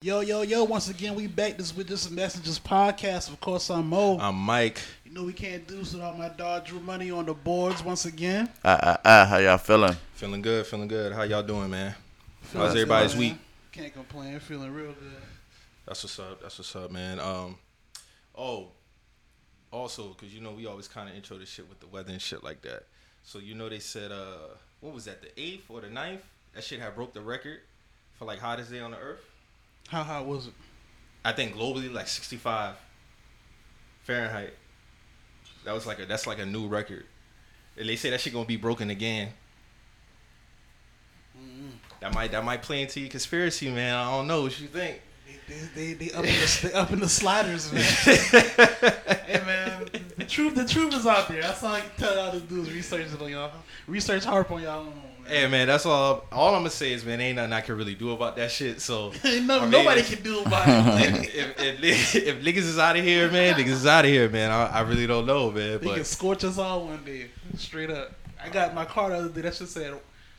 Yo, yo, yo, once again, we back this with this Messages podcast. Of course, I'm Moe. I'm Mike. you know we can't do this without my dog Dru Money on the boards once again. Ah, ah, ah, how y'all feeling? Feeling good, feeling good. How y'all doing, man? Feeling How's good, everybody's man. week? Can't complain. Feeling real good. That's what's up. That's what's up, man. Um, oh, also, cause you know we always kind of intro this shit with the weather and shit like that. So you know they said, uh, what was that, the eighth or the 9th? That shit had broke the record for like hottest day on the earth. How hot was it? I think globally like 65 Fahrenheit. That was like a that's like a new record. And they say that shit gonna be broken again. Mm-hmm. That might that might play into your conspiracy, man. I don't know what you think. They, they, they, up in the, up in the sliders, man. hey, man, the truth, the truth is out there. That's all I can tell y'all to do is research it on y'all. Research harp on y'all. Hey man, that's all. All I'm gonna say is, man, ain't nothing I can really do about that shit. So no, nobody can do about it. if, if, if niggas is out of here, man, niggas is out of here, man. I, I really don't know, man. They can scorch us all one day, straight up. I got my car the other day. That shit said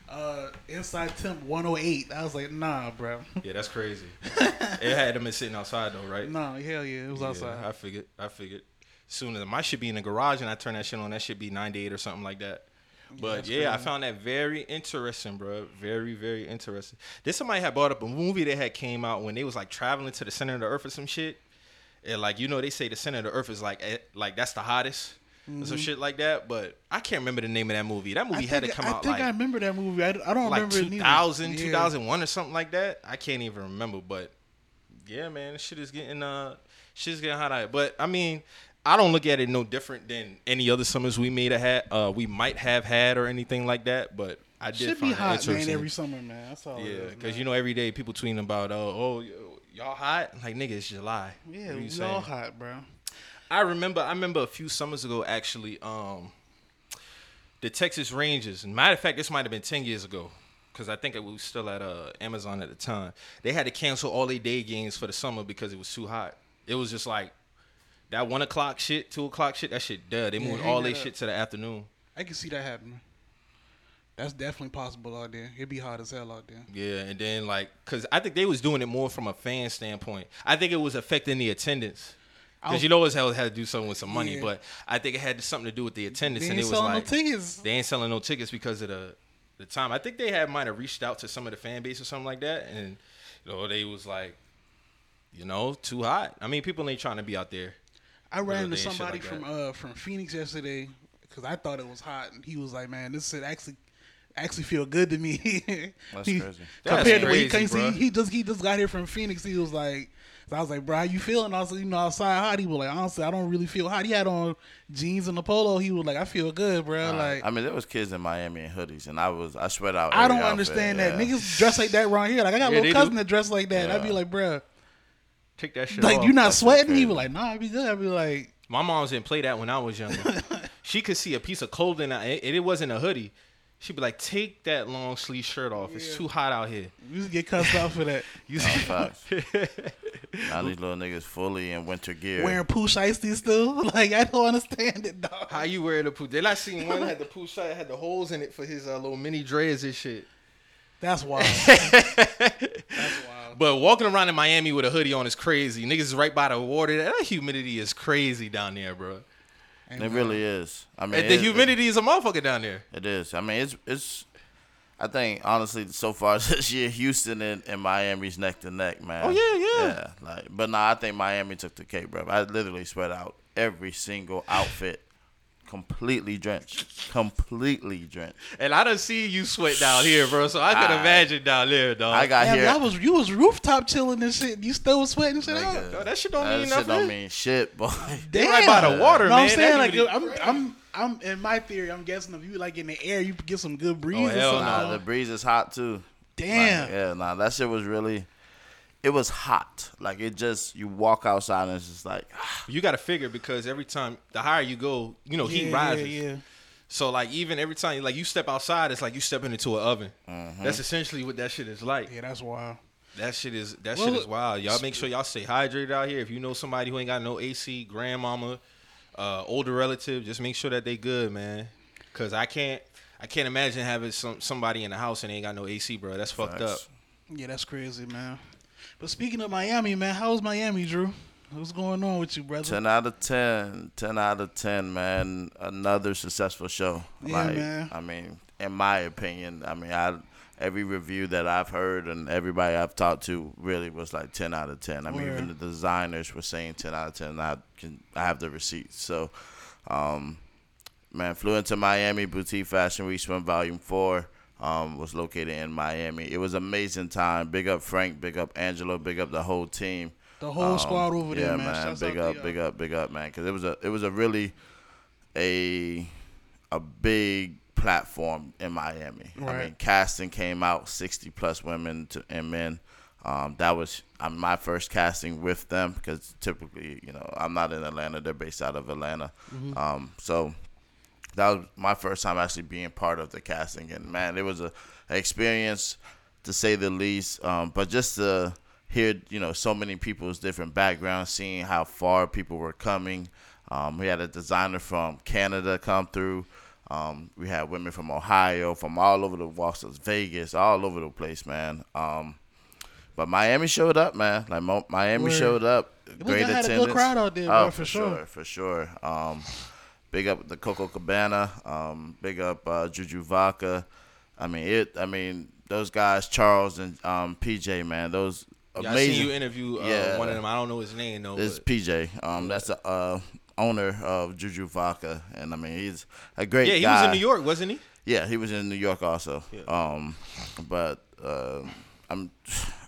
uh, inside temp 108. I was like, nah, bro. yeah, that's crazy. it had them been sitting outside though, right? nah, hell yeah, it was Yeah, outside. I figured. I figured. Soon as my should be in the garage and I turn that shit on, that should be 98 or something like that. But that's yeah, I found that very interesting, bro. Very, very interesting. This somebody had brought up a movie that had came out when they was like traveling to the center of the earth or some shit. And like you know, they say the center of the earth is like like that's the hottest or some shit like that. But I can't remember the name of that movie. That movie Mm-hmm. Had to come I out I think like I remember that movie. I, I don't like remember it 2000, Yeah. 2001 or something like that. I can't even remember, but yeah, man, this shit is getting uh, shit's getting hot out. But I mean, I don't look at it no different than any other summers we made a had, uh, we might have had or anything like that. But I did Should be hot, man, every summer, man. That's all. yeah, because because you know every day people tweeting about oh oh y'all hot like nigga it's July. yeah, you we saying? all hot, bro. I remember I remember a few summers ago actually um the Texas Rangers and matter of fact this might have been 10 years ago cuz I think it was still at uh Amazon at the time. They had to cancel all their day games for the summer because it was too hot. It was just like that one o'clock shit, two o'clock shit, that shit dead. They Yeah, moved all their shit to the afternoon. I can see that happening. That's definitely possible out there. It'd be hot as hell out there. Yeah, and then like cuz I think they was doing it more from a fan standpoint. I think it was affecting the attendance. Because you know as hell it had to do something with some money, Yeah. but I think it had something to do with the attendance, They and it was like no tickets. they ain't selling no tickets because of the the time. I think they had might have reached out to some of the fan base or something like that, and you know they was like, you know, too hot. I mean, people ain't trying to be out there. I ran into day and shit somebody like from uh from Phoenix yesterday because I thought it was hot, and he was like, "Man, this shit actually actually feel good to me." That's He- crazy. That's Compared to what he crazy, came, bruh. he, he just he just got here from Phoenix. He was like, so I was like, "Bro, how you feeling?" I was like, "You know, outside hot." He was like, "Honestly, I don't really feel hot." He had on jeans and a polo. He was like, "I feel good, bro." like. I mean, there was kids in Miami in hoodies, and I was I sweat out. I don't outfit, understand that niggas dress like that around here. Like I got a Yeah, little cousin do. that dress like that. I'd be like, bruh, Take that shit like off. you not that's sweating? He crazy. was like, nah, I'd be good. I'd be like, My mom's didn't play that when I was younger. she could see a piece of clothing, and it, it wasn't a hoodie. She'd be like, "Take that long sleeve shirt off. It's too hot out here." you just get cussed out for that. You No, facts. now these little niggas fully in winter gear. Wearing Pooh Shiesty still. Like I don't understand it, dog. How you wear the poo? Did I see one had the poo shirt had the holes in it for his uh, little mini dreads and shit? That's wild. That's wild. But walking around in Miami with a hoodie on is crazy. Niggas is right by the water. That humidity is crazy down there, bro. And, It really is. I mean, And the humidity is a motherfucker down there. It is. I mean, it's it's. I think honestly, so far this year, Houston and, and Miami's neck to neck, man. Oh, yeah, yeah. Yeah, like, but nah, I think Miami took the cake, bro. I literally sweat out every single outfit, completely drenched, completely drenched. And I don't see you sweat down here, bro. So I can Ah. imagine down there, dog. I got Damn, here. y'all was you was rooftop chilling and shit. You still was sweating and shit. Nigga, out? Yo, that shit don't mean nothing. that mean shit nothing. don't mean shit, boy. They right by the water, no, man. I'm saying like I'm I'm I'm in my theory. I'm guessing if you like in the air, you get some good breeze. Oh, or hell something. Nah, the breeze is hot too. Damn. Like, yeah, nah, that shit was really. It was hot. Like it just you walk outside and it's just like you got to figure because every time the higher you go, you know, heat rises. Yeah, yeah. So like even every time like you step outside, it's like you stepping into an oven. Mm-hmm. That's essentially what that shit is like. Yeah, that's wild. That shit is that Well, shit is wild. Y'all make sure y'all stay hydrated out here. If you know somebody who ain't got no AC, grandmama, uh, older relative, just make sure that they good, man. Cause I can't I can't imagine having some somebody in the house and they ain't got no AC, bro. That's fucked up. Yeah, that's crazy, man. But speaking of Miami, man, how's Miami, Dru? What's going on with you, brother? 10 out of 10. 10 out of 10, man. Another successful show. Yeah, like, man. I mean, in my opinion, I mean, I every review that I've heard and everybody I've talked to really was like 10 out of 10. I mean, even the designers were saying 10 out of 10. I can I have the receipts. So, um, man, flew into Miami Boutique Fashion Week Swim Volume 4. Um, was located in Miami. It was amazing time. Big up Frank, big up Angelo, big up the whole team. The whole Um, squad over there, yeah, man. Shouts Big up, to big up, big up, man. Because it was a it was a really a a big platform in Miami. I mean, casting came out sixty plus women to, and men. Um, that was um, my first casting with them because typically, you know, I'm not in Atlanta. They're based out of Atlanta. Mm-hmm. Um, so that was my first time actually being part of the casting, and man, it was a, a experience to say the least. Um, but just to hear, you know, so many people's different backgrounds, seeing how far people were coming. Um, we had a designer from Canada come through. Um, we had women from Ohio, from all over the walks of Vegas, all over the place, man. Um, but Miami showed up, man. Like Miami Word. showed up. Great like had a good attendance. crowd out there, oh, bro, for sure. for sure. Big up the Coco Cabana. Um, big up uh, Juju Vodka. I mean it. I mean those guys, Charles and um, PJ, man. Those Yeah, I amazing. seen you interview uh, Yeah. one of them. I don't know his name though. It's PJ. Um, that's the uh, owner of Juju Vodka, and I mean he's a great yeah, he guy. was in New York, wasn't he? Yeah, he was in New York also. Yeah. Um, but uh, I'm,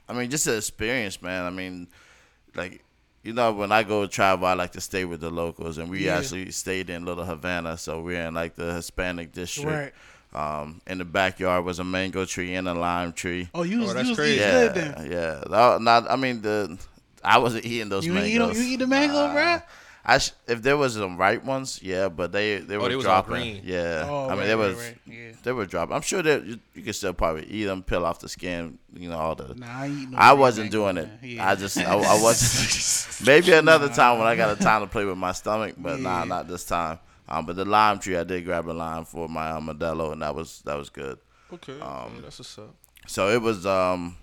I mean, just an experience, man. I mean, like you know, when I go to travel, I like to stay with the locals, and we Yeah. actually stayed in Little Havana, so we're in like the Hispanic district. Right. Um, in the backyard was a mango tree and a lime tree. Oh, you was, that's you was crazy. eating Yeah, good yeah. That- Not, I mean the, I wasn't eating those You ain't eat 'em- mangoes. you eat the mango, Nah. bruh? I sh- if there was some ripe ones, yeah, but they they were Oh, they was all dropping. green. Yeah, Oh, I mean right, they right, was right. Yeah. they were dropping. I'm sure that you, you could still probably eat them, peel off the skin, you know all the. Nah, I, no I wasn't doing it. Yeah. I just I, I wasn't. maybe another time when I got a time to play with my stomach, but nah, not this time. Um, but the lime tree, I did grab a lime for my uh, Modelo, and that was that was good. Okay, Um, that's what's up. So it was, um,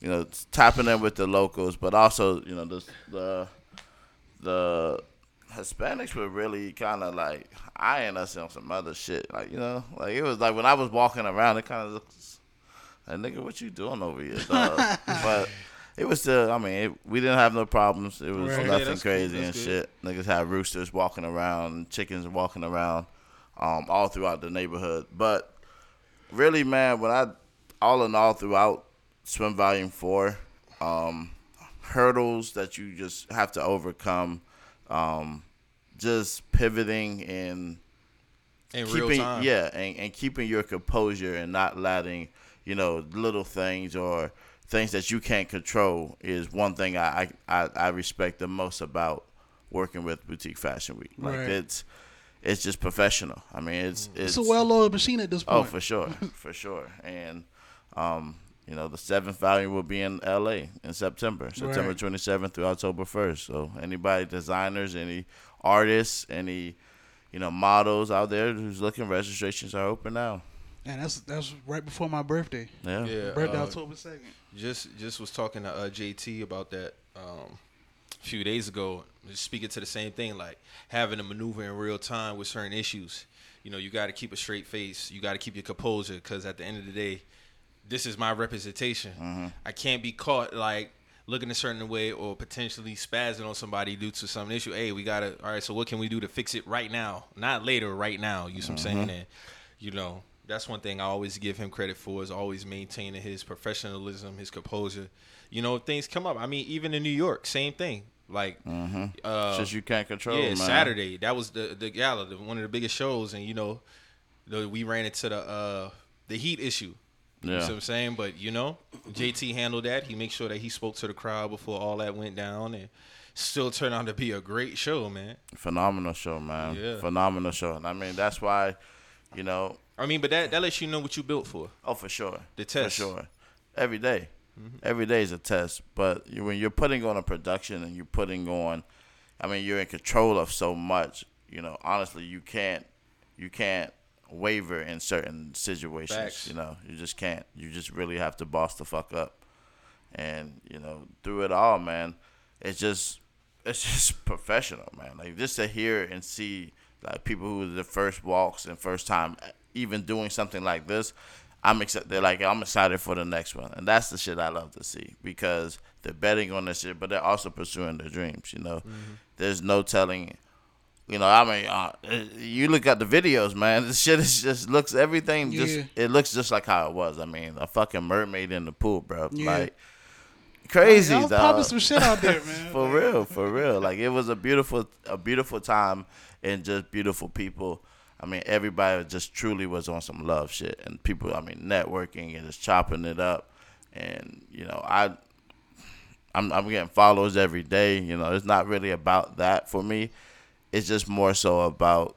you know, tapping in with the locals, but also, you know, the the the Hispanics were really kind of like eyeing us on some other shit. Like, you know, like it was like when I was walking around, it kind of looks like, nigga, what you doing over here, dog? but it was still, I mean, it, we didn't have no problems. It was Right. Nothing that's cool. crazy and good. shit. Niggas had roosters walking around, chickens walking around, um, all throughout the neighborhood. But really, man, when I all in all throughout swim volume four, um, hurdles that you just have to overcome, um, just pivoting and In real keeping time. yeah, and, and keeping your composure and not letting you know little things or things that you can't control is one thing I I, I, I respect the most about working with boutique fashion week. Like Right. it's it's just professional. I mean, it's It's a well-oiled machine at this point. Oh, for sure, for sure. And um, you know, the seventh volume will be in L.A. in September, September Right. twenty seventh through October first. So anybody, designers, any artists, any you know models out there who's looking, registrations are open now. And that's that's right before my birthday. Yeah, Yeah, birthday uh, October second. Just just was talking to uh, JT about that um, a few days ago. Just speaking to the same thing, like having to maneuver in real time with certain issues. You know, you got to keep a straight face. You got to keep your composure because at the end of the day, this is my representation. I can't be caught like looking a certain way or potentially spazzing on somebody due to some issue. Hey, we gotta. All right, so what can we do to fix it right now? Not later, right now. You see what I'm saying? And you know, that's one thing I always give him credit for is always maintaining his professionalism, his composure. You know, things come up. I mean, even in New York, same thing. Like, uh, It's just you can't control. yeah, man. Saturday. That was the the gala, the, one of the biggest shows, and you know, the, we ran into the uh the heat issue. You Yeah. see what I'm saying? But you know, JT handled that. He made sure that he spoke to the crowd before all that went down, and still turned out to be a great show, man. Phenomenal show, man. Yeah. Phenomenal show. And I mean, that's why, you know, I mean, but that that lets you know what you built for. Oh, for sure. The test. For sure. Every day. Mm-hmm. Every day is a test. But you, when you're putting on a production and you're putting on, I mean, you're in control of so much. You know, honestly, you can't, you can't waver in certain situations. Facts. You know, you just can't. You just really have to boss the fuck up. and you know through it all, man, it's just it's just professional, man. Like just to hear and see like people who are the first walks and first time even doing something like this. I'm excited. They're like, I'm excited for the next one, and that's the shit I love to see because they're betting on this shit, but they're also pursuing their dreams. You know, mm-hmm. there's no telling. You know, I mean, uh, you look at the videos, man. This shit is just looks everything. Just Yeah. it looks just like how it was. I mean, a fucking mermaid in the pool, bro. Yeah. Like crazy, I was dog. popping some shit out there, man. for real, for real. Like it was a beautiful, a beautiful time, and just beautiful people. I mean, everybody just truly was on some love shit, and people. I mean, networking and just chopping it up, and you know, I, I'm I'm getting follows every day. You know, it's not really about that for me. It's just more so about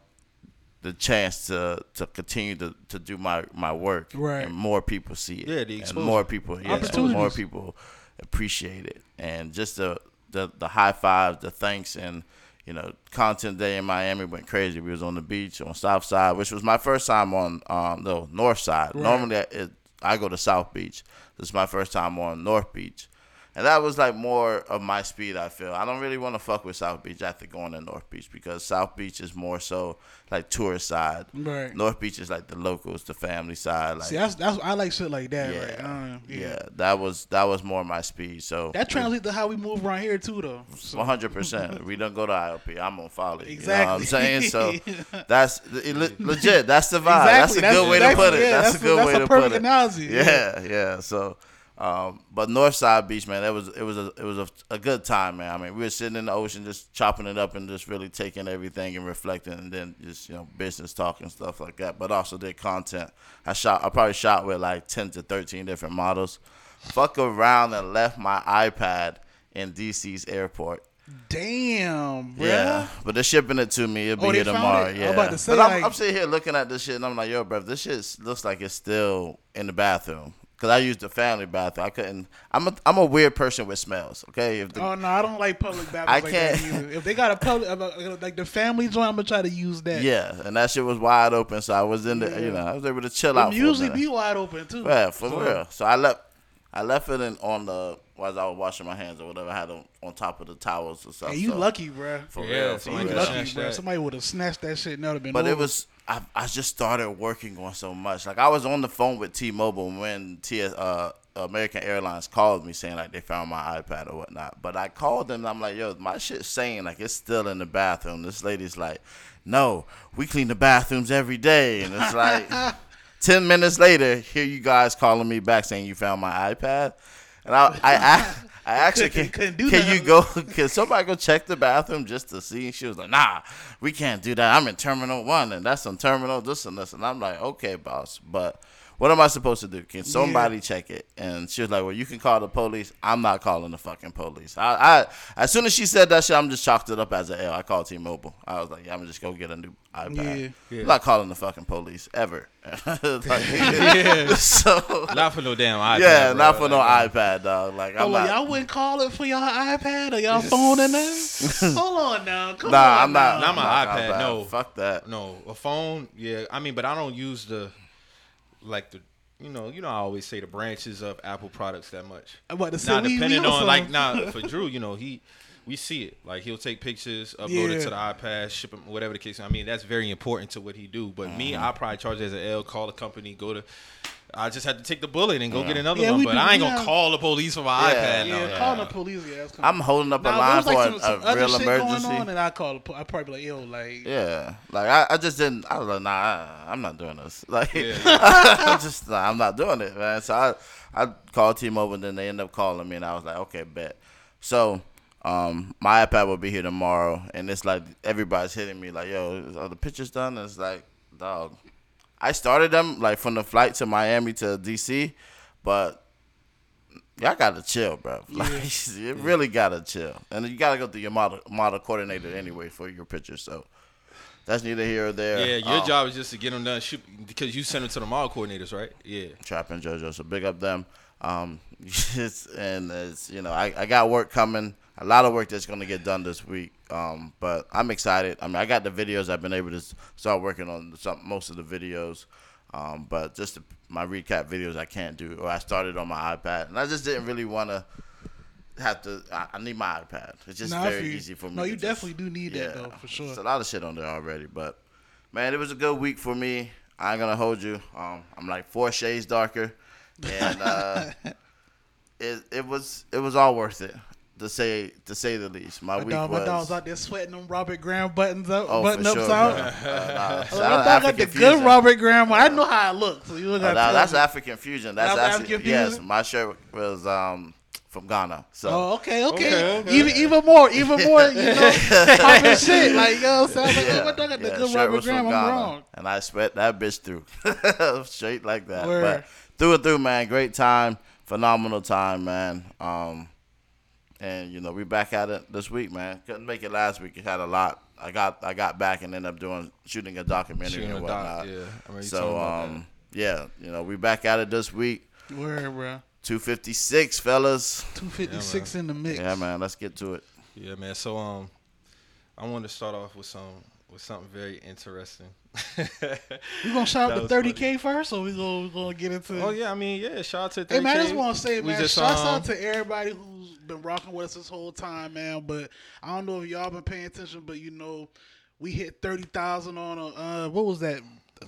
the chance to to continue to, to do my my work, Right. And more people see it, Yeah, the and exposure. more people, yeah, Opportunities. more people appreciate it, and just the the the high fives, the thanks, and you know, content day in Miami went crazy. We was on the beach on South Side, which was my first time on um no North Side. Right. Normally, I- it, I go to South Beach. This is my first time on North Beach. And that was like more of my speed, I feel. I don't really want to fuck with South Beach after going to North Beach because South Beach is more so like tourist side. Right. North Beach is like the locals, the family side. Like See, that's that's I like shit like that. yeah, Right? Uh, yeah, yeah. That was that was more my speed. So That translates to how we move around here too, though. One hundred percent. We don't go to IOP. I'm gonna follow you. Exactly. You know what I'm saying? So that's le- legit. That's the vibe. That's a Exactly. good way to put it. yeah, that's, a good that's way a to put it. analogy. Yeah, yeah. So, um, but Northside Beach, man, it was it was a it was a, a good time, man. I mean, we were sitting in the ocean, just chopping it up and just really taking everything and reflecting, and then just you know business talk and stuff like that. But also did content. I shot. I probably shot with like ten to thirteen different models. Fuck around and left my iPad in DC's airport. Damn, bro. Yeah, but they're shipping it to me. It'll be Oh, here tomorrow. it? Yeah, about to say, but I'm, like- I'm sitting here looking at this shit, and I'm like, yo, bro, this shit looks like it's still in the bathroom. Cause I used the family bathroom. I couldn't. I'm a I'm a weird person with smells. Okay, if the, Oh no, I don't like public bathrooms I like can't- either. If they got a public, uh, like the family joint, I'm gonna try to use that. yeah, and that shit was wide open, so I was in there. You know, I was able to chill Them out. Usually be wide open too. Yeah, for So, real. So I left, I left it in on the while I was washing my hands or whatever. I had it on top of the towels or something. Hey, you so, lucky, bro. for Yeah, real. For You real. lucky, bro. that. Somebody would have snatched that shit. and that would have been. But it was I, I just started working on so much. Like I was on the phone with T-Mobile when T uh, American Airlines called me saying like they found my iPad or whatnot. But I called them and I'm like, yo, my shit's saying like it's still in the bathroom. This lady's like, no, we clean the bathrooms every day, and it's like. Ten minutes later, here you guys calling me back saying you found my iPad, and I, I, I, I actually can, Couldn't do that. can nothing. you go? Can somebody go check the bathroom just to see? She was like, Nah, we can't do that. I'm in Terminal One, and that's on Terminal this and this. And I'm like, Okay, boss, but what am I supposed to do? Can somebody check it? And she was like, Well, you can call the police. I'm not calling the fucking police. I, I as soon as she said that shit, I'm just chalked it up as an L. I called T-Mobile. I was like, Yeah, I'm gonna just go get a new iPad. Yeah. I'm not calling the fucking police ever. Like, Yeah. so Not for no damn iPad. yeah, bro. not for no Like, uh, iPad, dog. Like Oh, I'm like, not. y'all wouldn't call it for y'all iPad or y'all phone in there? Hold on now. Come Nah, on I'm not. Not my I'm iPad, no. Fuck that. No, a phone. Yeah, I mean, but I don't use the like the. You know, you know, I always say the branches of Apple products that much. I'm about to say, Now, we- depending on like now for Dru, you know, he we see it. Like he'll take pictures, upload it to the iPad, ship them, whatever the case. I mean, that's very important to what he do. But me, Mm-hmm. I probably charge as an L. Call the company, go to. I just had to take the bullet and go get another Yeah, one. But do- I ain't gonna have- call the police for my Yeah. iPad. Yeah, no. calling the police. Yeah, that's. I'm holding up a Now, line if it was like for some, some a, a real shit emergency. going on, and I call. the po- I probably be like, yo, like, yeah, like I, I just didn't. I was like, nah, I, I'm not doing this. Like, Yeah. I'm just, nah, I'm not doing it, man. So I, I called T-Mobile, and then they end up calling me, and I was like, okay, bet. So, um, my iPad will be here tomorrow, and it's like everybody's hitting me, like, yo, are the pictures done? And it's like, dog, I started them like from the flight to Miami to DC, but y'all gotta chill, bro. Like, you really gotta chill, and you gotta go through your model model coordinator anyway for your pictures. So that's neither here or there. Yeah, your Um, job is just to get them done shoot, because you send them to the model coordinators, right? Yeah. Trap and JoJo. So big up them. Um, and it's you know I, I got work coming, a lot of work that's gonna get done this week. Um, but I'm excited. I mean I got the videos. I've been able to start working on some most of the videos. Um, but just the, my recap videos I can't do, or I started on my iPad, and I just didn't really want to have to. I, I need my iPad. It's just very easy for me. No, to you just- definitely do need that though, for sure. There's a lot of shit on there already, but man, it was a good week for me. I ain't gonna hold you. Um, I'm like four shades darker, and uh, it it was it was all worth it to say to say the least. My, My week dog, my dog's out there sweating them Robert Graham buttons up, Oh, button for ups sure. out. man. Uh, nah, shout out my got the good Fusion. Robert Graham. I know how it looks, so you don't Oh, nah, that's African fusion. That's That's actually African yes. My shirt was um from Ghana. So Oh, okay, okay. Okay, okay. Even even more, even more, you know, popping shit. Like, yo, so I was like, yeah, oh, my dog got the yeah, good shirt Robert was from Graham. I'm Ghana, wrong. And I sweat that bitch through. Straight like that. Word. But through and through, man. Great time. Phenomenal time, man. Um and you know, we back at it this week, man. Couldn't make it last week. It had a lot. I got I got back and ended up doing shooting a documentary Shooting and a doc, whatnot. yeah. I remember you so telling me about um yeah, you know, we back at it this week. Word, bro. Two fifty six, fellas. Two fifty six in the mix. Yeah, man. Let's get to it. Yeah, man. So um, I wanted to start off with some with something very interesting. We gonna shout out the thirty k first, or we gonna we gonna get into? oh yeah, I mean yeah. Shout out to Hey man, I 30K. just want to say, man, just, shouts um, out to everybody who's been rocking with us this whole time, man. But I don't know if y'all been paying attention, but you know, we hit thirty thousand on a uh, what was that?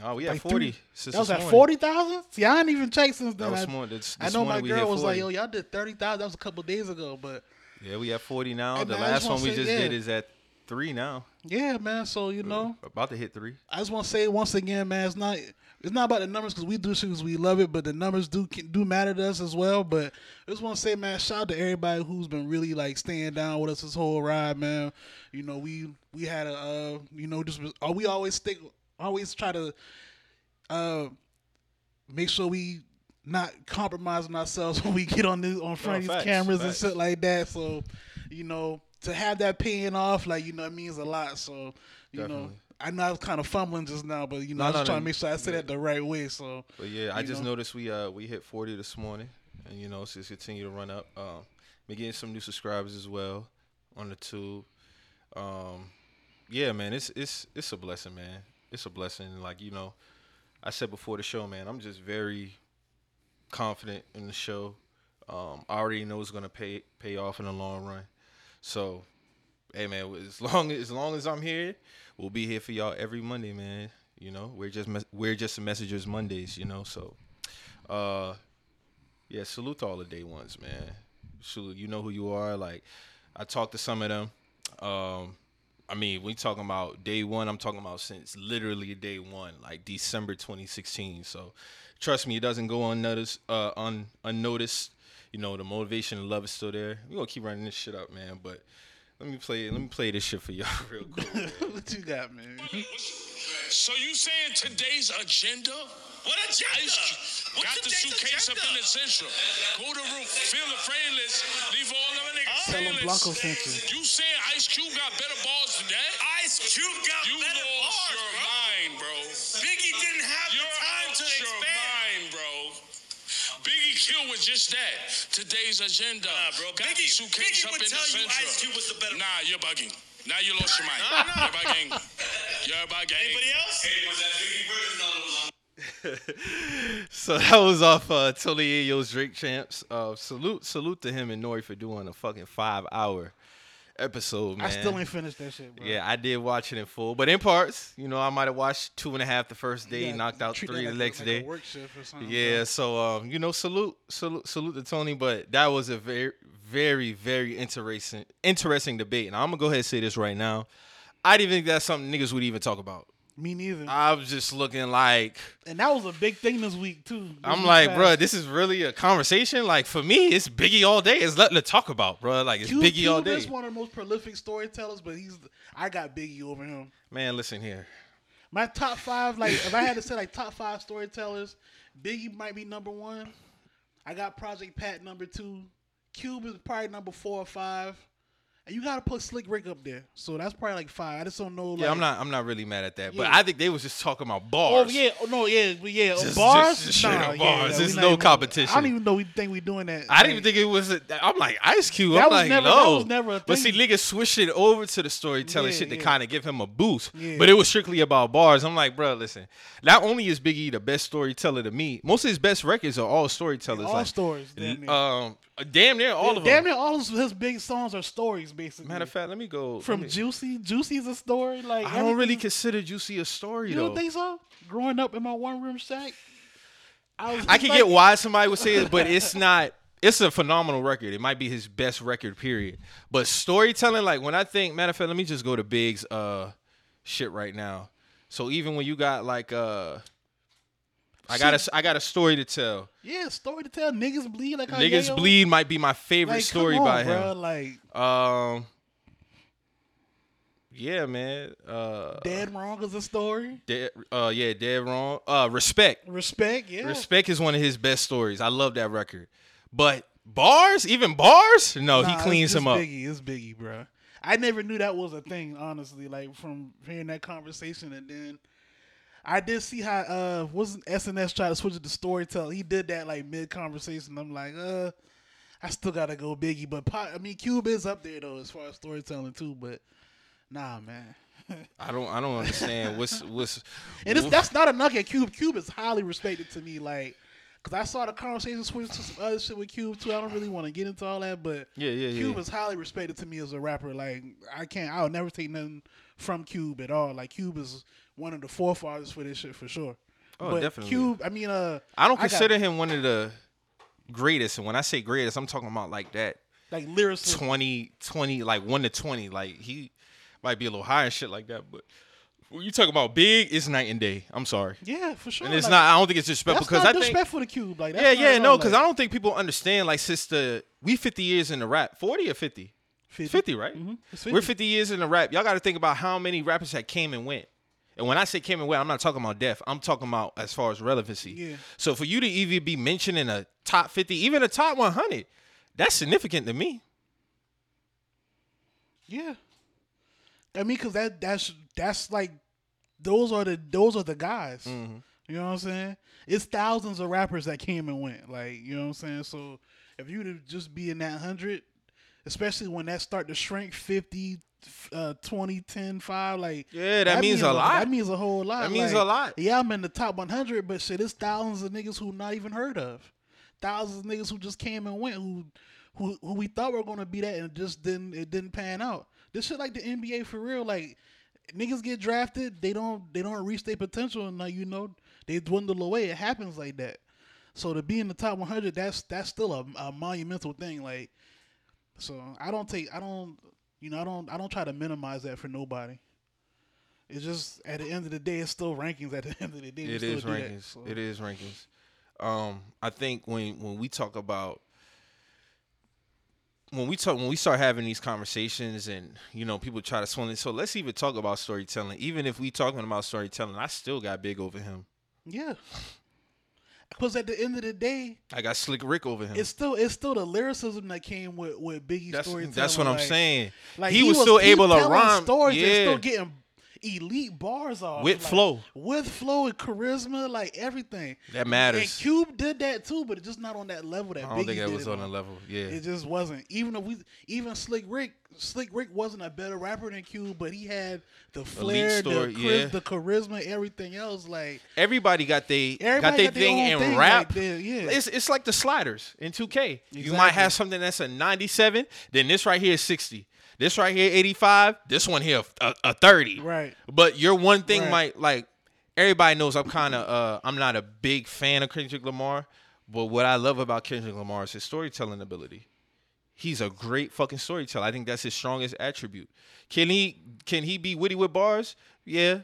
Oh, we had like forty. three- since That was at morning. forty thousand. See, I ain't even checked since That was I, small. This, I know my morning we hit girl was like, "Yo, y'all did thirty thousand. That was a couple days ago." But Yeah, we have forty now. Hey, the man, I just last one we say, just yeah. did is at three now. yeah, man. So you know, About to hit three. I just want to say once again, man, it's not it's not about the numbers because we do shit 'cause we love it, but the numbers do do matter to us as well. But I just want to say, man, shout out to everybody who's been really like staying down with us this whole ride, man. You know, we we had a uh, you know just uh, we always stick always try to uh make sure we not compromising ourselves when we get on this on front of facts, these cameras facts. and shit like that. So, you know, to have that paying off, like you know, it means a lot. So, you know, I know I was kind of fumbling just now, but you know, No, I was no, just trying no, to make sure I said yeah. it the right way. So, But yeah, I just know? noticed we uh we hit forty this morning, and you know it's just continue to run up. Um, been getting some new subscribers as well on the tube. Um, yeah, man, it's it's it's a blessing, man. It's a blessing. Like you know, I said before the show, man, I'm just very confident in the show. Um, I already know it's gonna pay pay off in the long run. So, hey, man, as long as long as I'm here, we'll be here for y'all every Monday, man. You know, we're just we're just the messengers Mondays, you know. So, uh, yeah, salute to all the day ones, man. Salute, you know who you are. Like, I talked to some of them. Um, I mean, we talking about day one. I'm talking about since literally day one, like December 2016. So, trust me, it doesn't go unnoticed. Uh, un, unnoticed. You know, the motivation and love is still there. We gonna keep running this shit up, man. But let me play. Let me play this shit for y'all real quick. what you got, man? So you saying today's agenda? What agenda? Ice, What's got the suitcase agenda? up in the central. Go to the roof, fill the frameless, leave all of the niggas Tell 'em frameless. Blanco sent you. You saying Ice Cube got better balls than that? Ice Cube got You better lost Biggie Kill was just that. Today's agenda. Nah, bro. Got Biggie, the suitcase Biggie up would in tell the you central. Ice Cube was the better. Nah, you're bugging. Now you lost your mind. You're bugging. You're bugging. Anybody else? Hey, was that Biggie version on so that was off uh, Tony Yayo's Drink Champs. Uh, salute, salute to him and N.O.R.E. for doing a fucking five hour episode, man. I still ain't finished that shit, bro. Yeah, I did watch it in full, but in parts. You know, I might have watched two and a half the first day, Yeah, knocked out three the next like day. A work shift or something, Yeah, bro. so um, you know, salute, salute, salute to Tony, but that was a very, very, very interesting, interesting debate. And I'm gonna go ahead and say this right now. I didn't think that's something niggas would even talk about. Me neither. I was just looking like, and that was a big thing this week too. This I'm week like, bruh, this is really a conversation. Like for me, it's Biggie all day. It's nothing to talk about, bruh. Like it's Cube, Biggie all day. is one of the most prolific storytellers, but he's I got Biggie over him. Man, listen here. My top five, like if I had to say like top five storytellers, Biggie might be number one. I got Project Pat number two. Cube is probably number four or five. You gotta put Slick Rick up there, so that's probably like five. I just don't know. Like, Yeah, I'm not. I'm not really mad at that. But Yeah. I think they was just talking about bars. Oh yeah, oh, no, yeah, but yeah, Just- bars. just- just nah, bars. yeah, There's no even- competition. I don't even know we think we doing that. I didn't even think it was. A, I'm like Ice Cube. That I'm was like never- no. that was never a But see, thing. niggas switched it over to the storytelling Yeah, shit to kind of give him a boost. But it was strictly about bars. I'm like, bro, listen. Not only is Biggie the best storyteller to me, most of his best records are all storytellers. all like, stories. Um, damn near all of them. Damn near all of his big songs are stories, basically. Matter of fact, let me go from me- Juicy, Juicy's a story. Like I don't really consider Juicy a story You though. don't think so? Growing up in my one room shack, I was. I can like- get why somebody would say it, but it's not. It's a phenomenal record. It might be his best record, period. But storytelling, like when I think, matter of fact, let me just go to Big's uh shit right now. So even when you got like uh, I got a I got a story to tell. Yeah, story to tell. Niggas bleed like Niggas bleed might be my favorite Like, story on, by bruh, him. Like Um, yeah, man. Uh, dead wrong is a story. dead, uh, yeah, dead wrong. Uh, respect. Respect, yeah. Respect is one of his best stories. I love that record. But bars, even bars, no, Nah, he cleans him up. Biggie, it's Biggie, bro. I never knew that was a thing, honestly. Like from hearing that conversation, and then I did see how uh wasn't SNS try to switch it to storytelling. He did that like mid conversation. I'm like, uh, I still gotta go Biggie, but Po- I mean, Cube is up there though as far as storytelling too. But nah, man. I don't, I don't understand what's what's. And it's, that's not a knock at Cube. Cube is highly respected to me, like, cause I saw the conversation switch to some other shit with Cube too. I don't really want to get into all that, but Yeah, yeah, Cube yeah. is highly respected to me as a rapper. Like, I can't, I'll never take nothing from Cube at all. Like, Cube is one of the forefathers for this shit for sure. Oh, but definitely. Cube, I mean, uh, I don't got, consider him one of the greatest. And when I say greatest, I'm talking about like that like lyricist. 20, 20, like one to twenty. Like he might be a little higher and shit like that. But when you talk about big, it's night and day. I'm sorry. Yeah, for sure. And it's Like, not. I don't think it's disrespectful That's because not I think. disrespectful to Cube. Like, Yeah, yeah, no, because like, I don't think people understand. Like, sister, we 50 years in the rap, 40 or 50? 50. 50, right? It's We're 50 years in the rap. Y'all got to think about how many rappers that came and went. And when I say came and went, I'm not talking about death. I'm talking about as far as relevancy. Yeah. So for you to even be mentioned in a top 50, even a top 100, that's significant to me. Yeah, I mean, cause that that's that's like those are the those are the guys. Mm-hmm. You know what I'm saying? It's thousands of rappers that came and went. Like you know what I'm saying. So if you to just be in that hundred, especially when that start to shrink 50, uh, 20, 10, 5, like Yeah, that means a lot. That means a whole lot. That means Like, a lot. Yeah, I'm in the top 100, but shit, it's thousands of niggas who not even heard of. Thousands of niggas who just came and went, who who who we thought were gonna be that, and just didn't it didn't pan out. This shit like the NBA for real. Like niggas get drafted, they don't they don't reach their potential, and like you know they dwindle away. It happens like that. So to be in the top 100, that's that's still a, a monumental thing. Like, so I don't take I don't you know I don't I don't try to minimize that for nobody. It's just at the end of the day, it's still rankings. At the end of the day, It still is do that, rankings. so. It is rankings. Um, I think when when we talk about when we talk when we start having these conversations and you know people try to swing it. So let's even talk about storytelling. Even if we talking about storytelling, I still got big over him. Yeah. Because at the end of the day, I got Slick Rick over him. it's still it's still the lyricism that came with with Biggie's that's storytelling. that's what I'm like- saying. Like he, was, still able to rhyme. stories and yeah. still getting elite bars off With like, flow. with flow and charisma, like everything. That matters. And Cube did that too, but it's just not on that level that I don't Biggie think that was on a level. Yeah. It just wasn't. Even if we, even Slick Rick, Slick Rick wasn't a better rapper than Cube, but he had the flair, story, the, yeah. the charisma, everything else. Like Everybody got they Everybody got their got their thing in thing, rap. like, yeah. It's it's like the sliders in 2K. You might have something that's a 97, then this right here is 60. This right here 85, this one here a, a 30. Right. But your one thing Right. might like everybody knows I'm kind of uh I'm not a big fan of Kendrick Lamar, but what I love about Kendrick Lamar is his storytelling ability. He's a great fucking storyteller. I think that's his strongest attribute. Can he can he be witty with bars? Yeah.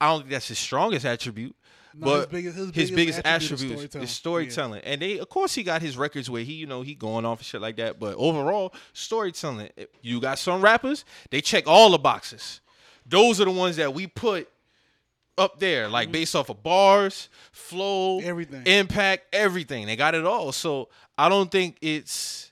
I don't think that's his strongest attribute. No, but his biggest- his his biggest attribute is storytelling. storytelling. And they of course he got his records where he, you know, he going off and shit like that. But overall, storytelling. You got some rappers, they check all the boxes. Those are the ones that we put up there, like based off of bars, flow, Mm-hmm. Everything. impact, everything. They got it all. So I don't think it's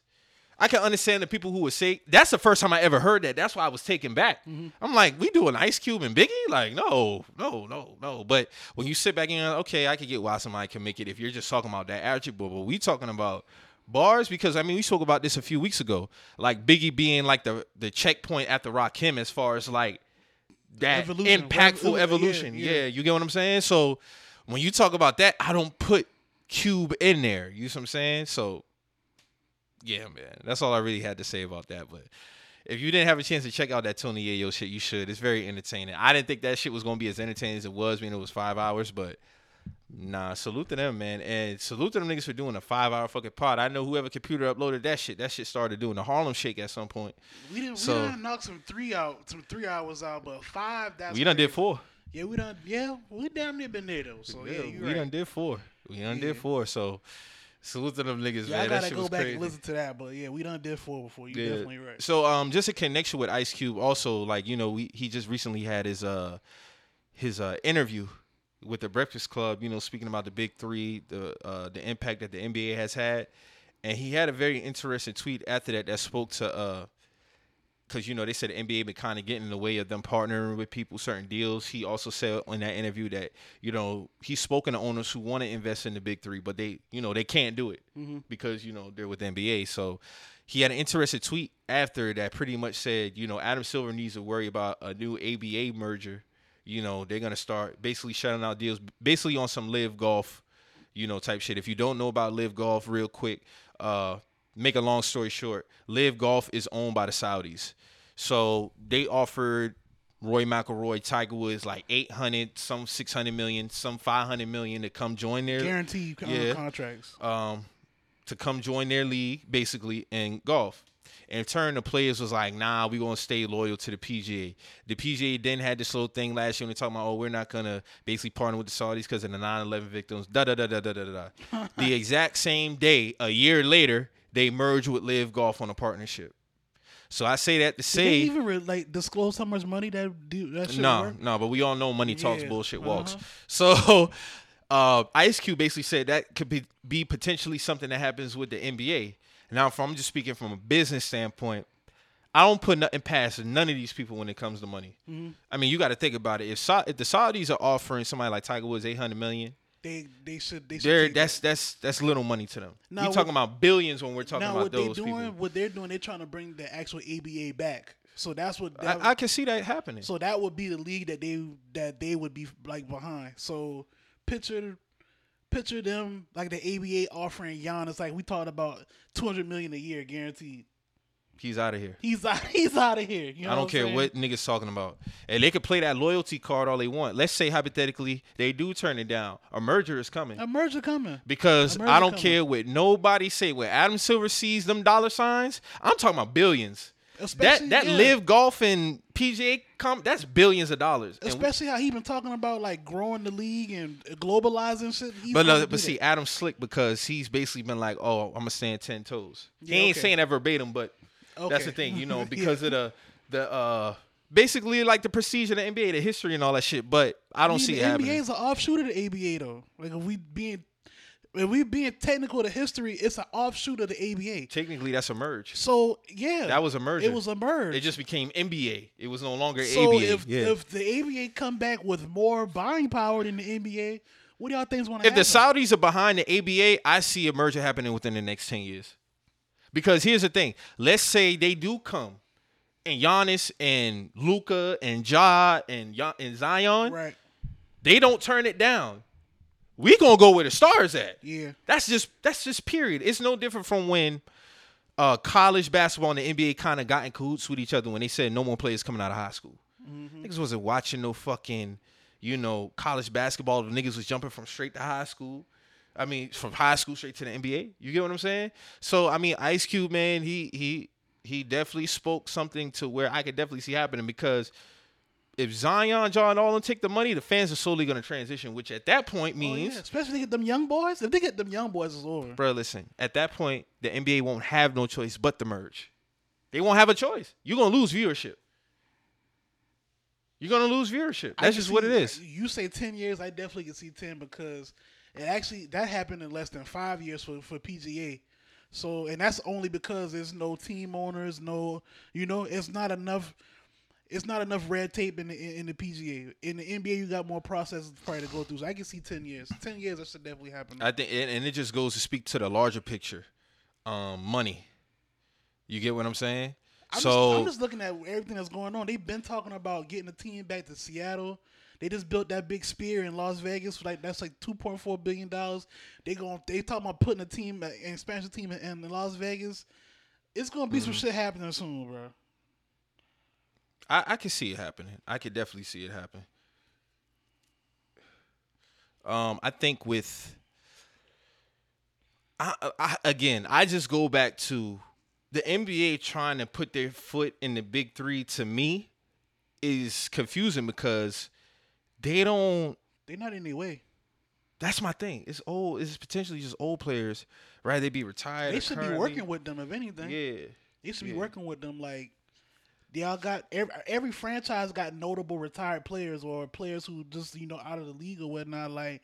I can understand the people who would say that's the first time I ever heard that. That's why I was taken back. Mm-hmm. I'm like, we do an Ice Cube and Biggie? Like, no, no, no, no. But when you sit back and you're like, okay, I can get why somebody can make it if you're just talking about that attribute. But we talking about bars because I mean we spoke about this a few weeks ago. Like Biggie being like the the checkpoint at the Rakim as far as like that Evolution. impactful Yeah, evolution. yeah. yeah, you get what I'm saying? So when you talk about that, I don't put Cube in there. You know what I'm saying? So yeah, man. That's all I really had to say about that. But if you didn't have a chance to check out that Tony Yayo shit, you should. It's very entertaining. I didn't think that shit was gonna be as entertaining as it was. I mean, it was five hours, but nah, salute to them, man, and salute to them niggas for doing a five hour fucking pod. I know whoever computer uploaded that shit, that shit started doing the Harlem Shake at some point. We didn't. So- we done knocked some three out, some three hours out, but five. That's we done did four. Yeah, we done. Yeah, we damn near been there though. So yeah, you we right. done did four. We done did four. So salute to them niggas, Yeah, man. I gotta shit go back crazy. and listen to that, but yeah, we done did four before. You Yeah. definitely right. So um just a connection with Ice Cube also like you know we he just recently had his uh his uh interview with the Breakfast Club, you know, speaking about the big 3, the uh the impact that the NBA has had. And he had a very interesting tweet after that that spoke to uh because you know they said the NBA been kind of getting in the way of them partnering with people, certain deals. He also said in that interview that you know he's spoken to owners who want to invest in the big three, but they you know they can't do it because you know they're with the NBA. So he had an interesting tweet after that, pretty much said you know Adam Silver needs to worry about a new ABA merger. You know they're gonna start basically shutting out deals, basically on some live golf, you know type shit. If you don't know about live golf, real quick, uh, make a long story short, live golf is owned by the Saudis. So they offered Rory McIlroy, Tiger Woods like 800, some 600 million, some 500 million to come join their guarantee Yeah. contracts. um to come join their league basically in golf. And in turn, the players was like, "Nah, we're gonna stay loyal to the PGA." The PGA then had this little thing last year when they talking about, "Oh, we're not gonna basically partner with the Saudis because of the 9/11 victims." Da da da da da da da. da. the exact same day, a year later, they merged with Live Golf on a partnership. So I say that to Did say, they even re- like disclose how much money that do that no, worth? no, but we all know money talks, Yeah, bullshit uh-huh. walks. So, uh, Ice Cube basically said that could be be potentially something that happens with the NBA. Now, if I'm just speaking from a business standpoint, I don't put nothing past none of these people when it comes to money. Mm-hmm. I mean, you got to think about it. If, Sa- if the Saudis are offering somebody like Tiger Woods 800 million, They they should they should. they're that's that's that's little money to them. Now, we what- talking about billions when we're talking now about what they those doing, people. what they're doing, they're trying to bring the actual ABA back. So that's what. That, I, I can see that happening. so that would be the league that they that they would be like behind. So picture picture them like the ABA offering Giannis like we talked about two hundred million a year guaranteed. He's out of here. He's out. He's out of here. You know I don't what care saying? what niggas talking about. And they could play that loyalty card all they want. Let's say hypothetically they do turn it down. A merger is coming. a merger coming. Because merger I don't coming. care what nobody say. When Adam Silver sees them dollar signs, I'm talking about billions. Especially, that that yeah. live golf and PGA comp that's billions of dollars. Especially how he been talking about like growing the league and globalizing shit. He's but no, but see, that. Adam's slick because he's basically been like, "Oh, I'm gonna stand ten toes." Yeah, he ain't okay. saying that verbatim, but that's the thing, you know, Yeah. because of the the uh basically like the prestige of the NBA, the history and all that shit. But I don't mean, see the it happening. NBA is an offshoot of the ABA though. Like if we being if we being technical to history, it's an offshoot of the ABA. Technically, that's a merge. So yeah, That was a merge. It was a merge. It just became NBA. It was no longer so ABA. if yeah. if the ABA come back with more buying power than the NBA, what do y'all think's going to happen? if happen? the Saudis are behind the ABA, I see a merger happening within the next ten years. Because here's the thing: let's say they do come, and Giannis and Luka and Ja and and Zion, right? they don't turn it down. We gonna go where the stars at. Yeah. That's just that's just period. It's no different from when uh, college basketball and the NBA kind of got in cahoots with each other when they said no more players coming out of high school. Niggas wasn't watching no fucking, you know, college basketball. The niggas was jumping from straight to high school. I mean, from high school straight to the NBA. You get what I'm saying? So I mean, Ice Cube, man, he he he definitely spoke something to where I could definitely see happening because if Zion, John, all them take the money, the fans are slowly going to transition, which at that point Oh, means yeah. Especially they get them young boys. If they get them young boys, it's over. bro, listen. At that point, the NBA won't have no choice but to merge. They won't have a choice. You're gonna lose viewership. You're gonna lose viewership. That's just what it is. You say ten years, I definitely can see ten because it actually that happened in less than five years for for PGA. So, and that's only because there's no team owners, no, you know, it's not enough. It's not enough red tape in the in the PGA. In the NBA, you got more processes probably to go through. So I can see ten years. Ten years, that should definitely happen. I think, and, and it just goes to speak to the larger picture, um, money. You get what I'm saying? I'm, so just, I'm just looking at everything that's going on. They've been talking about getting the team back to Seattle. They just built that big Sphere in Las Vegas. Like that's like 2.4 billion dollars. They going they talking about putting a team, an expansion team in, in Las Vegas. It's gonna be some Mm-hmm. shit happening soon, bro. I, I can see it happening. I could definitely see it happen. Um, I think with, I, I again, I just go back to the NBA trying to put their foot in the big three. To me, is confusing because they don't. They're not in their way. That's my thing. It's old. It's potentially just old players. Right? They be retired. They should be working with them if anything. Yeah. They should be yeah. working with them. Like y'all got every, every franchise got notable retired players or players who just you know out of the league or whatnot. Like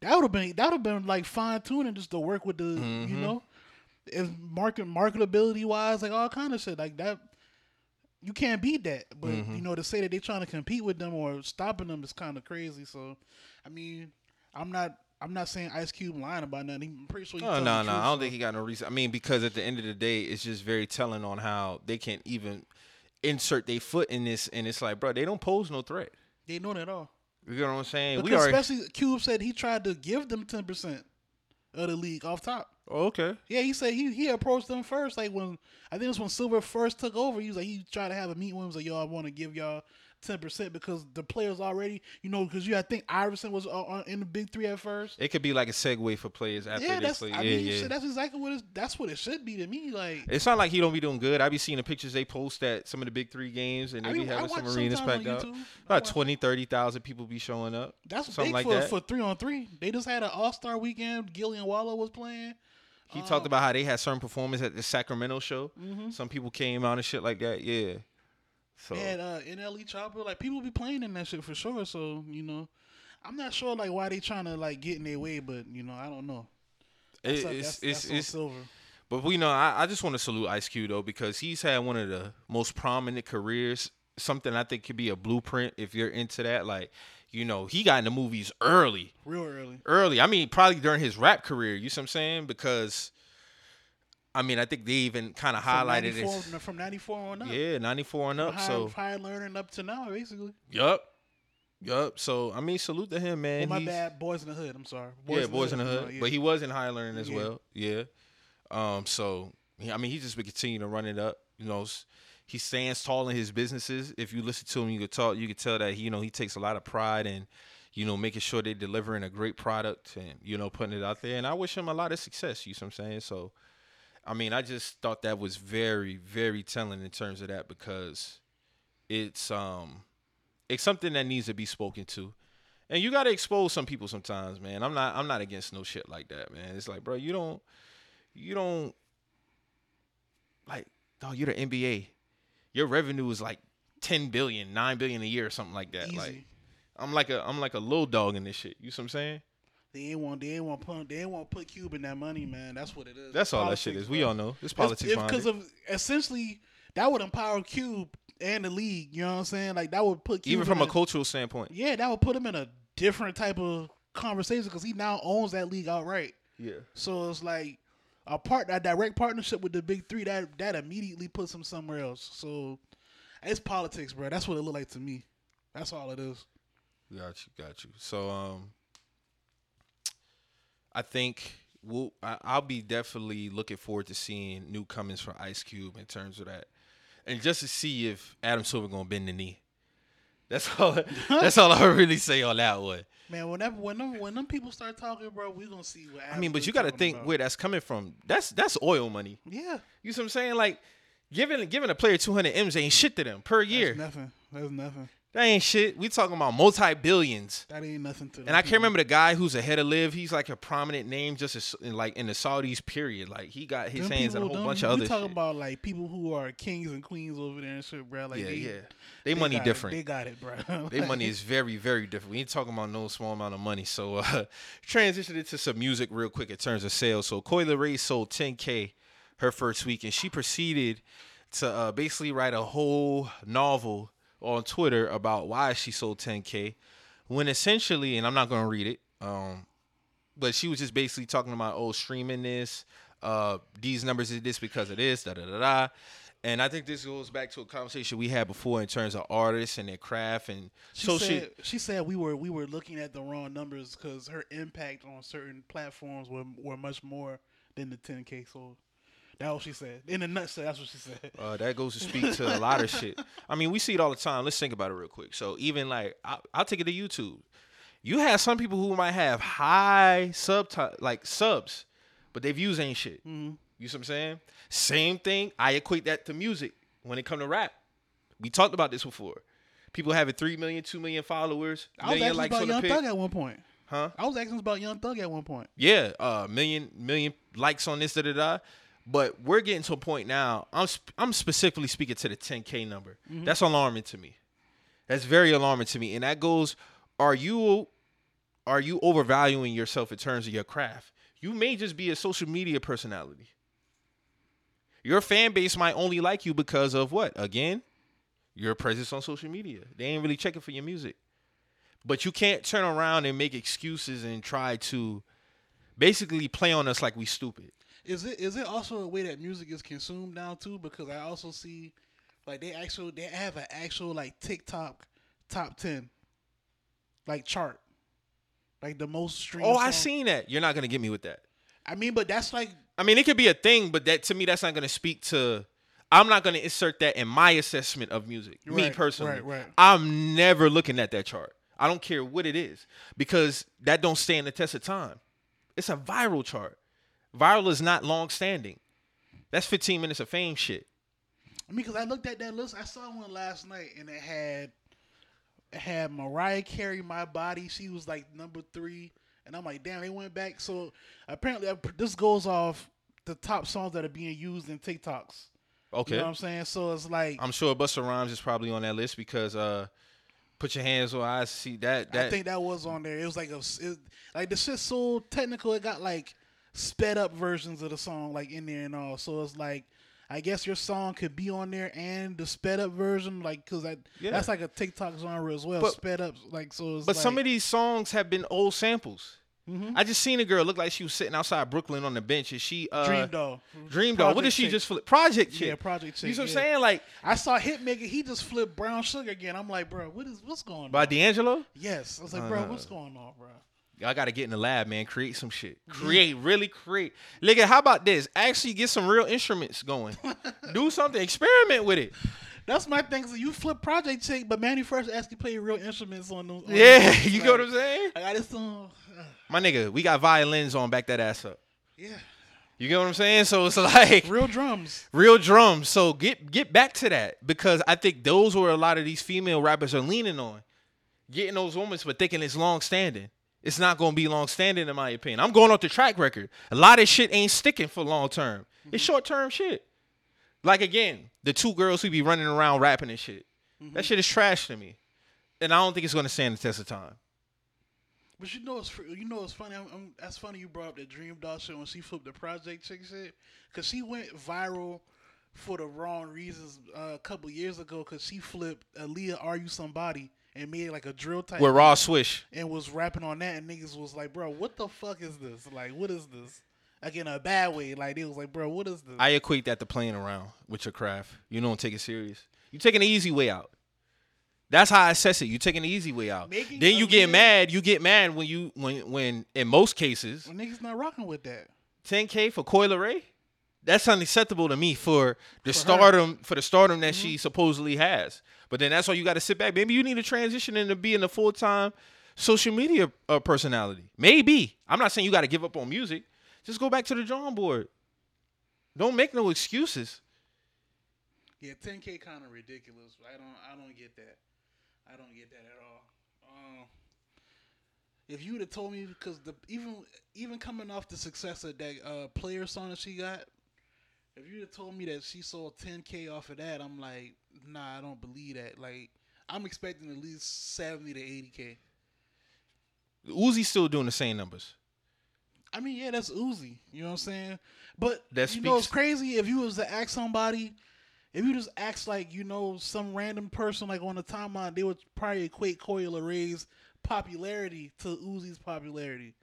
that would have been that would have been like fine tuning just to work with the you Mm-hmm. know, if market marketability wise, like all kind of shit like that. You can't beat that, but Mm-hmm. you know to say that they're trying to compete with them or stopping them is kind of crazy. So, I mean, I'm not. I'm not saying Ice Cube lying about nothing. I'm pretty sure. Oh no, no, I don't think he got no reason. I mean, because at the end of the day, it's just very telling on how they can't even insert their foot in this, and it's like, bro, they don't pose no threat. they know that at all. You know what I'm saying? Because we are. especially Cube said he tried to give them ten percent of the league off top. Oh, okay. Yeah, he said he he approached them first. Like when I think it was when Silver first took over. He was like he tried to have a meet with him. Like y'all want to give y'all ten percent because the players already, you know, because you I think Iverson was uh, uh, in the big three at first. It could be like a segue for players after yeah, that's play. I yeah, mean yeah. shit, that's exactly what it's, that's what it should be to me. Like it's not like he don't be doing good. I be seeing the pictures they post at some of the big three games, and they I be mean, I having some arenas packed on out. YouTube. I About watch- 20, 30,000 people be showing up. that's something big like for that. for three on three. They just had an All Star weekend. Gillian Waller was playing. He Oh. talked about how they had certain performance at the Sacramento show. Mm-hmm. Some people came out and shit like that. Yeah. So had uh, NLE Choppa. Like people be playing in that shit for sure. So you know, I'm not sure like why they trying to like get in their way, but you know, I don't know. it- So it's that's, it's that's it's silver. But we know I, I just want to salute Ice Cube though because he's had one of the most prominent careers. Something I think could be a blueprint if you're into that. Like, you know, he got into movies early, Real early. early. I mean, probably during his rap career. You see what I'm saying? Because, I mean, I think they even kind of highlighted it. from 94 on up. Yeah, 94 and up. High, So, Higher Learning up to now, basically. yup, yup. So, I mean, salute to him, man. oh, my He's- bad. Boys in the Hood. I'm sorry. yeah, boys in the hood. yeah. But he was in Higher Learning as Yeah. well. Yeah. Um. So I mean, he just been continuing to run it up. You know, he stands tall in his businesses. If you listen to him, you could talk. You could tell that he, you know, he takes a lot of pride in, you know, making sure they're delivering a great product and you know putting it out there. And I wish him a lot of success. You see what I'm saying? So, I mean, I just thought that was very, very telling in terms of that because it's um it's something that needs to be spoken to. And you gotta expose some people sometimes, man. I'm not I'm not against no shit like that, man. It's like, bro, you don't you don't like dog, you're the NBA. Your revenue is like 10 billion, 9 billion a year or something like that. Easy. Like I'm like a I'm like a little dog in this shit. You see what I'm saying? They ain't want. They ain't want put. They ain't want put Cube in that money, man. That's what it is. That's all that shit is. bro. We all know. It's politics because it. of essentially that would empower Cube and the league. You know what I'm saying? Like that would put Cube Even from in a cultural standpoint. yeah, that would put him in a different type of conversation because he now owns that league outright. Yeah. So it's like a part a direct partnership with the big three that that immediately puts him somewhere else. So it's politics, bro. That's what it looked like to me. That's all it is. Got you, got you. So um I think we'll I, I'll be definitely looking forward to seeing new comings for Ice Cube in terms of that. And just to see if Adam Silver gonna bend the knee. That's all that's all I really say on that one. Man, whenever when them when them people start talking, bro, we gonna see what. I mean, but you gotta think where that's coming from. That's that's oil money. Yeah, You see what I'm saying? Like giving giving a player 200 M's ain't shit to them per year. that's nothing. That's nothing. That ain't shit. We talking about multi billions. That ain't nothing to. And I can't remember the guy who's ahead of LIV. He's like a prominent name, just as, in, like in the Saudis. Period. Like he got his Them hands in a whole bunch of we other talking shit. about like people who are kings and queens over there and shit, bro. Like yeah, they, yeah. They, money got it. different. They got it, bro. Their money is very, very different. We ain't talking about no small amount of money. So uh transition into some music real quick in terms of sales. So Coi Leray sold 10K her first week, and she proceeded to uh, basically write a whole novel on Twitter about why she sold 10k. When essentially, and I'm not gonna read it, um, but she was just basically talking about oh streaming this, uh, these numbers is this because of this, da da da da. And I think this goes back to a conversation we had before in terms of artists and their craft and She so said she said we were we were looking at the wrong numbers because her impact on certain platforms were were much more than the 10k sold. That's what she said. In a nutshell, that's what she said. Uh, that goes to speak to a lot of shit. I mean, we see it all the time. Let's think about it real quick. So even like, I'll, I'll take it to YouTube. You have some people who might have high sub like subs, but their views ain't shit. You see what I'm saying? Same thing. I equate that to music when it come to rap. We talked about this before. People having 3 million, 2 million followers, I was asking likes about Young. Thug at one point. Huh? I was asking about Young Thug at one point. Yeah, uh, million million likes on this da da da. But we're getting to a point now. I'm sp- I'm specifically speaking to the 10k number. Mm-hmm. That's alarming to me. That's very alarming to me. And that goes: Are you are you overvaluing yourself in terms of your craft? You may just be a social media personality. Your fan base might only like you because of what? Again, your presence on social media. They ain't really checking for your music. But you can't turn around and make excuses and try to basically play on us like we stupid. Is it is it also a way that music is consumed now too? Because I also see like they actually they have an actual like TikTok top ten like chart. Like the most streamed. Oh, I seen that. You're not gonna get me with that. I mean, but that's like I mean, it could be a thing, but that to me, that's not gonna speak to. I'm not gonna insert that in my assessment of music. me personally, right, right. I'm never looking at that chart. I don't care what it is because that don't stand the test of time. It's a viral chart. Viral is not long standing. That's 15 minutes of fame shit. I mean, because I looked at that list, I saw one last night, and it had it had Mariah Carey, "My Body." She was like number three, and I'm like, damn, they went back. So apparently, uh, this goes off the top songs that are being used in TikToks. Okay. You know what I'm saying? So it's like I'm sure Busta Rhymes is probably on that list because uh, put your hands on eyes. See that that I think that was on there. It was like a it, like the shit so technical. It got like sped up versions of the song like in there and all. So it's like. I guess your song could be on there and the sped up version, like, cause that Yeah. that's like a TikTok genre as well. But- sped up, like, so. It's But some of these songs have been old samples. Mm-hmm. I just seen a girl look like she was sitting outside Brooklyn on the bench, and she uh, DreamDoll. Dream Doll. What did she Chick. just flip? Project Chick. Yeah, Project Chick, You see what I'm saying? Like I saw Hitmaka. He just flipped Brown Sugar again. I'm like, bro, what is what's going on? by D'Angelo. yes, I was like, bro, what's going on, bro? I gotta get in the lab, man. Create some shit. Create, really create. Look at how about this? Actually, get some real instruments going. Do something. Experiment with it. That's my thing. So you flip Project Chick, but Mannie Fresh actually play real instruments on them. on Yeah, them. you Like, get what I'm saying? I got this song. uh, My nigga, we got violins on. Back that ass up. yeah, You get what I'm saying? So it's like real drums. real drums. So get get back to that because I think those were a lot of these female rappers are leaning on, getting those moments, but thinking it's long standing. It's not gonna be long standing in my opinion. I'm going off the track record. A lot of shit ain't sticking for long term. It's short term shit. Like again, the two girls who be running around rapping and shit. That shit is trash to me, and I don't think it's gonna stand the test of time. But you know it's you know it's funny. I'm, I'm, that's funny you brought up the DreamDoll shit when she flipped the Project Chick shit because she went viral for the wrong reasons uh, a couple years ago because she flipped Aaliyah "Are You Somebody" and made like a drill type With Rah Swish. and was rapping on that and niggas was like, bro, what the fuck is this? Like, what is this? Like in a bad way. Like they was like, bro, what is this? I equate that to playing around with your craft. You don't take it serious. You taking the easy way out. That's how I assess it. You taking the easy way out. Making then you get mad. You get mad when you when when in most cases Well, niggas not rocking with that. 10k for Coi Leray. That's unacceptable to me for the stardom for the stardom that she mm-hmm. supposedly has. But then that's why you got to sit back. Maybe you need to transition into being a full time social media uh, personality. Maybe I'm not saying you got to give up on music. Just go back to the drawing board. Don't make no excuses. Yeah, 10k kind of ridiculous. I don't I don't get that. I don't get that at all. Um, if you would have told me because the even even coming off the success of that uh, player song that she got, if you'd have told me that she sold 10k off of that, I'm like, nah, I don't believe that. Like, I'm expecting at least 70 to 80k. Uzi's still doing the same numbers. I mean, yeah, that's Uzi. You know what I'm saying? But That you know, it's crazy if you was to ask somebody, if you just ask like you know some random person like on the timeline, they would probably equate Coi Leray's popularity to Uzi's popularity.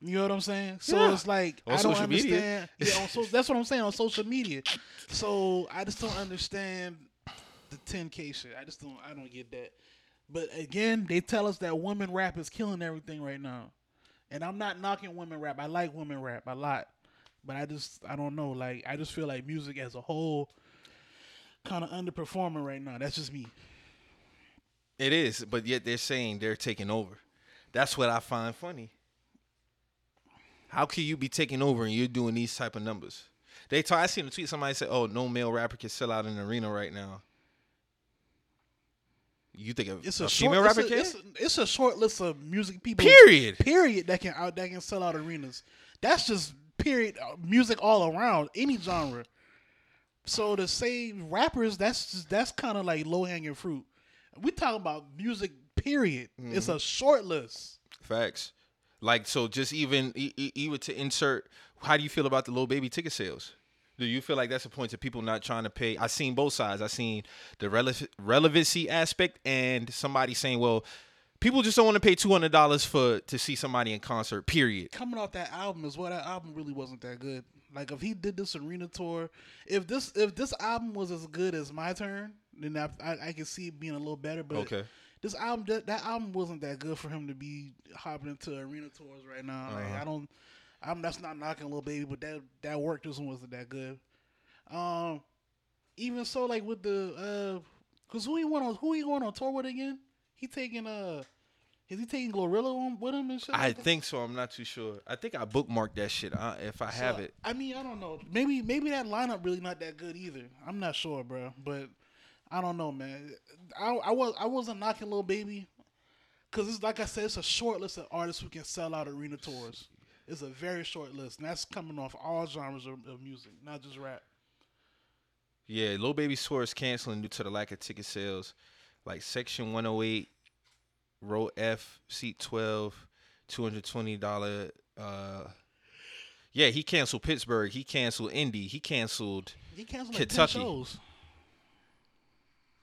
You know what I'm saying? So Yeah. it's like On I don't social media. understand. Yeah, on so, that's what I'm saying on social media. So I just don't understand the 10k shit. I just don't. I don't get that. But again, they tell us that women rap is killing everything right now, and I'm not knocking women rap. I like women rap a lot, but I just I don't know. Like I just feel like music as a whole kind of underperforming right now. That's just me. It is, but yet they're saying they're taking over. That's what I find funny. How can you be taking over and you're doing these type of numbers? They talk, I seen a tweet. Somebody said, "Oh, no male rapper can sell out an arena right now." You think a, It's a, a, short, female it's rapper a, it's, a, it's a short list of music people. Period. Period. That can out that can sell out arenas. That's just period. uh, Music all around any genre. So to say rappers, that's just, that's kind of like low hanging fruit. We talking about music. Period. It's Mm-hmm. a short list. Facts. Like so, just even even to insert, how do you feel about the Lil Baby ticket sales? Do you feel like that's a point to people not trying to pay? I've seen both sides. I've seen the rele- relevancy aspect and somebody saying, "Well, people just don't want to pay two hundred dollars for to see somebody in concert." Period. coming off that album as well. That album really wasn't that good. Like if he did this arena tour, if this if this album was as good as my turn, then I I, I can see it being a little better. But Okay. this album that, that album wasn't that good for him to be hopping into arena tours right now. Uh-huh. I don't, I'm that's not knocking Lil Baby, but that that work just wasn't that good. Um, even so, like with the uh, cause who he went on who he going on tour with again? He taking uh. Is he taking GloRilla on with him and shit? I like think so. I'm not too sure. I think I bookmarked that shit. Uh, if I have it, I mean, I don't know. Maybe maybe that lineup really not that good either. I'm not sure, bro. But I don't know, man. I I was I wasn't knocking Lil Baby because it's like I said, it's a short list of artists who can sell out arena tours. It's a very short list, and that's coming off all genres of, of music, not just rap. yeah, Lil Baby tour is canceling due to the lack of ticket sales. Like Section 108, row F, seat 12, $220. Uh, yeah, he canceled Pittsburgh. He canceled Indy. He canceled, He canceled like Kentucky. shows.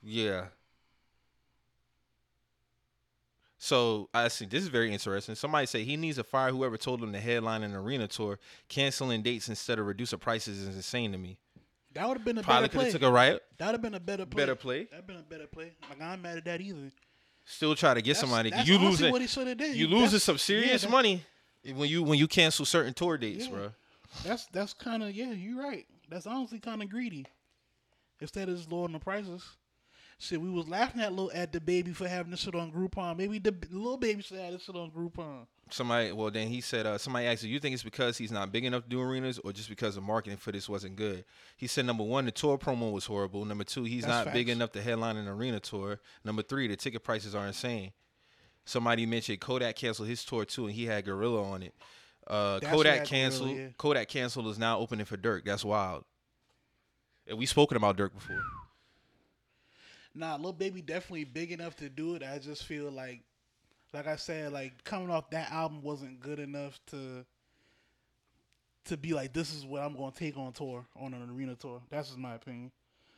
yeah. So I see. This is very interesting. Somebody say he needs to fire whoever told him to headline an arena tour. Canceling dates instead of reducing prices is insane to me. That would have been a Probably better could play. have took a riot. That'd have been a better play. Better play. That'd been a better play. Like I'm mad at that either. Still try to get That's- somebody. that's you losing. what he shoulda did. You losing some yeah, serious that- money when you when you cancel certain tour dates, Yeah. bro. That's that's kind of yeah. You're right. That's honestly kind of greedy. Instead of just lowering the prices, shit, we was laughing at little at the baby for having to sit on Groupon. Maybe the Lil Baby should have this shit on Groupon. Somebody, well, then he said, uh, somebody asked, "Do you think it's because he's not big enough to do arenas, or just because the marketing for this wasn't good?" He said, "Number one, the tour promo was horrible. Number two, he's That's not big enough to headline an arena tour. Number three, the ticket prices are insane." Somebody mentioned Kodak canceled his tour too, and he had GloRilla on it. Uh, Kodak canceled. GloRilla, yeah. Kodak canceled is now opening for Durk. That's wild. And we spoken about Durk before. Nah, Lil Baby definitely big enough to do it. I just feel like, like I said, like coming off that album wasn't good enough to. To be like, this is what I'm going to take on tour on an arena tour. That's just my opinion.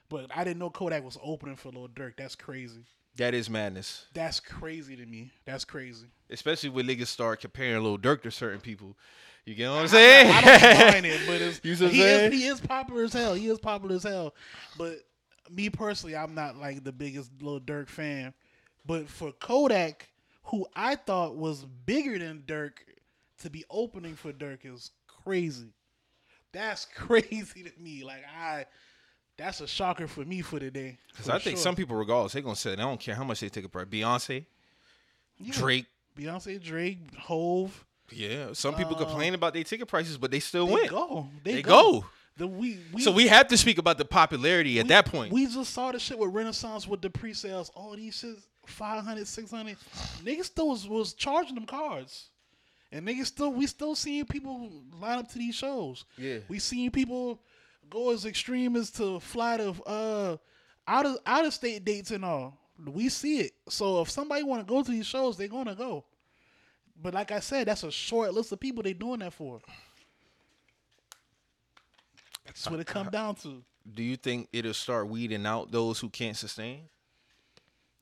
But I didn't know Kodak was opening for Lil Durk. That's crazy. That is madness. That's crazy to me. That's crazy. especially when niggas start comparing Lil Durk to certain people. You get what I'm saying? I saying? don't mind it, but it's, You what he, saying? is, he is popular as hell. He is popular as hell. But me personally, I'm not like the biggest little Durk fan. But for Kodak, who I thought was bigger than Durk, to be opening for Durk is crazy. That's crazy to me. Like I, that's a shocker for me for today. Because I think sure. some people, regardless, they're gonna say they don't care how much they take a price. Beyonce, Yeah. Drake, Beyonce, Drake, Hove, yeah. Some people complain about their ticket prices, but they still Uh, they win. go. They, They go. go. The we, we So we have to speak about the popularity at We- that point. We just saw the shit with Renaissance with the pre-sales. All these shit 500, 600. Niggas still was, was charging them cards. And niggas still we still seeing people line up to these shows. Yeah. We seeing people go as extreme as to fly to uh out of out of state dates and all. We see it. So if somebody wanna go to these shows, they're gonna go. But like I said, that's a short list of people they doing that for. That's what it come down to. Do you think it'll start weeding out those who can't sustain?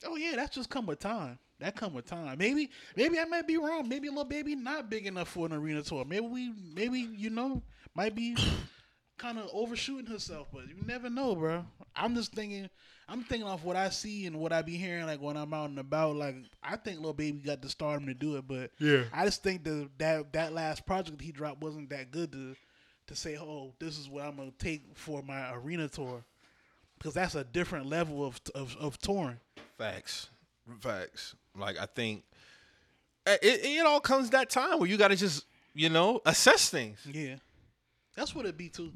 Oh yeah, that's just come with time. That come with time. Maybe maybe I might be wrong. Maybe a Lil Baby not big enough for an arena tour. Maybe we maybe you know might be kind of overshooting herself, but you never know, bro. I'm just thinking. I'm thinking off what I see and what I be hearing, like when I'm out and about. Like I think Lil Baby got the stardom to do it, but Yeah. I just think the that that last project he dropped wasn't that good to to say, oh, this is what I'm gonna take for my arena tour, because that's a different level of of, of touring. Facts, facts. Like I think it, it, all comes that time where you got to just you know assess things. Yeah, that's what it be too.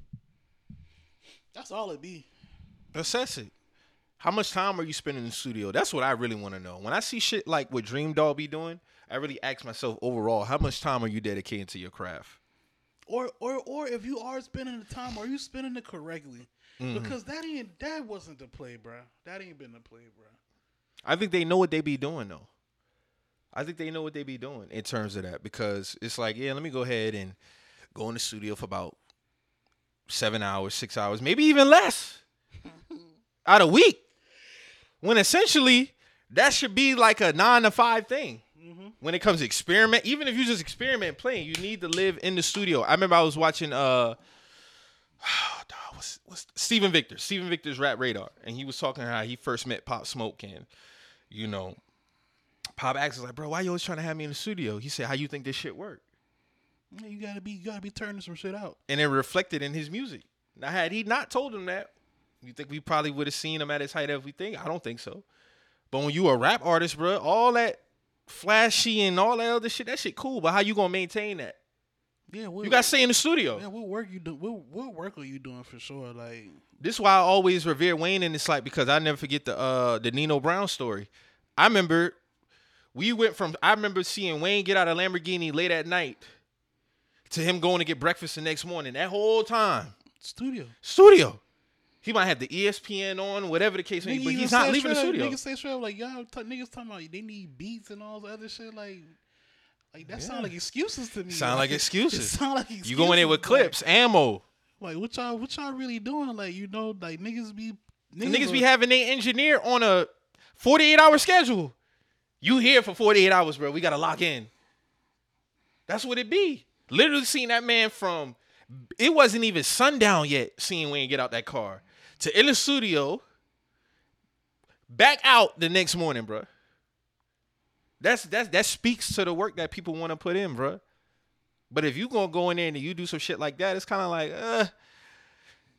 That's all it be. Assess it. How much time are you spending in the studio? That's what I really want to know. When I see shit like what DreamDoll be doing, I really ask myself overall, how much time are you dedicating to your craft? Or or or if you are spending the time, are you spending it correctly? Mm-hmm. Because that ain't that wasn't the play, bro. That ain't been the play, bro. I think they know what they be doing though. I think they know what they be doing in terms of that because it's like, yeah, let me go ahead and go in the studio for about seven hours, six hours, maybe even less out a week. When essentially that should be like a nine to five thing. When it comes to experiment, even if you just experiment playing, you need to live in the studio. I remember I was watching uh oh, dog, what's what's Steven Victor, Steven Victor's Rap Radar, and he was talking how he first met Pop Smoke and you know, Pop asked us like, bro, why you always trying to have me in the studio? He said, how you think this shit work? Yeah, You gotta be you gotta be turning some shit out. And it reflected in his music. Now, had he not told him that, you think we probably would have seen him at his height? Everything? I don't think so. But when you a rap artist, bro, all that flashy and all that other shit, that shit cool. But how you gonna maintain that? Yeah, what, You got to stay in the studio. Yeah, what work you do? What, what work are you doing for sure? Like, This is why I always revere Wayne in this like because I never forget the uh the Nino Brown story. I remember we went from I remember seeing Wayne get out of Lamborghini late at night to him going to get breakfast the next morning. That whole time, studio. studio. He might have the ESPN on, whatever the case may be, but he's not leaving the straight up- studio. Niggas say straight up like y'all t- niggas talking about they need beats and all the other shit. Like, like that sound like excuses to me. Sound like excuses. It sound like excuses. You go in there with like- clips, ammo. Like, what y'all what y'all really doing? Like you know like niggas be Niggas, niggas be having their engineer on a 48 hour schedule. You here for 48 hours, bro. We gotta lock in. That's what it be. Literally seeing that man from it wasn't even sundown yet, seeing Wayne get out that car. To in the studio, back out the next morning, bro. That's that's that speaks to the work that people want to put in, bro. But if you gonna go in there and you do some shit like that, it's kind of like, uh,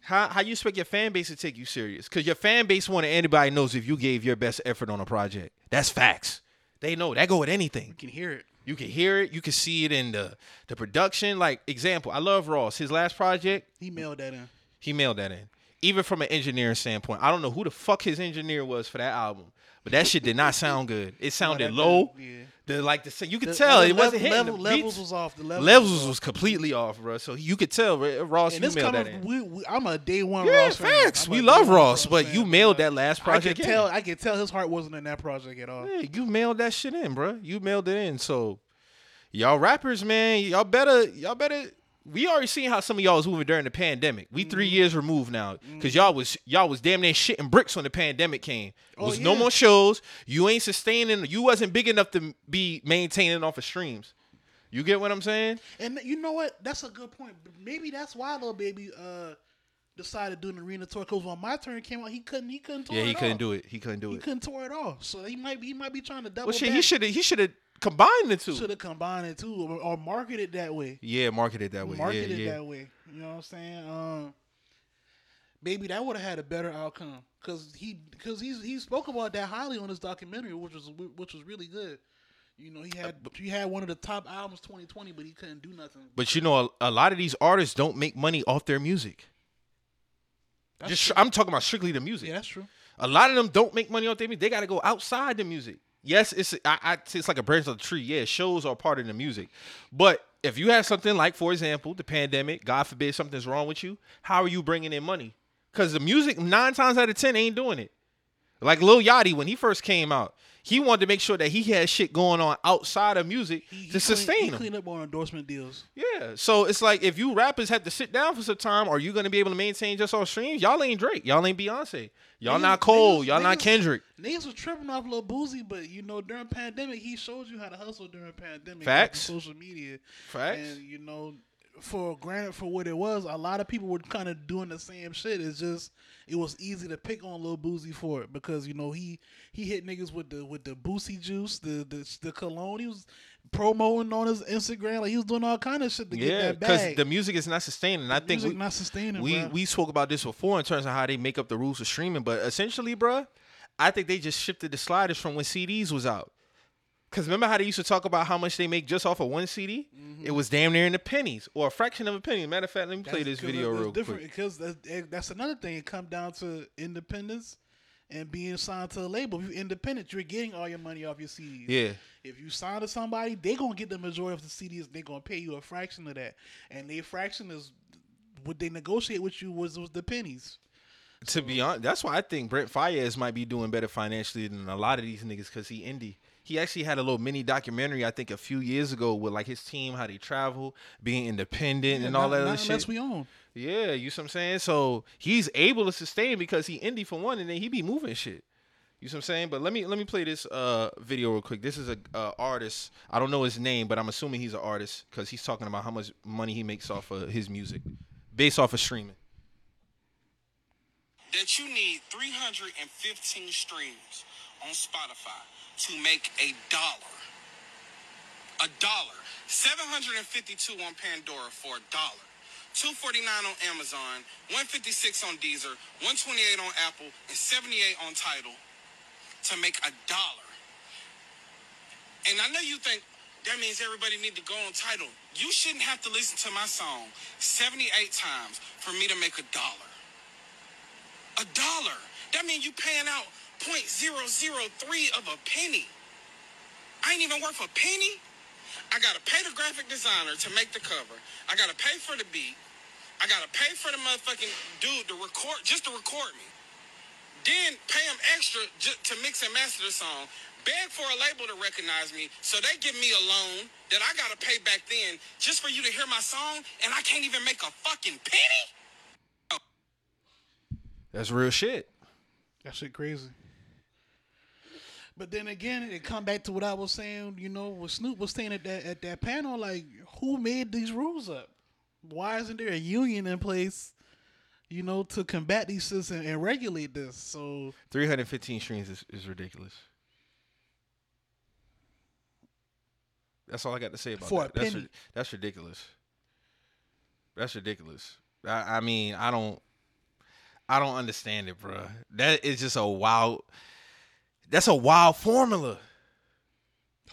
how how you expect your fan base to take you serious? Because your fan base than anybody knows if you gave your best effort on a project. That's facts. They know that go with anything. You can hear it. You can hear it. You can see it in the the production. Like example, I love Ross. His last project, He mailed that in. he mailed that in. Even from an engineering standpoint, I don't know who the fuck his engineer was for that album, but that shit did not sound good. It sounded that- low. yeah. The like the you could The- tell the it wasn't hitting. level- the levels was off. The levels, levels was was completely off, bro. So you could tell Ross And you mailed that in. we, we, I'm a day one Yeah, Ross fan. facts. We love one Ross, but fan, you mailed that last I project can in. tell. I can tell his heart wasn't in that project at all. Yeah, you mailed that shit in, bro. You mailed it in. So y'all rappers, man, y'all better, y'all better. We already seen how some of y'all was moving during the pandemic. We three Mm-hmm. years removed now, cause y'all was y'all was damn near shitting bricks when the pandemic came. It Oh, was no more shows. You ain't sustaining. You wasn't big enough to be maintaining off of streams. You get what I'm saying? And you know what? That's a good point. Maybe that's why Lil Baby uh decided to do an arena tour. Cause when my turn came out, he couldn't. He couldn't tour. Yeah, he it couldn't off. do it. He couldn't do He it. He couldn't tour it off. So he might be. He might be trying to double. Well, shit, he should. He should have combined the two. should have combined it too, or, or marketed that way. Yeah, marketed that way. marketed yeah, yeah. that way. You know what I'm saying? Um, maybe that would have had a better outcome because he because he's he spoke about that highly on his documentary, which was which was really good. You know, he had he had one of the top albums 2020, but he couldn't do nothing. But you know, a, a lot of these artists don't make money off their music. That's Just true. I'm talking about strictly the music. yeah, that's true. A lot of them don't make money off their music. They got to go outside the music. Yes, it's I, I, it's like a branch of the tree. Yeah, shows are part of the music, but if you have something like, for example, the pandemic, God forbid something's wrong with you, how are you bringing in money? Because the music nine times out of ten ain't doing it. Like Lil Yachty when he first came out, he wanted to make sure that he had shit going on outside of music He- he to clean- sustain he him. cleaned up on endorsement deals. Yeah. So it's like if you rappers have to sit down for some time, are you gonna be able to maintain just on streams? Y'all ain't Drake. Y'all ain't Beyonce. Y'all Niggas- not Cole. niggas- Y'all not Kendrick. Niggas was tripping off Lil Boosie, but you know during pandemic he showed you how to hustle during pandemic. Facts. on Social media. Facts. And you know, for granted for what it was, a lot of people were kind of doing the same shit. It's just it was easy to pick on Lil Boosie for it because you know he he hit niggas with the with the Boosie juice, the the the cologne. He was promoting on his Instagram like he was doing all kind of shit to Yeah, get that back. because the music is not sustaining. I think we, not sustaining. we bruh. we spoke about this before in terms of how they make up the rules of streaming, but essentially, bruh, I think they just shifted the sliders from when CDs was out. Cause remember how they used to talk about how much they make just off of one CD? Mm-hmm. It was damn near in the pennies or a fraction of a penny. Matter of fact, let me play this video that's real different quick. because that's, that's another thing. It come down to independence and being signed to a label. If you're independent, you're getting all your money off your CDs. Yeah. If you sign to somebody, they're gonna get the majority of the CDs. They're gonna pay you a fraction of that, and their fraction is what they negotiate with you was was the pennies. To be honest, that's why I think Brent Faiyaz might be doing better financially than a lot of these niggas because he indie. He actually had a little mini documentary, I think, a few years ago with like his team, how they travel, being independent, and all Not- that not other unless shit. we own. Yeah, you see what I'm saying? So he's able to sustain because he indie for one, and then he be moving shit. You see what I'm saying? But let me let me play this uh video real quick. This is a uh, artist. I don't know his name, but I'm assuming he's an artist because he's talking about how much money he makes off of his music, based off of streaming. that you need 315 streams on Spotify to make a dollar. A dollar. 752 on Pandora for a dollar. 249 on Amazon, 156 on Deezer, 128 on Apple, and 78 on Tidal to make a dollar. And I know you think that means everybody need to go on Tidal. You shouldn't have to listen to my song 78 times for me to make a dollar. A dollar. That means you paying out 0.003 of a penny. I ain't even worth a penny. I gotta pay the graphic designer to make the cover. I gotta pay for the beat. I gotta pay for the motherfucking dude to record, just to record me. Then pay him extra ju- to mix and master the song. Beg for a label to recognize me, so they give me a loan that I gotta pay back then just for you to hear my song, and I can't even make a fucking penny. That's real shit. That shit crazy. But then again, it come back to what I was saying. You know, what Snoop was saying at that at that panel, like, who made these rules up? Why isn't there a union in place? You know, to combat these shits and, and regulate this. So 315 streams is, is ridiculous. That's all I got to say about For that. That's, that's ridiculous. That's ridiculous. I, I mean, I don't, I don't understand it, bro. That is just a wild. That's a wild formula.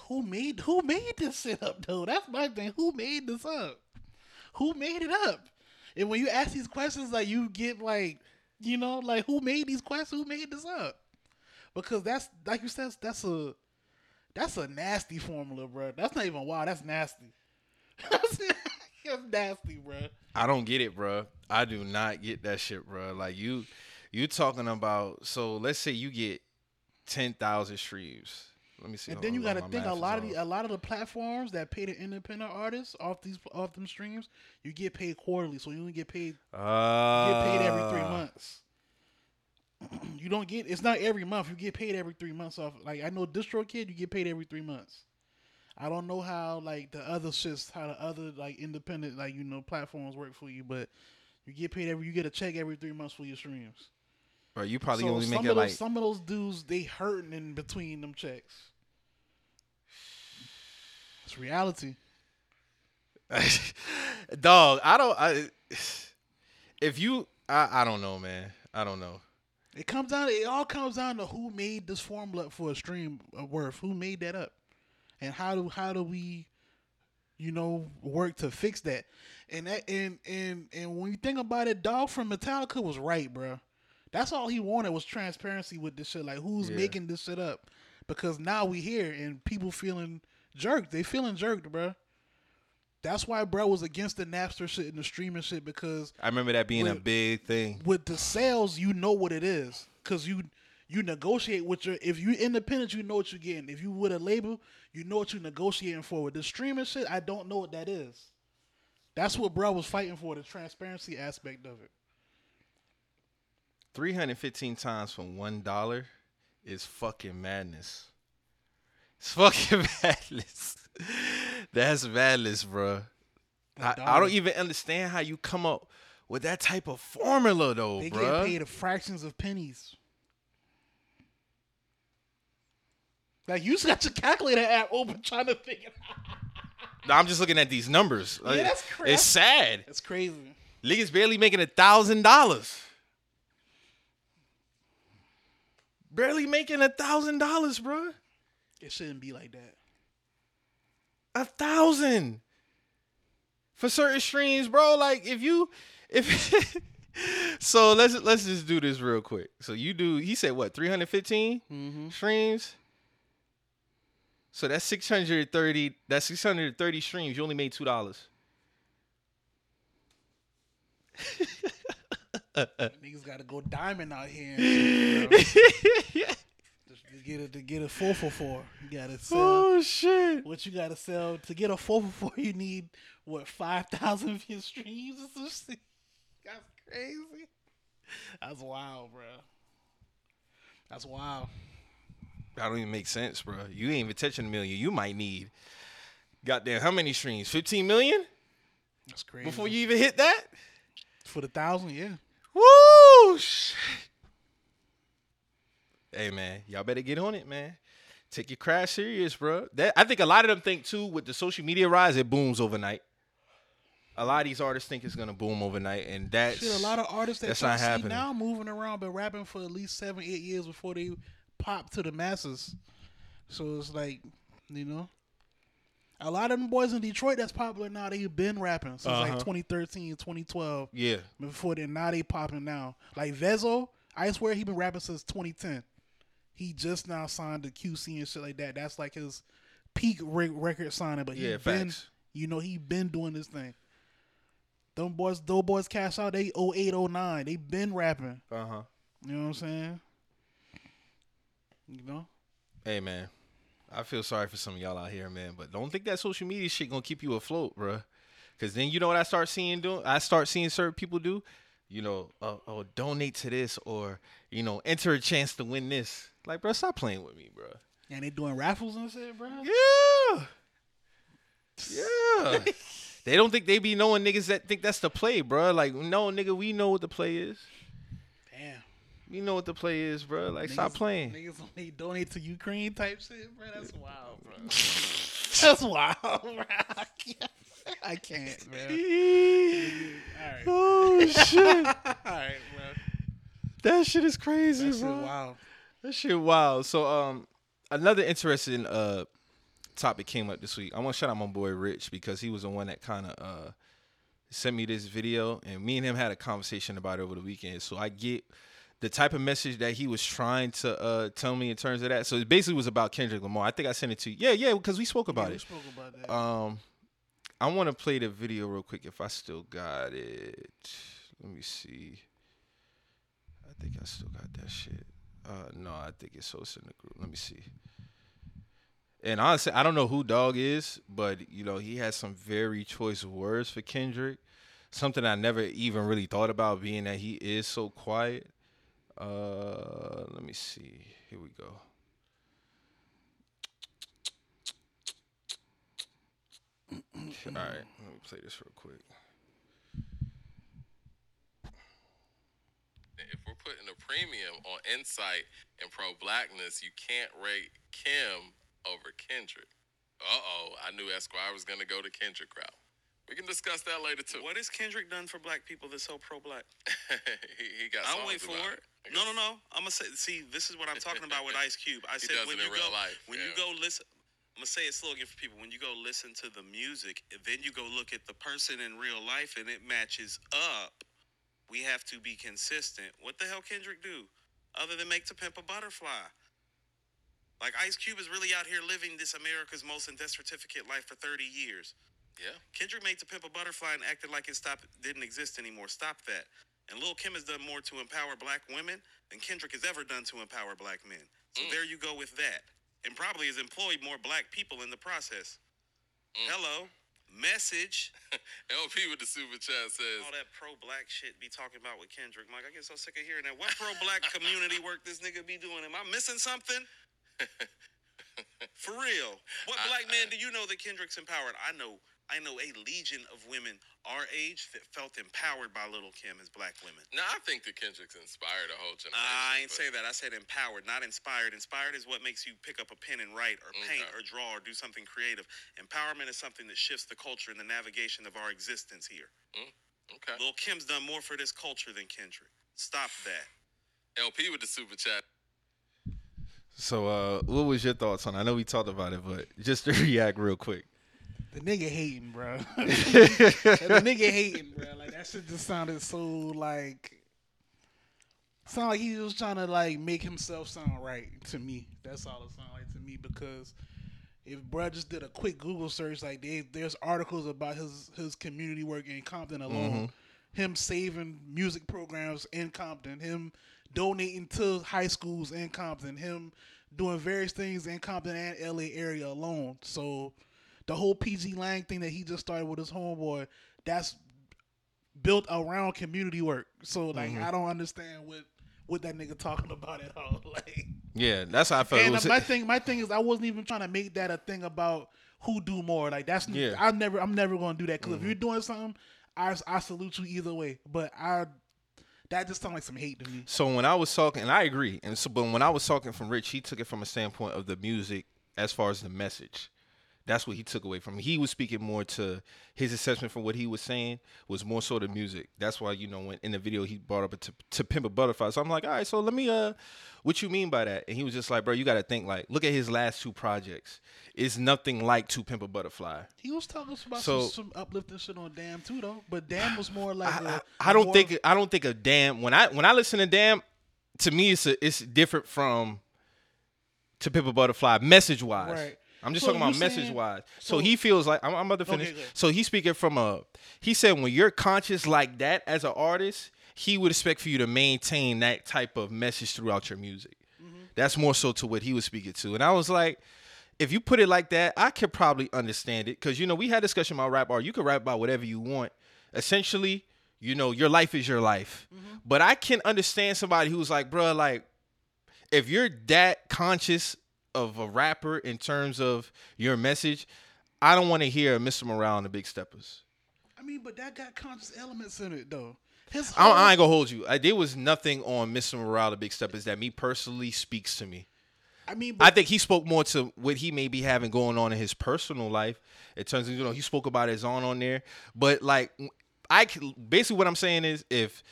who made who made this shit up though? That's my thing. Who made this up? Who made it up? And when you ask these questions, like you get like, you know, like who made these questions? Who made this up? Because that's like you said, that's a that's a nasty formula, bro. That's not even wild. That's nasty. that's, nasty, bro. I don't get it, bro. I do not get that shit, bro. Like you, you talking about. So let's say you get ten thousand streams. Let me see. And then you got to think a lot of the, a lot of the platforms that pay the independent artists off these off them streams, you get paid quarterly, so you only get paid You get paid every three Ah. months. you don't get it's not every month. You get paid every three months off. Like I know DistroKid, you get paid every three months. I don't know how like the other shits, how the other like independent like you know platforms work for you, but you get paid every you get a check every three months for your streams. Bro, you probably so only make it those like some of those dudes they hurting in between them checks. It's reality. dog. I don't. I if you, I, I don't know, man. I don't know. It comes down. It all comes down to who made this formula for a stream of worth. Who made that up, and how do how do we, you know, work to fix that? And that and and and when you think about it, Dog from Metallica was right, bro. That's all he wanted was transparency with this shit. Like who's Yeah. making this shit up? Because now we here and people feeling jerked. They feeling jerked, bro. That's why bro was against the Napster shit and the streaming shit because I remember that being a big thing. with the sales, you know what it is, cause you you negotiate with your if you independent, you know what you're getting. If you with a label, you know what you're negotiating for. With the streaming shit, I don't know what that is. That's what bro was fighting for, the transparency aspect of it. 315 times from one dollar is fucking madness. It's fucking madness. That's madness, bro. I, I don't even understand how you come up with that type of formula, though, They bro. They get paid fractions of pennies. Like you just got your calculator app open trying to figure out. No, I'm just looking at these numbers. Like, that's cra- It's sad. That's crazy. Niggas barely making a thousand dollars. Barely making a thousand dollars, bro. It shouldn't be like that. a thousand for certain streams, bro. Like if you if so let's let's just do this real quick. So you do he said what 315 mm-hmm. streams. So that's 630 that's 630 streams. You only made two dollars. Niggas got to go diamond out here. Shit, bro. Just to get it to get a four for four, you gotta oh, sell. Oh shit. What you gotta sell to get a four for four? You need what five thousand streams or some shit. That's crazy. That's wild, bro. That's wild. That don't even make sense, bro. You ain't even touching a million. You might need goddamn how many streams? 15 million That's crazy. before you even hit that? for the thousand, yeah. Oh, Woo! Hey man, y'all better get on it, man. Take your craft serious, bro. That I think a lot of them think too with the social media rise, it booms overnight. A lot of these artists think it's gonna boom overnight, and that's Shit, a lot of artists that that's you not see happening. now moving around, been rapping for at least seven, eight years before they pop to the masses. So it's like, you know, a lot of them boys in Detroit that's popular now. They've been rapping since like Uh-huh. 2013, 2012. yeah. Before then, now they popping now. Like Vezo, I swear he been rapping since 2010. He just now signed to QC and shit like that. That's like his peak re- record signing. But Yeah, been, facts. you know, he been doing this thing. Them boys, those boys cash out. They 08, 09. They been rapping. Uh huh. You know what I'm saying? You know, Hey man, I feel sorry for some of y'all out here, man. But don't think that social media shit gonna keep you afloat, bro. Cause then you know what I start seeing doing? I start seeing certain people do. You know, oh, oh, donate to this or you know, enter a chance to win this. Like, bro, stop playing with me, bro. and they doing raffles and shit, bro. Yeah, yeah. they don't think they be knowing niggas that think that's the play, bro. Like, no, nigga, we know what the play is. We know what the play is, bro. Like, stop playing. Niggas only donate to Ukraine type shit, bro. That's wild, bro. That's wild, bro. I can't, I can't man. All right, Oh shit. all right, bro. That shit is crazy, That's bro. wild. That shit wild. So um another interesting uh topic came up this week. I want to shout out my boy Rich because he was the one that kind of uh sent me this video and me and him had a conversation about it over the weekend. So I get the type of message that he was trying to uh tell me in terms of that. So it basically was about Kendrick Lamar. I think I sent it to you. Yeah, yeah, because we spoke about Yeah, we it. spoke about that. Um, I want to play the video real quick if I still got it. Let me see. I think I still got that shit. Uh, no, I think it's so in the group. Let me see. And honestly, I don't know who Dog is, but you know he has some very choice words for Kendrick. Something I never even really thought about, being that he is so quiet. Uh, let me see. Here we go. All right, let me play this real quick. if we're putting a premium on insight and pro blackness, you can't rate Kim over Kendrick. Uh oh, I knew Esquire was gonna go to Kendrick route. We can discuss that later too. What has Kendrick done for black people that's so pro black? he, he got. I'll songs wait for about it. No, no, no. I'm gonna say. See, this is what I'm talking about with Ice Cube. I said when you go, life, when you go listen. I'm gonna say it slow again for people. When you go listen to the music, and then you go look at the person in real life, and it matches up. We have to be consistent. What the hell Kendrick do, other than make to pimp a butterfly? Like Ice Cube is really out here living this America's most in death certificate life for 30 years. Yeah. Kendrick made to pimp a butterfly and acted like it stopped didn't exist anymore. Stop that. And Lil Kim has done more to empower black women than Kendrick has ever done to empower black men. So mm. there you go with that. And probably has employed more black people in the process. Mm. Hello. Message. LP with the super chat says, All that pro black shit be talking about with Kendrick. Mike, I get so sick of hearing that. What pro black community work this nigga be doing? Am I missing something? For real. What black man do you know that Kendrick's empowered? I know I know a legion of women our age that felt empowered by Lil Kim as black women. "No, I think that Kendrick's inspired a whole generation." I ain't but- say that. I said empowered, not inspired. Inspired is what makes you pick up a pen and write or paint Okay. or draw or do something creative. Empowerment is something that shifts the culture and the navigation of our existence here. Okay. Lil Kim's done more for this culture than Kendrick. Stop that. LP with the super chat. So, uh, what was your thoughts on? I know we talked about it, but just to react real quick. The nigga hating, bro. the nigga hating, bro. Like that shit just sounded so like. Sound like he was trying to like make himself sound right to me. That's all it sounded like to me because if bro just did a quick Google search, like they, there's articles about his his community work in Compton alone, mm-hmm. him saving music programs in Compton, him donating to high schools in Compton, him doing various things in Compton and LA area alone. So the whole pgLang thing that he just started with his homeboy, that's built around community work. So like mm-hmm. I don't understand what what that nigga talking about at all. Like Yeah, that's how I felt. And was- my thing my thing is I wasn't even trying to make that a thing about who do more. Like that's Yeah. I never I'm never gonna do that because if mm-hmm. you're doing something, I I salute you either way. But I that just sounds like some hate to me. So when I was talking, and I agree, and so but when I was talking from Rich, he took it from a standpoint of the music as far as the message. That's what he took away from it. He was speaking more to his assessment from what he was saying was more so the music. That's why you know when in the video he brought up a to, to pimp a butterfly. So I'm like, all right, so let me uh, what you mean by that? And he was just like, bro, you got to think like, look at his last two projects. It's nothing like to pimp a butterfly. He was talking about So- some, some uplifting shit on Damn too though. But Damn was more like I, a- I, I don't think I don't think a damn when I when I listen to damn to me it's a, it's different from to Pimp a Butterfly message wise. Right. I'm just So talking about message saying- wise. So, so- he feels like I'm, I'm about to finish. good. so he's speaking from a he said when you're conscious like that as an artist, he would expect for you to maintain that type of message throughout your music. Mm-hmm. That's more so to what he was speaking to. And I was like, if you put it like that, I could probably understand it. Cause you know, we had a discussion about rap art. You could rap about whatever you want. Essentially, you know, your life is your life. But I can understand somebody who's like, bruh, like, if you're that conscious of a rapper in terms of your message, I don't want to hear Mr. Morale and the Big Steppers. I mean, but that got conscious elements in it though. His I, whole, I ain't gonna hold you. I, there was nothing on Mr. Morale, the Big Steppers, that me personally speaks to me. I mean, I think he spoke more to what he may be having going on in his personal life. It turns of you know, he spoke about his own on there. But like, I basically what I'm saying is, if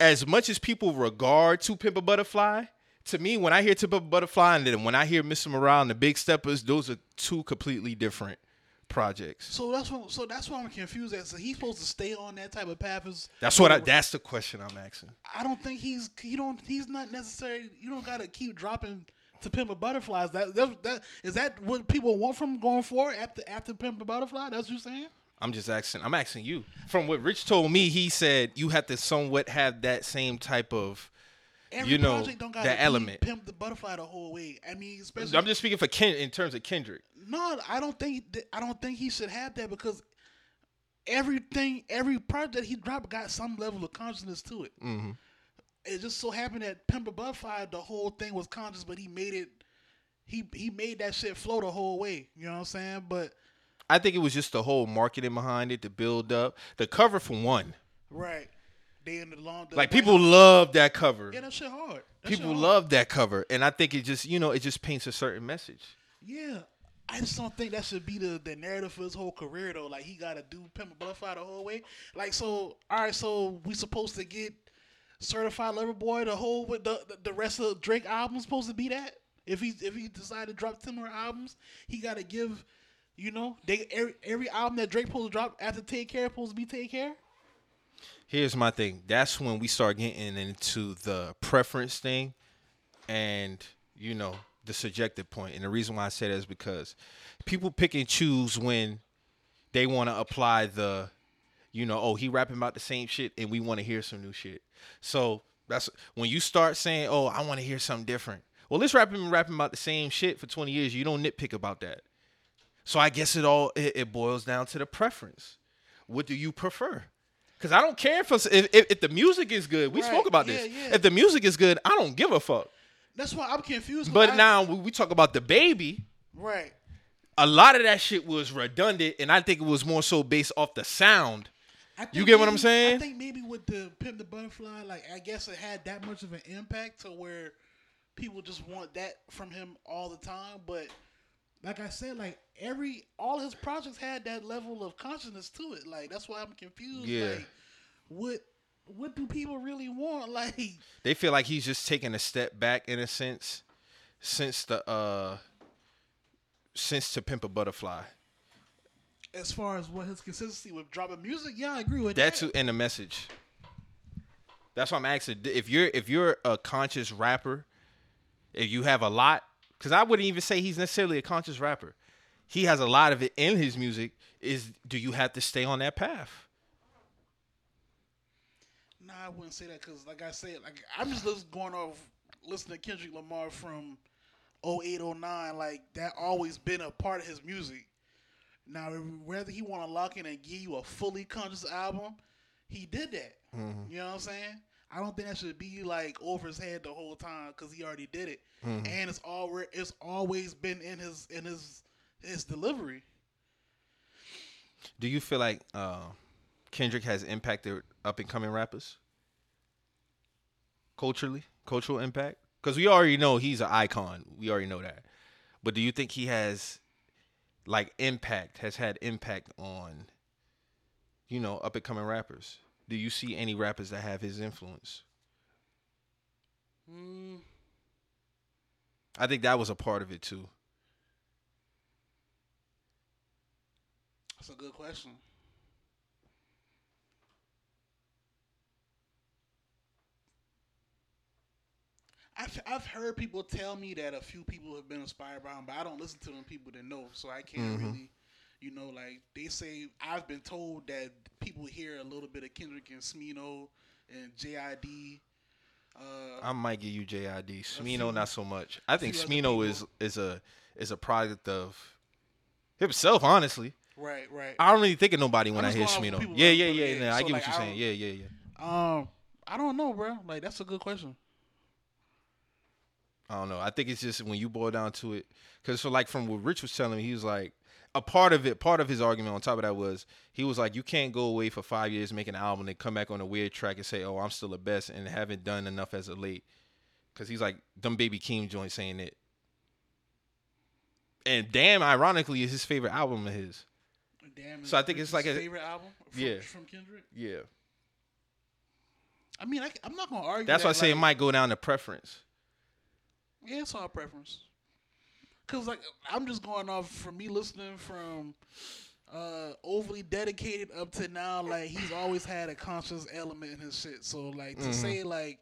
as much as people regard To Pimp a Butterfly, to me, when I hear Pimp a Butterfly and then when I hear Mr. Morale and the Big Steppers, those are two completely different projects. so that's what so that's why I'm confused. At so he's supposed to stay on that type of path. As, That's what I. That's the question I'm asking. I don't think he's he don't he's not necessary. You don't got to keep dropping to pimp a butterflies. That, that that is that what people want from going forward after after pimp a butterfly. That's what you're saying. I'm just asking. I'm asking you. From what Rich told me, he said you have to somewhat have that same type of. Every You know, project don't gotta that element. pimp the butterfly the whole way. I mean, especially I'm just speaking for Ken in terms of Kendrick. No, I don't think th- I don't think he should have that because everything, every project he dropped got some level of consciousness to it. Mm-hmm. It just so happened that Pimp a Butterfly, the whole thing was conscious, but he made it. He he made that shit flow the whole way. You know what I'm saying? But I think it was just the whole marketing behind it, the build up, the cover for one. right, they in the long the Like people love that cover. Yeah, that shit hard. That People shit hard. love that cover, and I think it just you know it just paints a certain message. Yeah. I just don't think that should be the, the narrative for his whole career though. Like he gotta do Pimp a Butterfly the whole way. Like so, all right. So we supposed to get Certified Lover Boy the whole with the, the rest of Drake albums supposed to be that. If he if he decided to drop ten more albums, he gotta give. You know, they every every album that Drake supposed to drop after Take Care supposed to be Take Care. Here's my thing. That's when we start getting into the preference thing, and you know the subjective point. And the reason why I say that is because people pick and choose when they want to apply the You know, oh, he rapping about the same shit and we want to hear some new shit. So that's when you start saying, Oh, I want to hear something different. Well, this rapper been rapping about the same shit for 20 years. You don't nitpick about that. So I guess it all it, it boils down to the preference. What do you prefer? Because I don't care if, if if if the music is good. We Right, spoke about yeah, this. yeah. If the music is good, I don't give a fuck. That's why I'm confused. But I- now we talk about the baby, right? a lot of that shit was redundant, and I think it was more so based off the sound. You get what I'm saying? I think maybe with the Pimp the Butterfly, like I guess it had that much of an impact to where people just want that from him all the time. But like I said, like every all his projects had that level of consciousness to it. Like that's why I'm confused. Yeah. Like what what do people really want? Like They feel like he's just taking a step back in a sense since the uh since to Pimp a Butterfly. as far as what his consistency with dropping music, yeah, I agree with That that. too, and the message. That's why I'm asking if you're if you're a conscious rapper, if you have a lot, because I wouldn't even say he's necessarily a conscious rapper. He has a lot of it in his music. Is do you have to stay on that path? Nah, I wouldn't say that because, like I said, like I'm just going off listening to Kendrick Lamar from 08, 09. Like that always been a part of his music. Now, whether he want to lock in and give you a fully conscious album, he did that. Mm-hmm. You know what I'm saying? I don't think that should be like over his head the whole time because he already did it, and it's already it's always been in his in his his delivery. Do you feel like uh, Kendrick has impacted up and coming rappers culturally, cultural impact? Because we already know he's an icon. We already know that. But do you think he has like impact? Has had impact on you know up and coming rappers? Do you see any rappers that have his influence? Mm, I think that was a part of it too. that's a good question. I've, I've heard people tell me that a few people have been inspired by him, but I don't listen to them people that know, so I can't really, you know, like they say. I've been told that people hear a little bit of Kendrick and Smino and JID. Uh, I might give you JID. Smino, not so much. I think Smino is is a is a product of himself. Honestly, right, right. I don't really think of nobody when I'm I hear Smino. Yeah, yeah, yeah. yeah. I get like, what you're I saying. Yeah, yeah, yeah. Um, I don't know, bro. Like that's a good question. I don't know. I think it's just when you boil down to it, because so like from what Rich was telling me, he was like a part of it. Part of his argument on top of that was he was like, you can't go away for five years make an album and come back on a weird track and say, oh, I'm still the best and haven't done enough as of late. Because he's like dumb baby Keem joint saying it. And damn, ironically, is his favorite album of his. Damn. So I think it's like his a- favorite album. From, Yeah. From Kendrick. Yeah. I mean, I, am not gonna argue. That's why I that, say it might go down to preference. Yeah, it's all preference. Cause like I'm just going off from me listening from uh overly dedicated up to now. Like he's always had a conscious element in his shit. So like to mm-hmm. say like,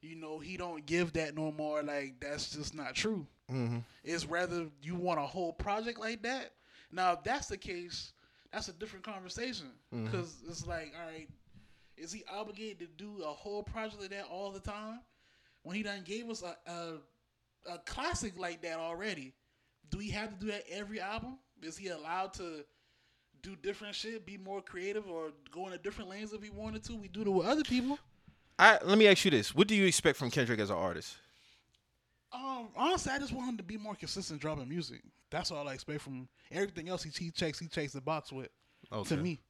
you know, he don't give that no more. Like that's just not true. Mm-hmm. It's rather you want a whole project like that. Now if that's the case, that's a different conversation. Mm-hmm. Because it's like, all right, is he obligated to do a whole project like that all the time? When he done gave us a, a a classic like that already, do we have to do that every album? Is he allowed to do different shit, be more creative, or go into different lanes if he wanted to? We do it with other people. I let me ask you this: What do you expect from Kendrick as an artist? Um, honestly, I just want him to be more consistent dropping music. That's all I expect from. Everything else he, he checks, he checks the box with. Okay. To me,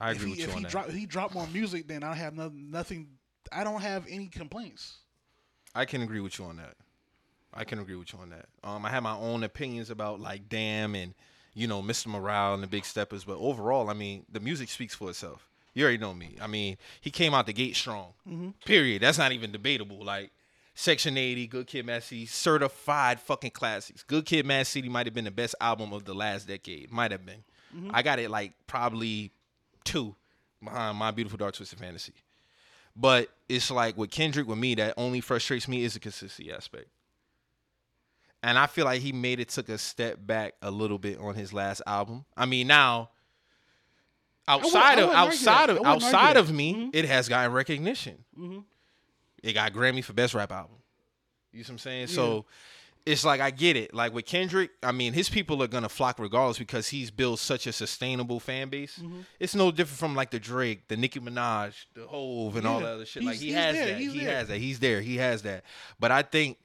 I if agree he with if you he on that. drop he drop more music, then I have no, nothing. I don't have any complaints. I can agree with you on that. I can agree with you on that. Um, I have my own opinions about like Damn and you know Mr. Morale and the Big Steppers, but overall, I mean, the music speaks for itself. You already know me. I mean, he came out the gate strong. Period. That's not even debatable. Like Section 80, Good Kid, Mad City, certified fucking classics. Good Kid, Mad City might have been the best album of the last decade. Might have been. I got it like probably two behind My Beautiful Dark Twisted Fantasy. But it's like with Kendrick, with me, that only frustrates me is the consistency aspect. And I feel like he made it took a step back a little bit on his last album. I mean, now outside of outside of I wouldn't argue outside of me, mm-hmm. it has gotten recognition. Mm-hmm. It got Grammy for best rap album. You see what I'm saying? So it's like I get it. Like with Kendrick, I mean, his people are gonna flock regardless because he's built such a sustainable fan base. Mm-hmm. It's no different from like the Drake, the Nicki Minaj, the Hove, and all Yeah. that other shit. He's- like he has there. that. He's he there. has that. He's there. He has that. But I think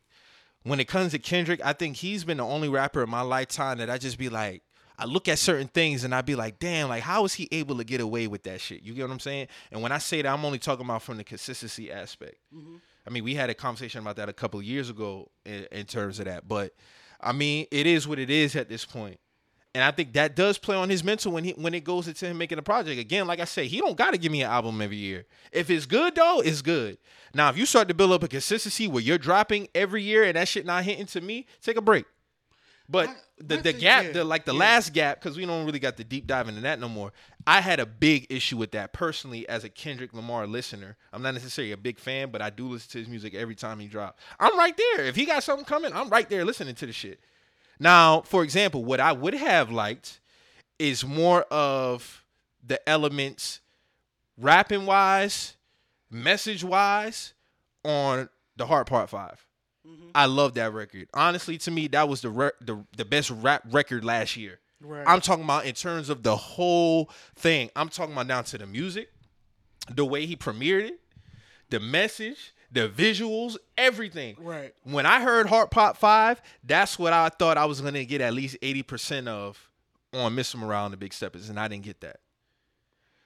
when it comes to Kendrick, I think he's been the only rapper in my lifetime that I just be like, I look at certain things and I be like, damn, like how is he able to get away with that shit? You get what I'm saying? And when I say that, I'm only talking about from the consistency aspect. I mean, we had a conversation about that a couple of years ago in, in terms of that, but I mean, it is what it is at this point. And I think that does play on his mental when he when it goes into him making a project. Again, like I say, he don't gotta give me an album every year. If it's good though, it's good. Now, if you start to build up a consistency where you're dropping every year and that shit not hitting to me, take a break. But I- the, the gap, the like the yeah. last gap, because we don't really got the deep dive into that no more. I had a big issue with that personally as a Kendrick Lamar listener. I'm not necessarily a big fan, but I do listen to his music every time he drops. I'm right there. If he got something coming, I'm right there listening to the shit. Now, for example, what I would have liked is more of the elements rapping wise, message wise on the Heart Part 5. Mm-hmm. I love that record. Honestly, to me, that was the re- the, the best rap record last year. Right. I'm talking about in terms of the whole thing. I'm talking about down to the music, the way he premiered it, the message, the visuals, everything. Right. When I heard Heart Part 5, that's what I thought I was going to get at least 80% of on Mr. Morale and the Big Steppers, and I didn't get that.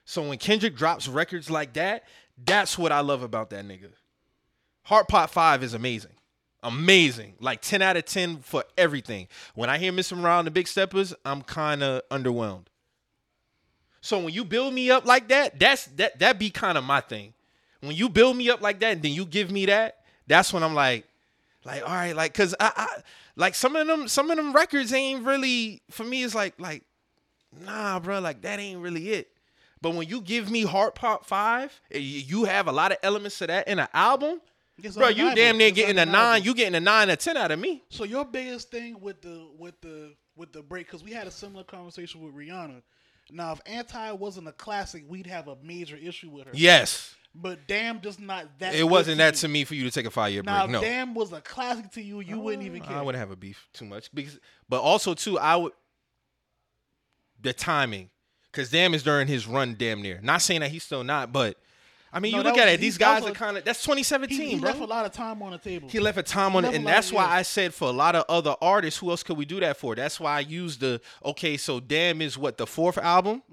So when Kendrick drops records like that, that's what I love about that nigga. Heart Part 5 is amazing. Amazing. Like 10 out of 10 for everything. When I hear Mr. Morale and the Big Steppers, I'm kind of underwhelmed. So when you build me up like that, that's that that be kind of my thing. When you build me up like that, and then you give me that, that's when I'm like, like, all right, like, cause I, I like some of them, some of them records ain't really for me. It's like, like, nah, bro, like that ain't really it. But when you give me Heart Part Five, you you have a lot of elements of that in an album, bro. You damn near getting a nine. You getting a nine or ten out of me. So your biggest thing with the with the with the break because we had a similar conversation with Rihanna. Now, if Anti wasn't a classic, we'd have a major issue with her. Yes, But Damn just not that. it wasn't that you. to me for you to take a five year break. Now, No, Damn was a classic to you, you wouldn't even uh, care. I wouldn't have a beef too much because, but also too, I would the timing because damn is during his run, damn near. Not saying that he's still not, but I mean, No, you look at it. These guys was are kind of that's 2017, he, he bro. left a lot of time on the table. He left a time on it, and that's why. I said for a lot of other artists, who else could we do that for? That's why I used the okay. So damn is what the fourth album.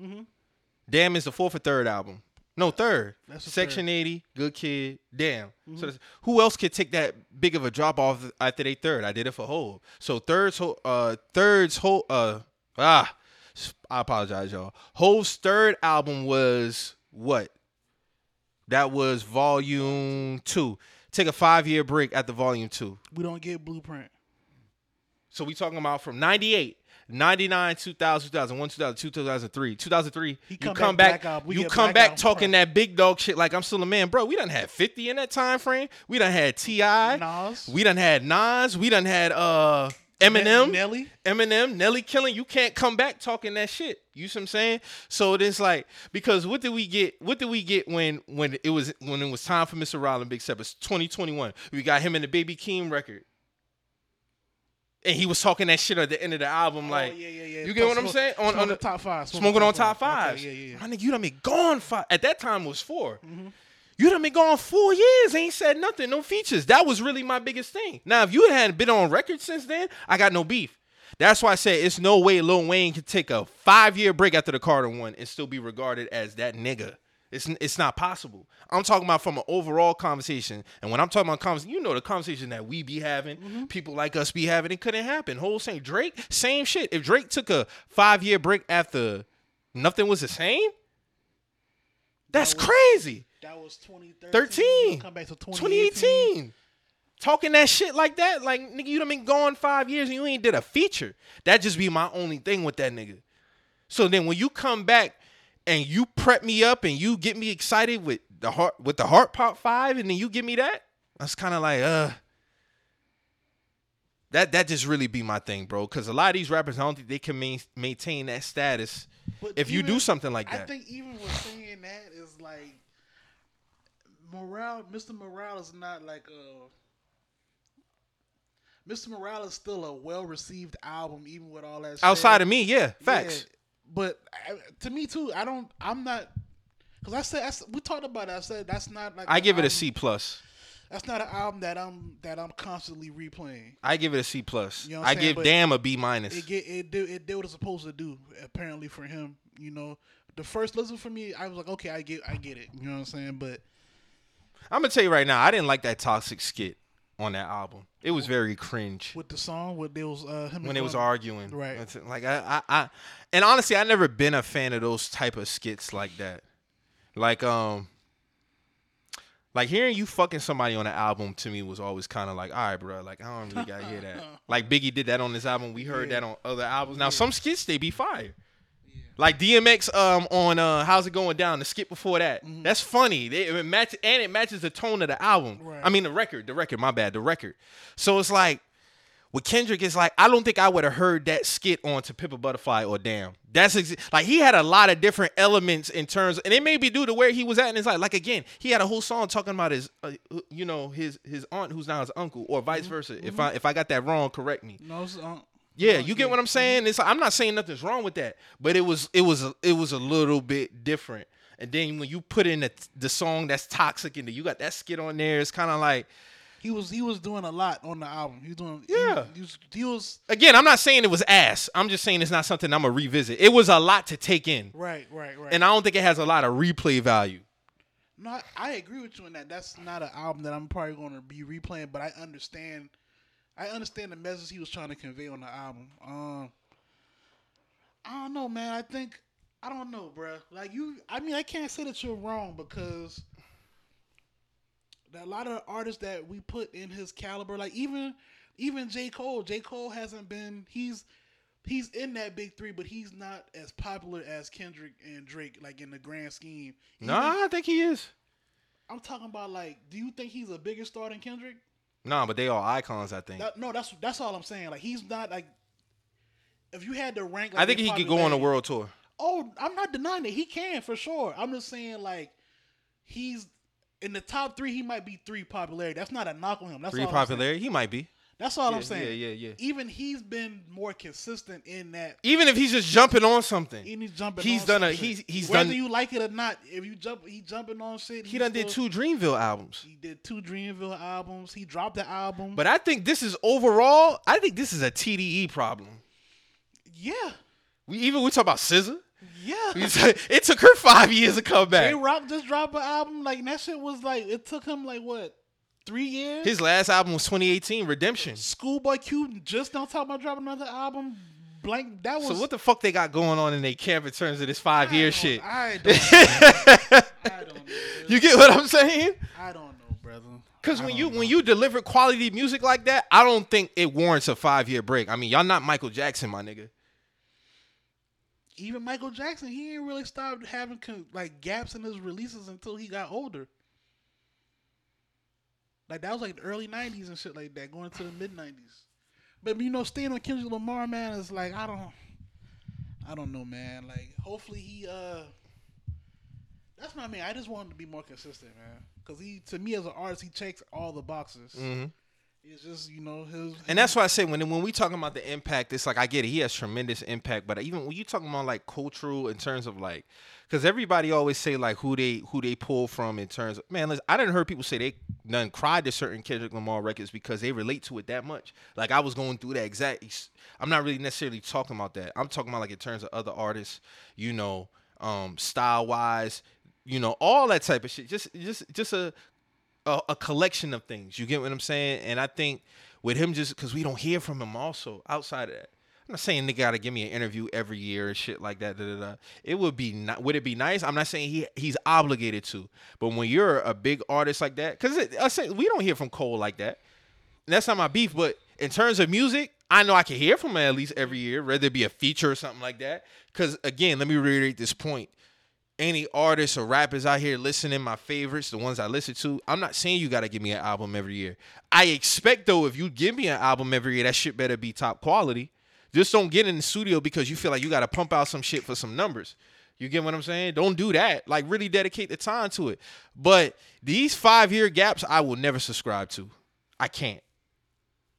Damn is the fourth or third album. No, third. Mm-hmm. Section third. Mm-hmm. 80, Good Kid, Damn. So that's- who else could take that big of a drop off after they third? I did it for Hove. So thirds, uh, thirds, Ho- uh, ah, I apologize, y'all. Hove's third album was what? That was volume two. Take a five year break at the volume two. we don't get Blueprint. So we talking about from 98, 99, 2000, 2001, 2002, 2003. 2003, He you come come back back, Black Album. We you come back talking that big dog shit like I'm still a man. Bro, we done had 50 in that time frame. We done had T.I. Nas. We done had Nas. We done had uh Eminem. Nelly. Eminem, Nelly killing. You can't come back talking that shit. You see what I'm saying? So it's like because what did we get? What did we get when when it was when it was time for Mr. Rollin Big Step? It's 2021. We got him in the Baby Keem record. And he was talking that shit at the end of the album, like, oh, yeah, yeah, yeah. you get what I'm saying? On, on the top five. smoking on top five. Okay, yeah, yeah, yeah. My nigga, you done been gone five. At that time, it was 4 Mm-hmm. You done been gone four years. Ain't said nothing, no features. That was really my biggest thing. Now, if you hadn't been on record since then, I got no beef. That's why I said it's no way Lil Wayne can take a five year break after the Carter one and still be regarded as that nigga. It's it's not possible. I'm talking about from an overall conversation, and when I'm talking about conversation, you know the conversation that we be having, Mm-hmm. people like us be having, it couldn't happen. Whole saying Drake, same shit. If Drake took a five year break after nothing was the same, that's was- crazy. That was 2013. Come back to 2018. 2018. Talking that shit like that, like nigga, you done been gone five years and you ain't did a feature. That just be my only thing with that nigga. So then when you come back and you prep me up and you get me excited with the heart with the heart part five, and then you give me that, that's kind of like uh. That that just really be my thing, bro. Because a lot of these rappers, I don't think they can main, maintain that status But if you do something like that. I think even with saying that is like Morale. Mr. Morale is not like uh, a. Mr. Morale is still a well received album, even with all that. Outside shit. of me, yeah, facts. Yeah, but I, to me too, I don't. I'm not. Cause I said I we talked about it. I said that's not like I give it a C plus. That's not an album that I'm that I'm constantly replaying. I give it a C plus. You know I saying? give But Damn a B minus. It get it do it did what it's supposed to do. Apparently for him, you know, the first listen for me, I was like, okay, I get I get it. You know what I'm saying? But I'm gonna tell you right now, I didn't like that toxic skit on that album. It was very cringe with the song, with uh, him when they was arguing. Right. Like I, I, I, and honestly, I never been a fan of those type of skits like that. Like um, like hearing you fucking somebody on an album to me was always kind of like, all right, bro. Like I don't really gotta hear that. Like Biggie did that on this album. We heard Yeah. that on other albums. Now some skits they be fire. Like DMX um on uh how's it going down the skit before that. That's funny. They, it match and it matches the tone of the album. Mm-hmm. Right. I mean the record the record my bad the record. So it's like with Kendrick it's like I don't think I would have heard that skit on To Pimp a Butterfly or Damn. That's ex- like he had a lot of different elements in terms and it may be due to where he was at in his life. Like again he had a whole song talking about his uh, you know his his aunt who's now his uncle or Mm-hmm. vice versa. If I if I got that wrong correct me. No, it's, uh, yeah, oh, you get what I'm mm-hmm. saying. It's I'm not saying nothing's wrong with that, but it was it was a, it was a little bit different. And then when you put in the, the song that's toxic and you got that skit on there, it's kind of like He was he was doing a lot on the album. He was doing Yeah. He, was, he was again, I'm not saying it was ass. I'm just saying it's not something I'm gonna revisit. It was a lot to take in, right, right, right. and I don't think it has a lot of replay value. No, I, I agree with you in that. That's not an album that I'm probably going to be replaying, but I understand. I understand the message he was trying to convey on the album. Um, I don't know, man. I think I don't know, bruh. Like you, I mean, I can't say that you're wrong because there a lot of artists that we put in his caliber, like even even J Cole. J Cole hasn't been. He's he's in that big three, but he's not as popular as Kendrick and Drake, like in the grand scheme. Even- Nah, I think he is. I'm talking about like, do you think he's a bigger star than Kendrick? Nah, but they are icons. I think. That, no, that's that's all I'm saying. Like he's not like. If you had to rank, like, I think he could go on a world tour. Oh, I'm not denying that he can for sure. I'm just saying like, he's in the top three. He might be three popularity. That's not a knock on him. That's Three popularity, he might be. That's all Yeah, I'm saying. yeah, yeah, yeah. Even he's been more consistent in that. Even if he's just jumping on something, he's jumping. He's on done a- shit. he's- he's whether done- you like it or not. If you jump, he jumping on shit. he done did two Dreamville albums. He did two Dreamville albums. He dropped the album. But I think this is overall. I think this is a TDE problem. yeah, We even we talk about SZA. yeah. It took her five years to come back. Jay Rock just dropped an album. Like that shit was like it took him like what three years. His last album was 2018, Redemption. Schoolboy Q just don't talk about dropping another album. Blank. That was. So what the fuck they got going on in their camp in terms of this five year shit? I don't. I don't know. You get what I'm saying? I don't know, brother. Because when you know. when you deliver quality music like that, I don't think it warrants a five year break. I mean, y'all not Michael Jackson, my nigga. even Michael Jackson, he ain't really stopped having like gaps in his releases until he got older. Like that was like the early '90s and shit like that, going into the mid '90s. But you know, staying on Kendrick Lamar, man, is like I don't, I don't know, man. Like hopefully he, uh that's what I mean. I just want him to be more consistent, man. Because he, to me as an artist, he checks all the boxes. Mm-hmm. It's just you know his, And that's why I say when when we talking about the impact, it's like I get it. He has tremendous impact, but even when you talking about like cultural in terms of like, because everybody always say like who they who they pull from in terms of man. Listen, I didn't hear people say they none cried to certain Kendrick Lamar records because they relate to it that much. Like I was going through that exact. I'm not really necessarily talking about that. I'm talking about like in terms of other artists, you know, um, style wise, you know, all that type of shit. Just just just a a, a collection of things. You get what I'm saying? And I think with him, just because we don't hear from him, also outside of that, I'm not saying they gotta give me an interview every year and shit like that. Da, da, da. It would be not. Would it be nice? I'm not saying he he's obligated to, but when you're a big artist like that, because we don't hear from Cole like that. That's not my beef, but in terms of music, I know I can hear from him at least every year, whether it be a feature or something like that. Because again, let me reiterate this point any artists or rappers out here listening, my favorites, the ones I listen to, I'm not saying you gotta give me an album every year. I expect though, if you give me an album every year, that shit better be top quality. Just don't get in the studio because you feel like you got to pump out some shit for some numbers. You get what I'm saying? Don't do that. Like really dedicate the time to it. But these five year gaps, I will never subscribe to. I can't.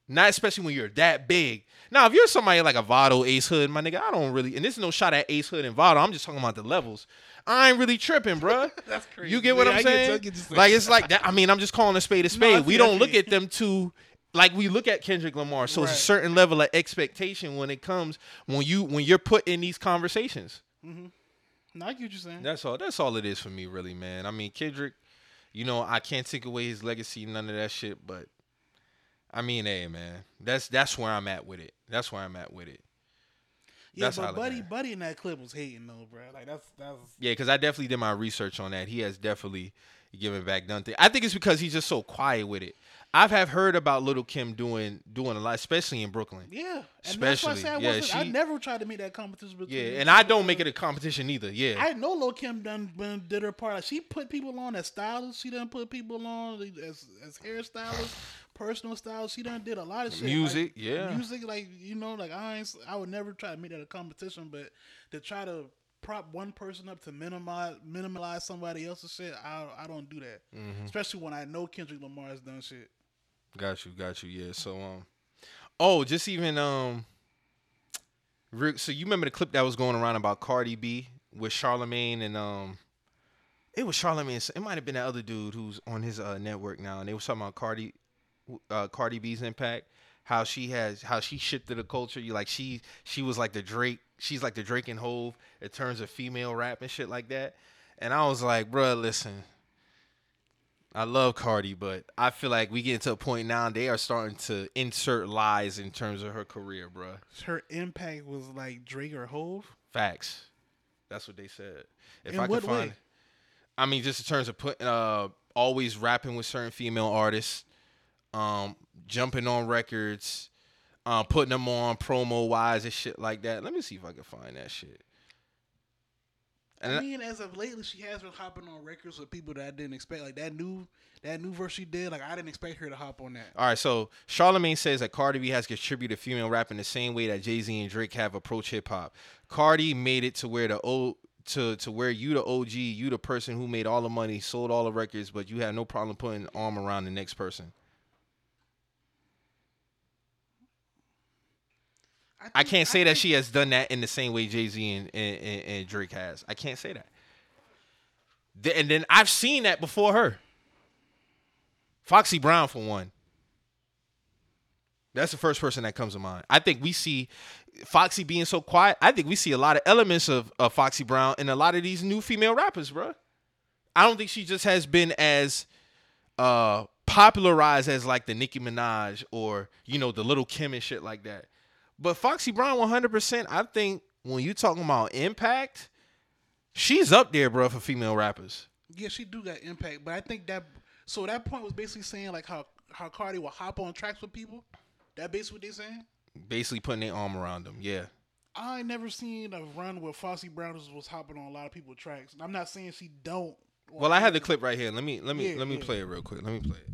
Not especially when you're that big. Now, if you're somebody like a Vado, Ace Hood, my nigga, I don't really. And this is no shot at Ace Hood and Vado. I'm just talking about the levels. I ain't really tripping, bruh. That's crazy. You get what Yeah, I'm I saying? you're like it's like that. I mean, I'm just calling a spade a spade. I we don't look at them too like we look at Kendrick Lamar. So it's a certain level of expectation when it comes when you when you're put in these conversations. Mm-hmm. No, I get what you're saying. That's all. That's all it is for me, really, man. I mean, Kendrick, you know, I can't take away his legacy, none of that shit. But I mean, hey, man, that's that's where I'm at with it. That's where I'm at with it. yeah, that's but Buddy. Buddy in that clip was hating though, bro. Like that's that's Yeah, because I definitely did my research on that. He has definitely given back done thing. I think it's because he's just so quiet with it. I've have heard about Lil Kim doing doing a lot, especially in Brooklyn. yeah. And Especially, that's why I, said I, yeah, wasn't, I never tried to make that competition between. Yeah, and I don't make it a competition either. Yeah, I know Lil Kim done been, did her part. Like, she put people on as stylists. She done put people on as as hairstylists, personal stylists. She done did a lot of shit. Music, like, yeah. music. Like you know, like I ain't, I would never try to make that a competition, but to try to prop one person up to minimize minimize somebody else's shit, I I don't do that. Mm-hmm. Especially when I know Kendrick Lamar has done shit. Got you, got you. Yeah. So um, oh, just even um, so you remember the clip that was going around about Cardi B with Charlamagne and um, it was Charlamagne. It might have been that other dude who's on his uh network now, and they were talking about Cardi, uh, Cardi B's impact. How she has, how she shifted the culture. You like she, she was like the Drake. She's like the Drake and Hove in terms of female rap and shit like that. And I was like, bruh, listen, I love Cardi, but I feel like we get to a point now they are starting to insert lies in terms of her career, bruh. Her impact was like Drake or Hove. Facts. That's what they said. If In I could find way? I mean, just in terms of putting uh always rapping with certain female artists, um, jumping on records, um, putting them on promo wise and shit like that. Let me see if I can find that shit. And I mean, as of lately, she has been hopping on records with people that I didn't expect. Like that new that new verse she did. Like I didn't expect her to hop on that. All right, so Charlamagne says that Cardi B has contributed female rap in the same way that Jay Z and Drake have approached hip hop. Cardi made it to where the o to to where you the OG, you the person who made all the money, sold all the records, but you have no problem putting an arm around the next person. I think- can't say that think- she has done that in the same way Jay Z and, and, and, and Drake has. I can't say that. Th- And then I've seen that before her. Foxy Brown for one. That's the first person that comes to mind. I think we see Foxy being so quiet. I think we see a lot of elements of, of Foxy Brown in a lot of these new female rappers, bro. I don't think she just has been as uh popularized as like the Nicki Minaj or you know the Lil Kim and shit like that. But Foxy Brown, one hundred percent. I think when you talking about impact, she's up there, bro, for female rappers. Yeah, she do got impact, but I think that so that point was basically saying like how how Cardi will hop on tracks with people. That basically what they saying. Basically putting their arm around them. Yeah. I never seen a run where Foxy Brown was, was hopping on a lot of people's tracks. And I'm not saying she don't. Well, I have the clip right here. Let me let me Yeah, let me yeah. play it real quick. Let me play it.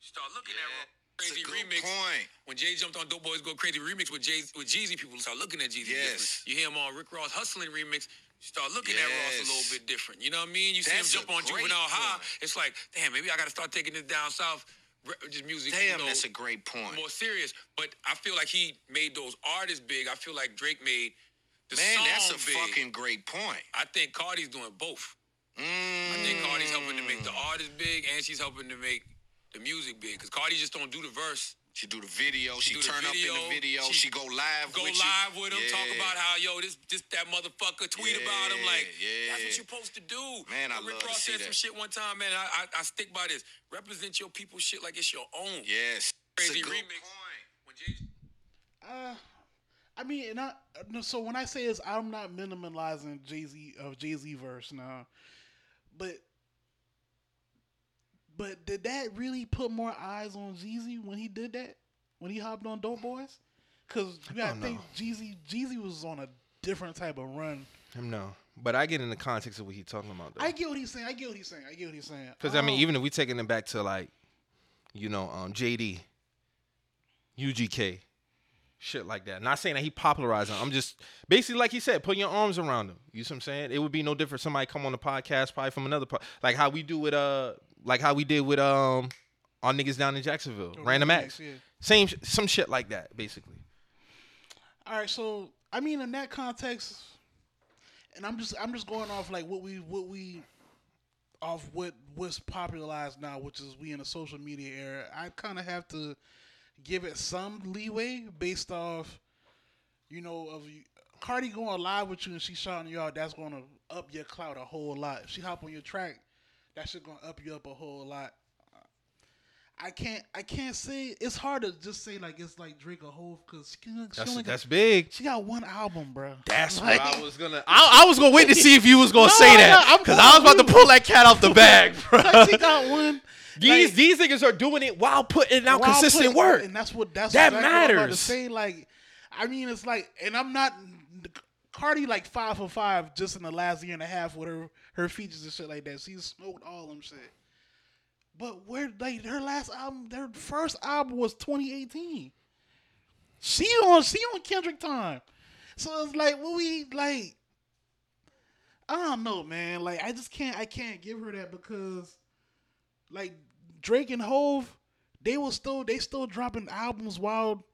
Start looking at That's a crazy remix. point. When Jay jumped on Dope Boys Go Crazy remix with Jay with Jeezy, people start looking at Jeezy. Yes. different. You hear him on Rick Ross hustling remix. You start looking at Ross a little bit different. You know what I mean? You That's see him jump on Juvenile High. It's like, damn, maybe I got to start taking this down south. Just music. you Damn, know, that's a great point. more serious. But I feel like he made those artists big. I feel like Drake made the Man, song that's a big. fucking great point. I think Cardi's doing both. Mm. I think Cardi's helping to make the artist big, and she's helping to make the music big. Cause Cardi just don't do the verse. She do the video. She, do the turn up in the video, video. she She, go live. With him. Go with live you. with him, talk about how yo this this that motherfucker tweet about him. Like Yeah, that's what you're supposed to do. Man, I Rick love to Ross see said some shit one time, man. I, I I stick by this. Represent your people shit like it's your own. Yes. That's a Crazy good remix. point. When Jay- Uh, I mean, and I, no, so when I say this, I'm not minimalizing Jay Z of Jay Z verse now, but but did that really put more eyes on Jeezy when he did that? When he hopped on Dope Boys? Because you gotta don't think. Jeezy Jeezy was on a different type of run. No. But I get in the context of what he's talking about though. I get what he's saying. I get what he's saying. I get what he's saying. Because I mean, Um, even if we taking them back to like, you know, um, JD, UGK, shit like that. Not saying that he popularized him. I'm just basically like he said, putting your arms around him. You see what I'm saying? It would be no different. Somebody come on the podcast, probably from another part, like how we do with uh, like how we did with um, our niggas down in Jacksonville, Oh, Random Acts, yeah. same some shit like that, basically. All right, so I mean, in that context, and I'm just I'm just going off like what we what we off what what's popularized now, which is we in a social media era. I kind of have to give it some leeway based off, you know, of Cardi going live with you and she shouting you out. That's going to up your clout a whole lot. If she hop on your track, that shit to up you up a whole lot. I can't I can't say it's hard to just say like it's like Drake or Hove because she, she That's only got- that's big. she got one album, bro. That's Like- what I was gonna. I, I was gonna wait to see if you was gonna No, say that because I was about to pull that cat off the bag, bro. Like, she got one. These like, these niggas are doing it while putting out consistent put- work. and that's what that's That exactly what I'm about to say like, I mean, it's like, and I'm not Cardi like five for five just in the last year and a half with her her features and shit like that. She's smoked all them shit. But where like her last album, their first album was 2018. She on she on Kendrick time, so it's like what we like. I don't know, man. Like I just can't I can't give her that because like Drake and Hove, they will still they still dropping albums while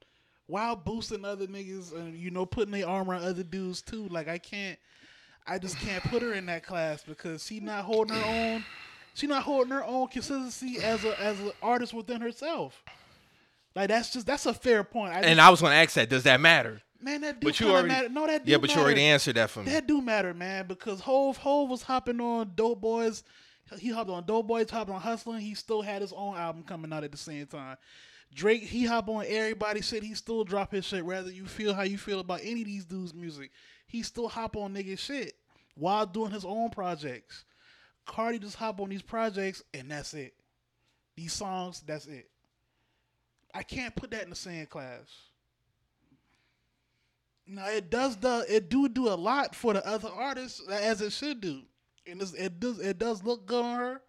while boosting other niggas and you know putting their arm around other dudes too. Like I can't I just can't put her in that class because she not holding her own. She not holding her own consistency as a as an artist within herself. Like that's just that's a fair point. I and just, I was gonna ask that. Does that matter? man, that do But you already matter. No, that do yeah, but you already answered that for me. That do matter, man, because Hove Hove was hopping on Dope Boys. He hopped on Dope Boys, hopped on Hustling. He still had his own album coming out at the same time. Drake, he hop on everybody shit. He still drop his shit. Whether you feel how you feel about any of these dudes' music, he still hop on nigga shit while doing his own projects. Cardi just hop on these projects and that's it. These songs, that's it. I can't put that in the same class. Now it does the it do do a lot for the other artists as it should do, and it does it does look good on her,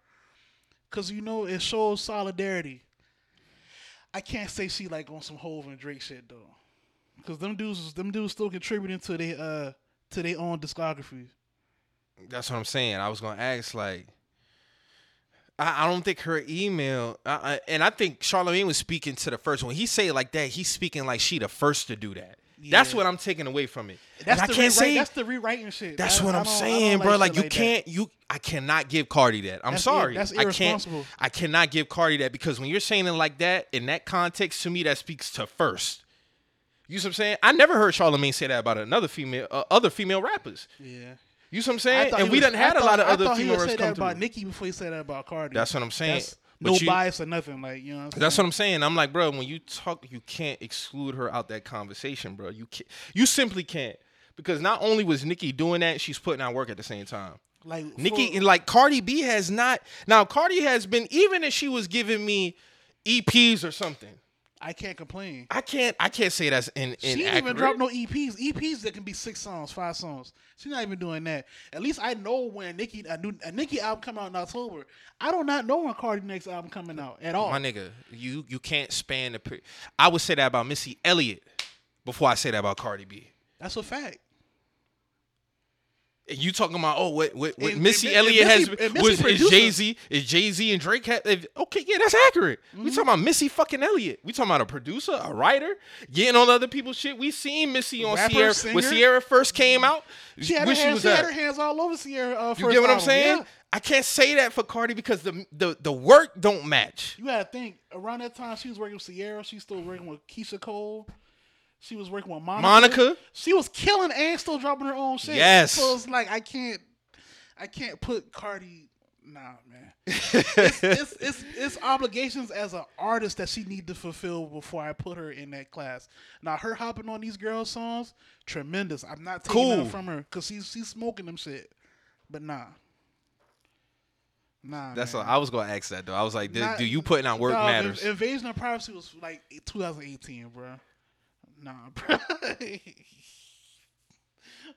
cause you know it shows solidarity. I can't say she like on some Hove and Drake shit though, cause them dudes them dudes still contributing to their uh to their own discography. That's what I'm saying. I was gonna ask like. I, I don't think her email, uh, uh, and I think Charlamagne was speaking to the first one. He say it like that. He's speaking like she the first to do that. That's what I'm taking away from it. That's And the I can't rewrite, say that's the rewriting shit. That's I- what I'm don't- I don't saying, bro. Like shit you that. can't, you I cannot give Cardi that. I'm That's ir- sorry. that's I can't. irresponsible. I cannot give Cardi that because when you're saying it like that in that context, to me that speaks to first. You see what I'm saying? I never heard Charlamagne say that about another female, uh, other female rappers. Yeah. You see what I'm saying? And we was- done had a lot of I other female rappers that about through. Nicki before he said that about Cardi. That's what I'm saying. That's But no you- bias or nothing. Like you know. What That's what I'm saying. I'm like, bro, when you talk, you can't exclude her out that conversation, bro. You can't, you simply can't. Because not only was Nicki doing that, she's putting out work at the same time. Like Nicki for- and like Cardi B has not. Now Cardi has been even if she was giving me EPs or something. I can't complain. I can't. I can't say that's in. She didn't even drop no EPs. EPs that can be six songs, five songs. She's not even doing that. At least I know when Nicki a new a Nicki album come out in October. I do not know when Cardi next album coming out at all. My nigga, you you can't span the. per- I would say that about Missy Elliott before I say that about Cardi B. That's a fact. And you talking about oh what what, what And- Missy and- and Elliott Missy- has Missy was is Jay Z is Jay Z and Drake had okay yeah that's accurate. Mm-hmm. We talking about Missy fucking Elliott. We talking about a producer, a writer, getting on other people's shit. We seen Missy on Rapper, Ciara singer. when Ciara first came out. She had, her hands, she had her hands all over Ciara. Uh, You get what I'm saying? Yeah. I can't say that for Cardi because the the the work don't match. You gotta think around that time she was working with Ciara. She's still working with Keyshia Cole. She was working with Monica. Monica. She was killing and still dropping her own shit. Yes. So it's like I can't, I can't put Cardi. Nah, man. it's, it's it's it's obligations as an artist that she need to fulfill before I put her in that class. Now her hopping on these girl songs, tremendous. I'm not taking Cool. nothing from her because she's she's smoking them shit. But nah. Nah, That's man. I was gonna ask that though. I was like, do, Not- do you putting out work matters? Invasion of Privacy was like 2018, bro. Nah, bro. uh,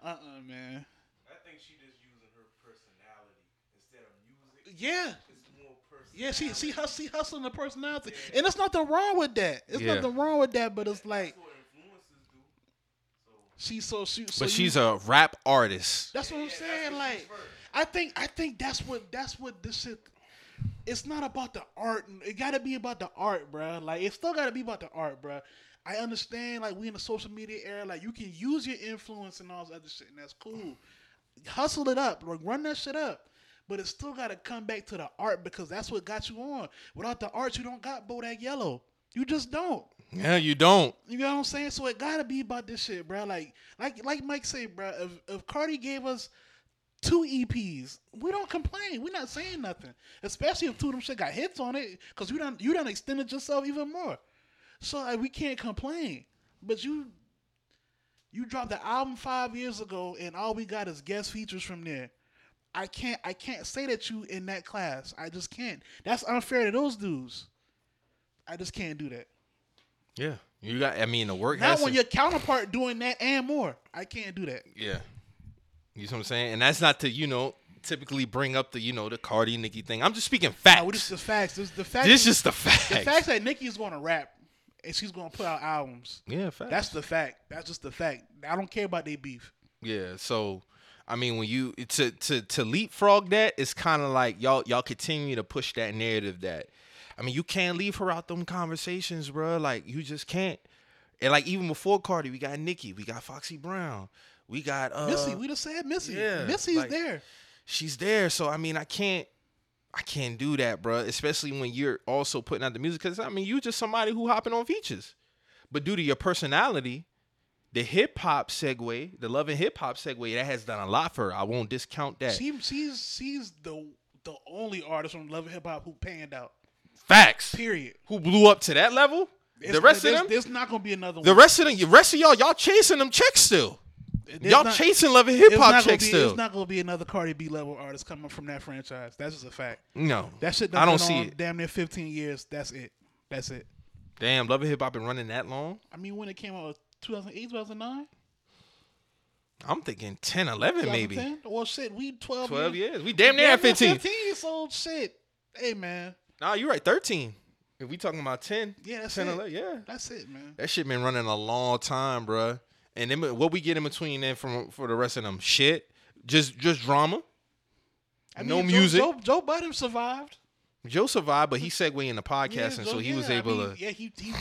uh man. I think she just using her personality instead of music. Yeah, It's more personal. yeah. She she hus- she hustling the personality, and there's nothing wrong with that. It's Yeah. nothing wrong with that, but it's like, influences She's so she. So But you- she's a rap artist. That's what I'm saying. Like, I think I think that's what that's what this shit. It's not about the art. It got to be about the art, bruh. Like, it still got to be about the art, bruh. I understand. Like, we in the social media era. Like, you can use your influence and all this other shit, and that's cool. Hustle it up, like run that shit up. But it still got to come back to the art because that's what got you on. Without the art, you don't got Bodak Yellow. You just don't. Yeah, you don't. You know what I'm saying? So it gotta be about this shit, bro. Like, like, like Mike said, bro. If if Cardi gave us two EPs, we don't complain. We're not saying nothing. Especially if two of them shit got hits on it, because you done you done extended yourself even more. So like, we can't complain. But you you dropped the album five years ago, and all we got is guest features from there. I can't I can't say that you in that class. I just can't. That's unfair to those dudes. I just can't do that. Yeah, you got. I mean, the work Not has when to- your counterpart doing that and more. I can't do that. Yeah. You know what I'm saying? And that's not to, you know, typically bring up the, you know, the Cardi Nicki thing. I'm just speaking facts. Nah, we just the facts. This the facts. this is just the facts. the facts that Nicki's going to rap and she's going to put out albums. yeah, facts. That's the fact. That's just the fact. I don't care about their beef. Yeah, so I mean, when you to to to leapfrog that, it's kind of like y'all y'all continue to push that narrative that, I mean, you can't leave her out them conversations, bro. Like you just can't. And like even before Cardi, we got Nicki, we got Foxy Brown, we got uh, Missy, we just said Missy. yeah, Missy's like- there. she's there. So I mean, I can't. I can't do that, bro. Especially when you're also putting out the music, because I mean, you just somebody who hopping on features, but due to your personality, the hip hop segue, the love and hip hop segue, that has done a lot for her. I won't discount that. She, she's she's the the only artist from Love and Hip Hop who panned out. Facts. Period. Who blew up to that level? It's- the rest of them, there's not going to be another the one. rest of them, the rest of y'all, y'all chasing them checks still. Y'all not- chasing love and Hip Hop gonna checks still. It's not going to be another Cardi B level artist coming from that franchise. That's just a fact. no, That shit. I don't see it. Damn near 15 years. That's it. That's it. Damn, love and hip hop been running that long. I mean, when it came out, 2008, 2009, I'm thinking 10, 11 maybe. 2010? Well, shit, we 12. 12 years. We damn near at 15. 15 so shit. Hey, man. Nah, you're right. 13. If we talking about 10, Yeah, that's 10, it. 11, yeah. That's it, man. That shit been running a long time, bruh. And then what we get in between then from for the rest of them shit, just just drama. I no Joe- music. Joe, Joe Budden survived. Joe survived, but he segued in the Yeah, podcasting, so Joe- he was yeah, I able mean, to. Yeah, he, he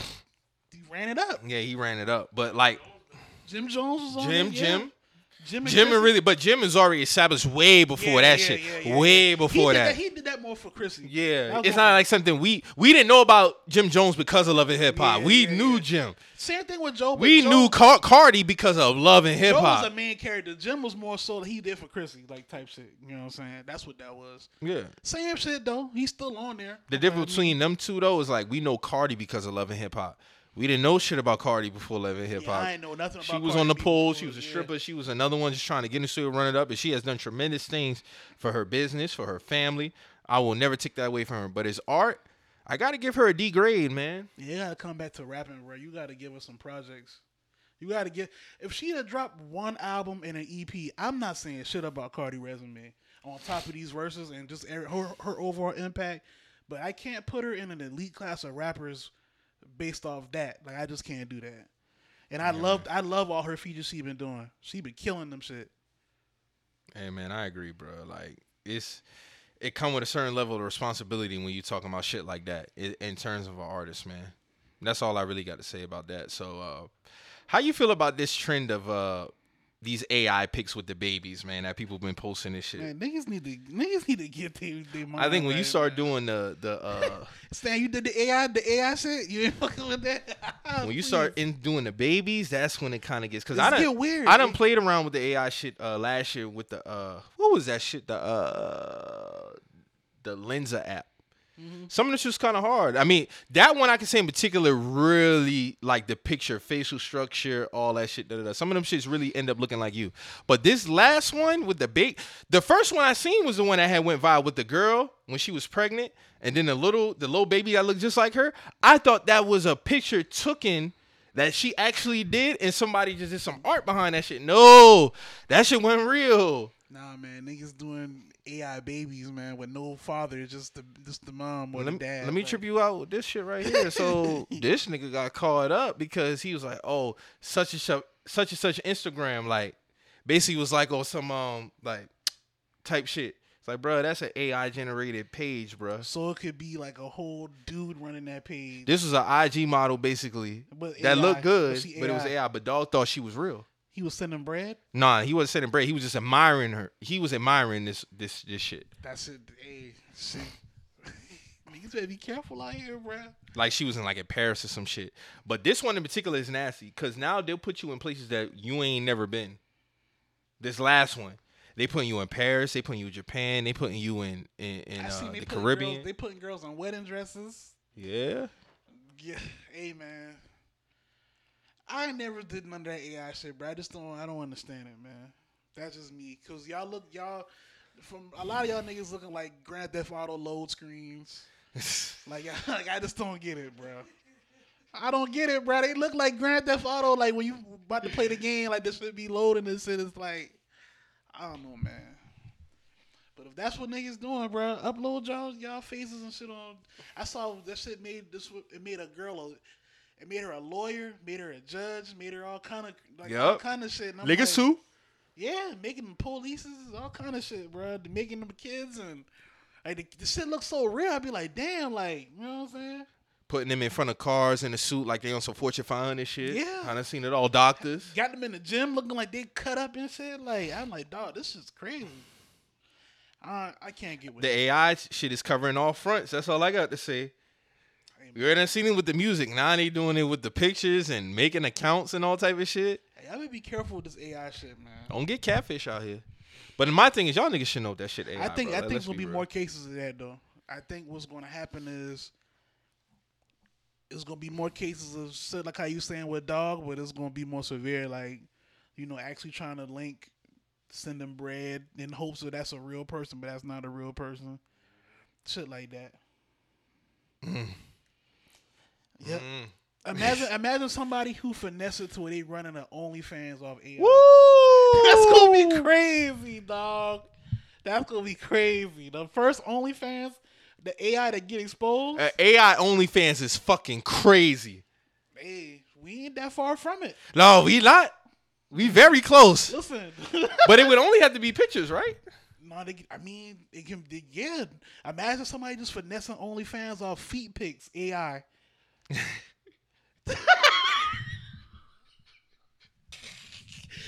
he ran it up. Yeah, he ran it up. But like Jim Jones was on Jim, it, yeah. Jim, Jim, and Jim, Chrissy. and really, but Jim is already established way before Yeah, that yeah, shit. yeah, way before he did that. He did that more for Chrissy. Yeah, it's not like something we we didn't know about Jim Jones because of Love and Hip Hop. We knew. Jim. Same thing with Joe. We Joe, knew Car- Cardi because of Love and Hip Hop. Joe was a main character. Jim was more so he did for Chrissy, like type shit. You know what I'm saying? That's what that was. Yeah. Same shit though. He's still on there. The difference between them two though is like we know Cardi because of Love and Hip Hop. We didn't know shit about Cardi before and Hip Yeah, Hop. I ain't know nothing She was Cardi on the pole. She was a yeah. stripper. She was another one just trying to get into it, run it up. And she has done tremendous things for her business, for her family. I will never take that away from her. But as art, I got to give her a D grade, man. Yeah, you gotta come back to rapping, bro. You gotta give us some projects. You gotta get if she'd have dropped one album and an EP. I'm not saying shit about Cardi resume on top of these verses and just her, her overall impact, but I can't put her in an elite class of rappers based off that. Like I just can't do that. And I loved I love all her features she been doing. She been killing them shit. Hey, man, I agree, bro. Like it's it come with a certain level of responsibility when you talking about shit like that i- in terms of an artist, man. That's all I really got to say about that. So, uh, how you feel about this trend of uh, these AI pics with the babies, man? That people been posting this shit. Man, niggas need to niggas need to get their their I think when you start man. doing the the uh, Stan, you did the AI the AI shit. You ain't fucking with that. when you start in doing the babies, that's when it kind of gets It's I done, get weird. I done It- played around with the AI shit uh, last year with the uh, what was that shit the uh, the Lensa app. Mm-hmm. Some of this was kind of hard. I mean, that one I can say in particular really like the picture, facial structure, all that shit. Da, da, da. Some of them shits really end up looking like you. But this last one with the big, the first one I seen was the one that had went viral with the girl when she was pregnant, and then the little, the little baby that looked just like her. I thought that was a picture taken that she actually did, and somebody just did some art behind that shit. No, that shit wasn't real. Nah, man, niggas doing AI babies, man, with no father, just the just the mom or let the me, dad. let me like- trip you out with this shit right here. So this nigga got caught up because he was like, oh, such and such, such and such Instagram, like basically was like, oh, some um like type shit. It's like, bro, that's an AI generated page, bro. So it could be like a whole dude running that page. This was an IG model basically But that AI, looked good, she but it was AI? AI. But dog thought she was real. He was sending bread. Nah, he wasn't sending bread. He was just admiring her. He was admiring this this this shit. That's it. Hey, shit. Niggas better be careful out here, bro. like she was in like in Paris or some shit. But this one in particular is nasty because now they'll put you in places that you ain't never been. This last one, they putting you in Paris, they putting you in Japan, they putting you in in, in uh, the Caribbean. Girls, they putting girls on wedding dresses. yeah, Yeah, hey man. I never did none of that AI shit, bro. I just don't. I don't understand it, man. That's just me. Cause y'all look, y'all from a lot of y'all niggas looking like Grand Theft Auto load screens. like, like I just don't get it, bro. I don't get it, bro. They look like Grand Theft Auto. Like when you about to play the game, like this should be loading this, and shit. It's like, I don't know, man. But if that's what niggas doing, bro, upload y'all y'all faces and shit on. I saw that shit made this. It made a girl. A, it made her a lawyer. Made her a judge. Made her all kind of like all kind of shit. And I'm nigga like, Sue. Yeah, making them polices, all kind of shit, bro. Making them kids and like the, the shit looks so real. I'd be like, damn, like you know what I'm saying? Putting them in front of cars in a suit like they on some Fortune 500 shit. Yeah. I done seen it all. Doctors. Got them in the gym looking like they cut up and shit. Like I'm like, dog, this is crazy. I I can't get with The it. AI shit is covering all fronts. That's all I got to say. You already seen it with the music. Now they doing it with the pictures and making accounts and all type of shit. Hey, I would be careful with this AI shit, man. Don't get catfish out here. But my thing is, y'all niggas should know that shit AI. I think bro. I think there's gonna be real. more cases of that though. I think what's gonna happen is it's gonna be more cases of shit like how you saying with dog, but it's gonna be more severe, like you know, actually trying to link, send them bread in hopes that that's a real person, but that's not a real person. Shit like that. Mm. Yep. Imagine imagine somebody who finesse it to where they running an OnlyFans off AI. That's gonna be crazy, dog. That's gonna be crazy. The first OnlyFans, the AI that get exposed. Uh, AI OnlyFans is fucking crazy. hey, we ain't that far from it. No, we not. We very close. Listen, But it would only have to be pictures, right? no, they, I mean, it can. They, yeah, imagine somebody just finessing OnlyFans off feet pics. AI.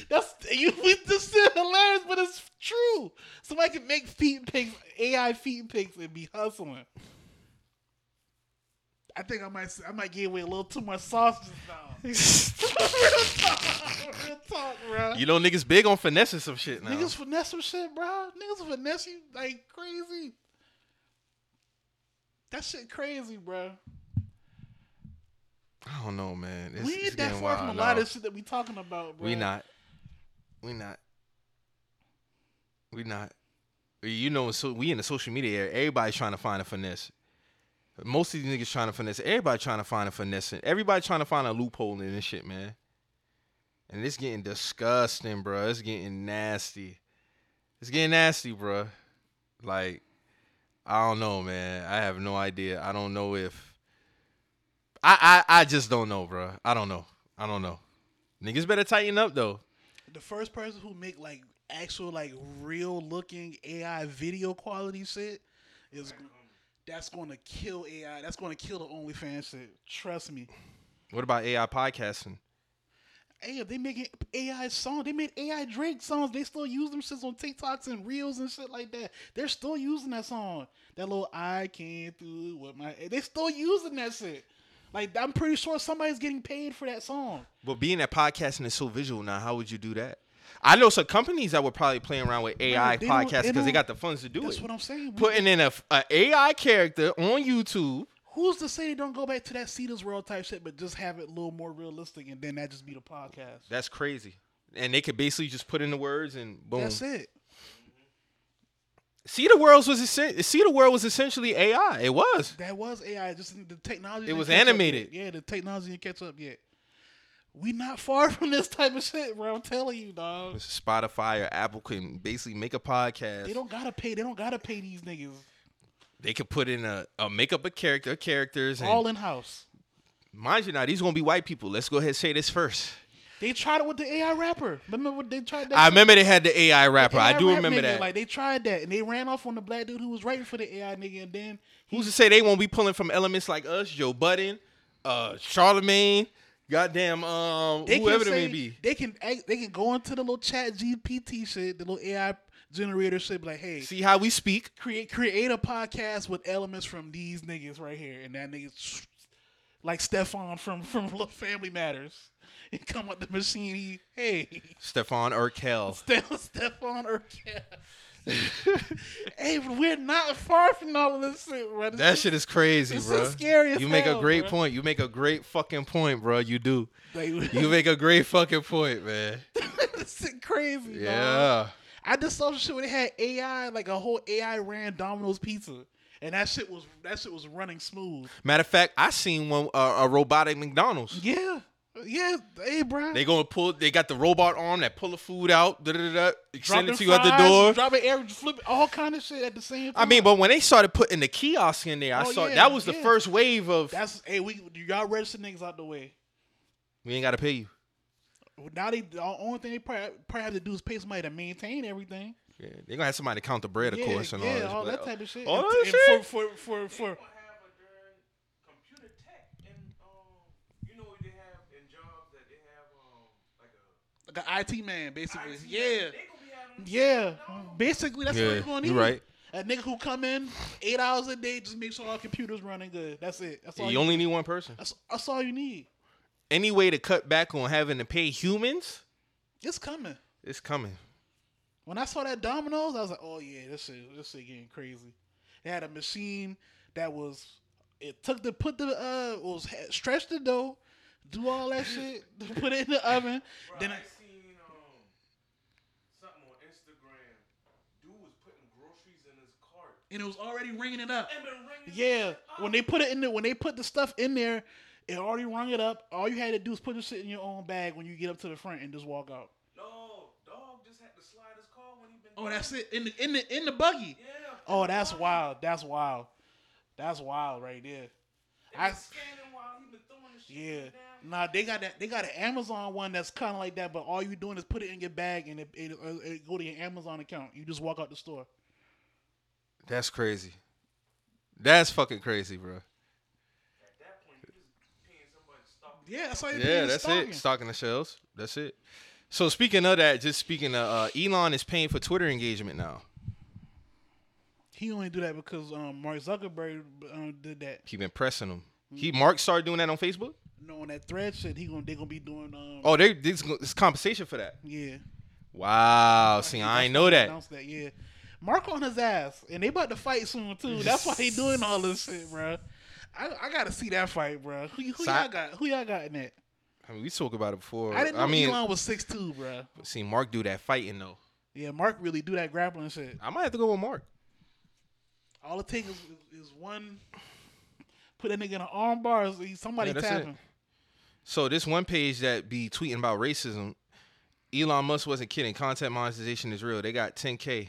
That's you. We just said hilarious, but it's true. Somebody can make feet pics, AI feet pics, and be hustling. I think I might. I might give away a little too much sauce just now. Real talk, real talk, bro. You know niggas big on finessing some shit now. Niggas finesse some shit, bro. Niggas finesse you like crazy. That shit crazy, bro. I don't know, man. It's, we ain't that far from a lot of shit that we talking about, bro. We not. We not. We not. You know, so we in the social media era. Everybody's trying to find a finesse. Most of these niggas trying to finesse. Everybody trying to find a finesse. Everybody trying to find a loophole in this shit, man. And it's getting disgusting, bro. It's getting nasty. It's getting nasty, bro. Like, I don't know, man. I have no idea. I don't know if. I I I just don't know, bro. I don't know. I don't know. Niggas better tighten up though. The first person who make like actual like real looking AI video quality shit is that's going to kill AI. That's going to kill the OnlyFans shit. Trust me. What about AI podcasting? Hey, if they making AI songs, they made AI Drake songs. They still use them shits on TikToks and reels and shit like that. They're still using that song. That little I can't do what my. They still using that shit. Like I'm pretty sure somebody's getting paid for that song. But being that podcasting is so visual now, how would you do that? I know some companies that were probably playing around with AI they podcasts because they got the funds to do That's it. That's what I'm saying. Putting in a, a AI character on YouTube. Who's to say they don't go back to that Cedar's World type shit, but just have it a little more realistic, and then that just be the podcast. That's crazy. And they could basically just put in the words and boom. That's it. See the world was See the world was essentially AI. It was. That was AI. Just the technology. It was animated. Yeah, the technology didn't catch up yet. We not far from this type of shit, bro. I'm telling you, dog. Spotify or Apple can basically make a podcast. They don't gotta pay. They don't gotta pay these niggas. They could put in a, a make up a character, characters, and All in house. mind you, now these gonna be white people. Let's go ahead and say this first. They tried it with the AI rapper. Remember what they tried that? I remember they had the AI rapper. AI I do rap remember nigga, that. Like they tried that, and they ran off on the black dude who was writing for the AI nigga, and then Who's to say they won't be pulling from elements like us, Joe Budden, uh, Charlamagne, goddamn, um, they whoever it may be. They can they can go into the little Chat GPT shit, the little AI generator shit, be like, hey, See how we speak. create create a podcast with elements from these niggas right here, and that nigga like Stefan from from Family Matters. And come up the machine. He hey, Stefan Urkel. Ste- Stefan Urkel. hey, we're not far from all of this shit, bro. This That is- shit is crazy, bro. so scary as you make a great bro. point. You make a great fucking point, bro. You do. like, You make a great fucking point, man. this shit crazy. dog. Yeah. I just saw shit where they had AI, like a whole AI ran Domino's pizza, and that shit was that shit was running smooth. Matter of fact, I seen one uh, a robotic McDonald's. Yeah, yeah. Hey, bro. They gonna pull. They got the robot arm that pull the food out. Da, da, da, extend it to you at the door. dropping air, flipping all kind of shit at the same time. I mean, but when they started putting the kiosk in there, I Oh, saw yeah, that was the first wave of that's hey, we y'all register niggas out the way. we ain't gotta pay you. Now they the only thing they probably, probably have to do is pay somebody to maintain everything. Yeah, they're gonna have somebody to count the bread, of yeah, course, and yeah, all, all that type of shit. All And- that and shit. for for for for. have a darn computer tech and um you know what they have in jobs that they have like a Like an IT man, basically. IT, yeah. they gonna be having Yeah. Basically, that's Yeah, what you're going to you need. right. A nigga who come in eight hours a day, just make sure all computers running good. That's it. That's all. You only need one person. That's, that's all you need. Any way to cut back on having to pay humans, It's coming. it's coming. When I saw that Domino's, I was like, "Oh yeah, this shit, this shit getting crazy." They had a machine that was, it took the put the uh was stretch the dough, do all that shit, put it in the oven. then I I, seen um something on Instagram. Dude was putting groceries in his cart and it was already ringing it up. ringing Yeah, shit up. when they put it in there, when they put the stuff in there, it already rung it up. All you had to do is put the shit in your own bag when you get up to the front and just walk out. No, dog just had to slide his car when he been Oh, that's it in the in the in the buggy. Yeah. Oh, that's wild. That's wild. That's wild right there. I I scanning while he been throwing the shit yeah. Nah, they got that. They got an Amazon one that's kind of like that, but all you doing is put it in your bag and it, it, uh, it go to your Amazon account. You just walk out the store. That's crazy. That's fucking crazy, bro. At that point, you just paying somebody. Yeah, that's all you Yeah, that's it. Stocking the shelves. That's it. So speaking of that, just speaking of uh, Elon is paying for Twitter engagement now. He only do that because um, Mark Zuckerberg um, did that. He been pressing him. He Mark started doing that on Facebook. No, on that thread shit, he gonna they gonna be doing. Um, Oh, they this, this compensation for that. yeah. Wow. See, I ain't know that. That. Yeah. Mark on his ass, and they about to fight soon too. That's why he doing all this shit, bro. I, I gotta see that fight, bro. Who, who So y'all got? Who y'all got in that? I mean, we talked about it before. I didn't know I mean, Elon was six two, bro. see Mark do that fighting though. Yeah, Mark really do that grappling shit. I might have to go with Mark. All it takes is, is, one. Put that nigga in an arm bar. Somebody Yeah, that's tap it. him. So this one page that be tweeting about racism, Elon Musk wasn't kidding. Content monetization is real. They got 10k.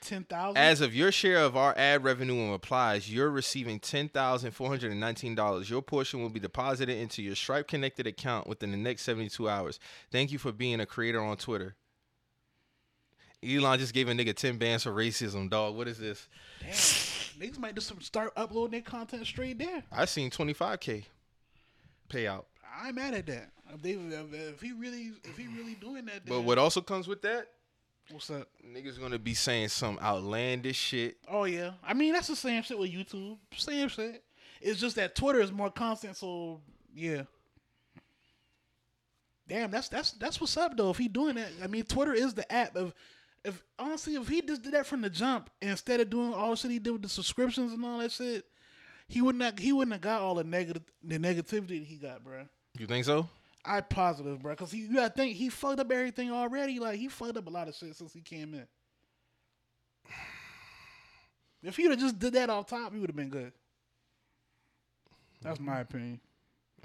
Ten thousand. As of your share of our ad revenue and replies, you're receiving ten thousand four hundred and nineteen dollars. Your portion will be deposited into your Stripe connected account within the next seventy-two hours. Thank you for being a creator on Twitter. Elon just gave a nigga ten bands for racism, dog. What is this? Damn, niggas might just start uploading their content straight there. I seen twenty five k payout. I'm mad at that. If, they, if, if he really, if he really doing that, But what also comes with that? What's up? Niggas gonna be saying some outlandish shit. Oh yeah, I mean that's the same shit with YouTube. Same shit. It's just that Twitter is more constant. So yeah. Damn, that's that's that's what's up though. If he doing that, I mean Twitter is the app. of. if honestly, if he just did that from the jump instead of doing all the shit he did with the subscriptions and all that shit, he wouldn't have, he wouldn't have got all the negative the negativity that he got, bruh. You think so? I positive, bro, because you gotta think he fucked up everything already. Like he fucked up a lot of shit since he came in. If he'd have just did that off top, he would have been good. That's my opinion.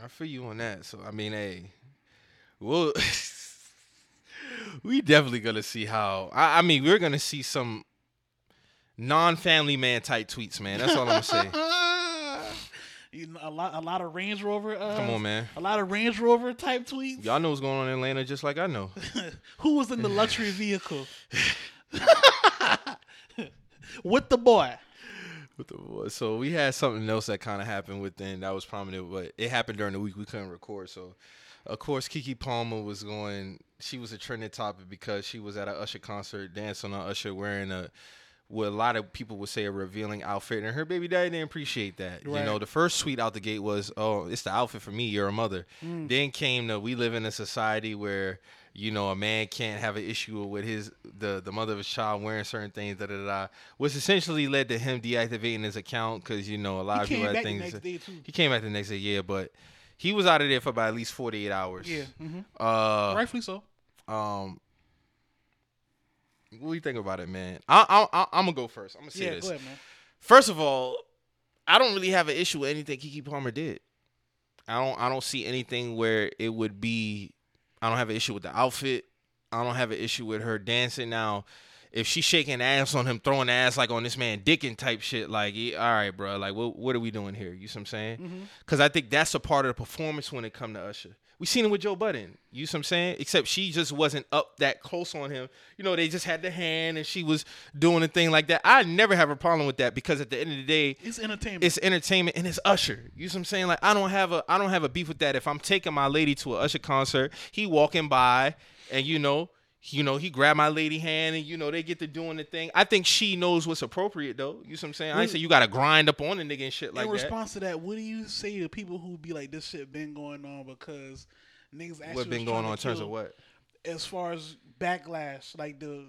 I feel you on that. So I mean, hey, well, we definitely gonna see how. I, I mean, we're gonna see some non-family man type tweets, man. That's all I'm gonna say. A lot, a lot of Range Rover. Uh, Come on, man. A lot of Range Rover type tweets. Y'all know what's going on in Atlanta, just like I know. Who was in the luxury vehicle? With the boy. With the- boy. So we had something else that kind of happened within that was prominent, but it happened during the week we couldn't record. So, of course, Keke Palmer was going. She was a trending topic because she was at an Usher concert dancing on Usher wearing a what a lot of people would say a revealing outfit, and her baby daddy didn't appreciate that. You know, the first tweet out the gate was, "Oh, it's the outfit for me. You're a mother." Then came the we live in a society where you know a man can't have an issue with his the the mother of his child wearing certain things. Da da da. da which essentially led to him deactivating his account because you know a lot He of people came had back the things. next day, too. He came back the next day, yeah, but he was out of there for about at least 48 hours. Yeah. hmm Uh, Rightfully so. um, what do you think about it, man? I, I, I, I'm gonna go first. I'm gonna say Yeah, this. go ahead, man. First of all, I don't really have an issue with anything Keke Palmer did. I don't I don't see anything where it would be I don't have an issue with the outfit. I don't have an issue with her dancing now. If she's shaking ass on him, throwing ass like on this man dicking type shit, like, all right, bro, like, what, what are we doing here? You see what I'm saying? Mm-hmm. Because I think that's a part of the performance when it come to Usher. We seen it with Joe Budden. You see what I'm saying? Except she just wasn't up that close on him. You know, they just had the hand and she was doing a thing like that. I never have a problem with that because at the end of the day, It's entertainment. it's entertainment and it's Usher. You see what I'm saying? Like I don't have a I don't have a beef with that. If I'm taking my lady to a Usher concert, he walking by and you know, you know, he grab my lady hand and you know they get to doing the thing. I think she knows what's appropriate though. You see what I'm saying? I say you gotta grind up on a nigga and shit like that. in that. response to that, what do you say to people who be like, "This shit been going on because niggas actually What been going on in terms of what? As far as backlash, like the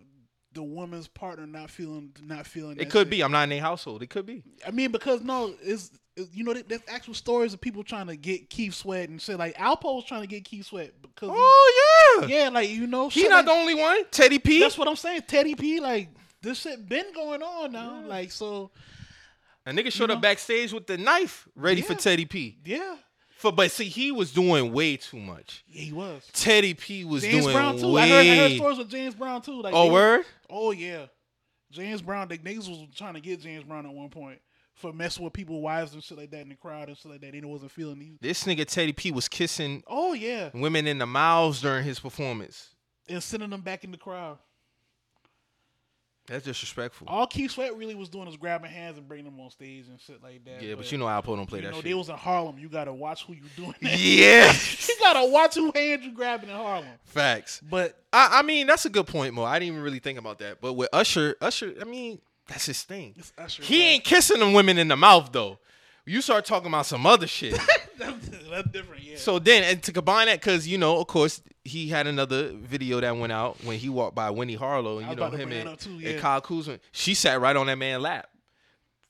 the woman's partner not feeling not feeling. It that could shit. be. I'm not in a household. It could be. I mean, because no, it's you know, there- there's actual stories of people trying to get Keith Sweat and shit. Like Alpo's trying to get Keith Sweat because Oh yeah. yeah, like you know, He shit not like- the only one. Teddy P. That's what I'm saying. Teddy P, like this shit been going on now. Like so, a nigga showed up backstage with the knife ready for Teddy P. yeah, For but see, he was doing way too much. yeah, he was. Teddy P was doing. James doing Brown too. way. I heard, I heard stories with James Brown too. Like oh word. Oh yeah, James Brown. The niggas was trying to get James Brown at one point for messing with people's wives and shit like that in the crowd and shit like that. And They wasn't feeling these. This nigga Teddy P was kissing Oh yeah, women in the mouths during his performance. and sending them back in the crowd. That's disrespectful. All Keith Sweat really was doing was grabbing hands and bringing them on stage and shit like that. yeah, but you know Alpo don't play you that know, shit. they was in Harlem. You gotta watch who you doing. That. yeah, you gotta watch who hands you grabbing in Harlem. facts. But I, I mean, that's a good point, Moe. I didn't even really think about that. But with Usher, Usher, I mean, that's his thing. He ain't kissing them women in the mouth though. You start talking about some other shit. that's, different. Yeah. So then, and to combine that, because you know, of course, he had another video that went out when he walked by Winnie Harlow, and you know him and, too, and. Kyle Kuzma. She sat right on that man's lap.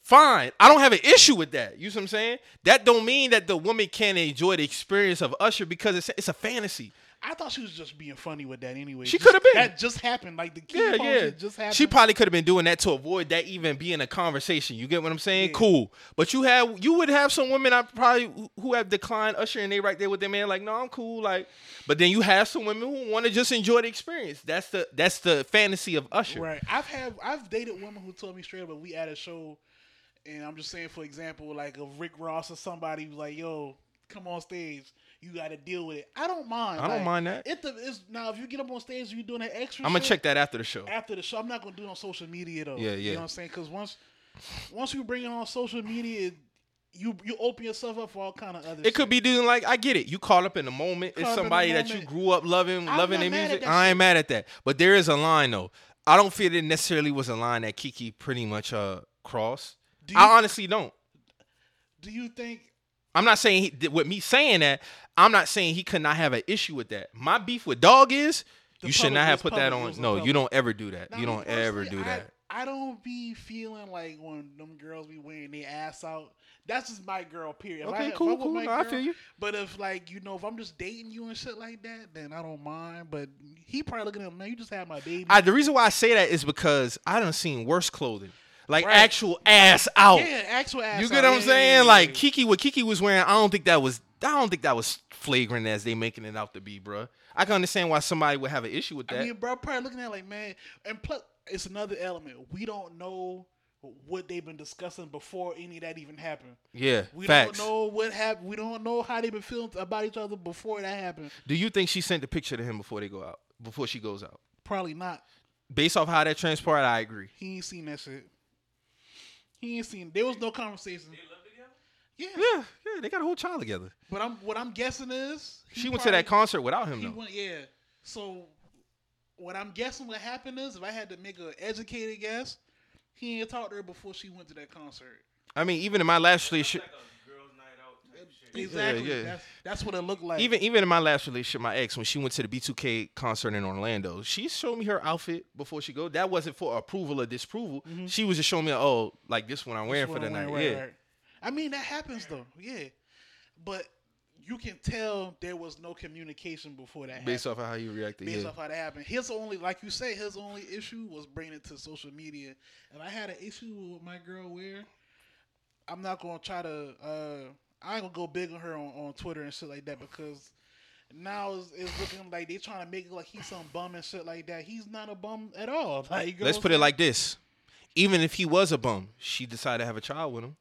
Fine, I don't have an issue with that. You see what I'm saying? That don't mean that the woman can't enjoy the experience of Usher because it's it's a fantasy. I thought she was just being funny with that anyway. She coulda been. That just happened. Like the Keith Yeah, yeah. just happened. She probably could have been doing that to avoid that even being a conversation. You get what I'm saying? Yeah. Cool. But you have you would have some women I probably who- have declined Usher and they right there with their man like, no, I'm cool. Like, but then you have some women who want to just enjoy the experience. That's the that's the fantasy of Usher. Right. I've had I've dated women who told me straight up, but we at a show, and I'm just saying, for example, like a Rick Ross or somebody who's like, "Yo, come on stage, you got to deal with it." I don't mind. I don't Like, mind that. It the, it's, now if you get up on stage, and you're doing that extra. I'm gonna shit, check that after the show. after the show. I'm not gonna do it on social media though. Yeah, yeah. You know what I'm saying? Because once once you bring it on social media, it, you you open yourself up for all kind of other. It could be doing like I get it. You caught up in the moment. It's Caught the somebody that you grew up loving, I'm loving their music. I ain't shit. mad at that. But there is a line though. I don't feel it necessarily was a line that Keke pretty much uh crossed. You- I honestly don't. Do you think? I'm not saying he, with me saying that. I'm not saying he could not have an issue with that. My beef with dog is The you should not have put that on. No, you don't ever do that. Now, you don't ever do I- that. I don't be feeling like when them girls be wearing their ass out. That's just my girl. Period. Okay, I, if cool, with cool. No, I feel you. But if like you know, if I'm just dating you and shit like that, then I don't mind. But he probably looking at him, man. You just had my baby. I, the reason why I say that is because I done seen worse clothing, like Right. actual ass out. yeah, actual ass. Out. You out. get what I'm Yeah, saying? yeah, yeah, like. Keke, what Keke was wearing, I don't think that was I don't think that was flagrant as they making it out to be, bruh. I can understand why somebody would have an issue with that. I mean, bro, probably looking at it like, man, and plus, it's another element. We don't know what they've been discussing before any of that even happened. yeah, We facts. don't know what happened. We don't know how they've been feeling about each other before that happened. Do you think she sent the picture to him before they go out? Before she goes out? Probably not. Based off how that transpired, I agree. He ain't seen that shit. He ain't seen. There was no conversation. They lived together? Yeah, Yeah, yeah, they got a whole child together. but I'm what I'm guessing is She went to that concert without him He though. went, yeah. So what I'm guessing what happened is, if I had to make an educated guess, he ain't talked to her before she went to that concert. I mean, even in my last relationship, Exactly. yeah. That's, that's what it looked like. even even in my last relationship, my ex, when she went to the B2K concert in Orlando, she showed me her outfit before she go. That wasn't for approval or disapproval. She was just showing me, oh, like this one I'm wearing for the night. wearing, yeah. right, right. I mean that happens though. Yeah, but you can tell there was no communication before that. Based happened. off of how you reacted. based yeah. off how that happened. His only, like you say, his only issue was bringing it to social media. If I had an issue with my girl wear, I'm not gonna try to. uh I ain't gonna go big on her on, on Twitter and shit like that because now it's, it's looking like they trying to make it like he's some bum and shit like that. He's not a bum at all. Like, Let's put it like this: even if he was a bum, she decided to have a child with him.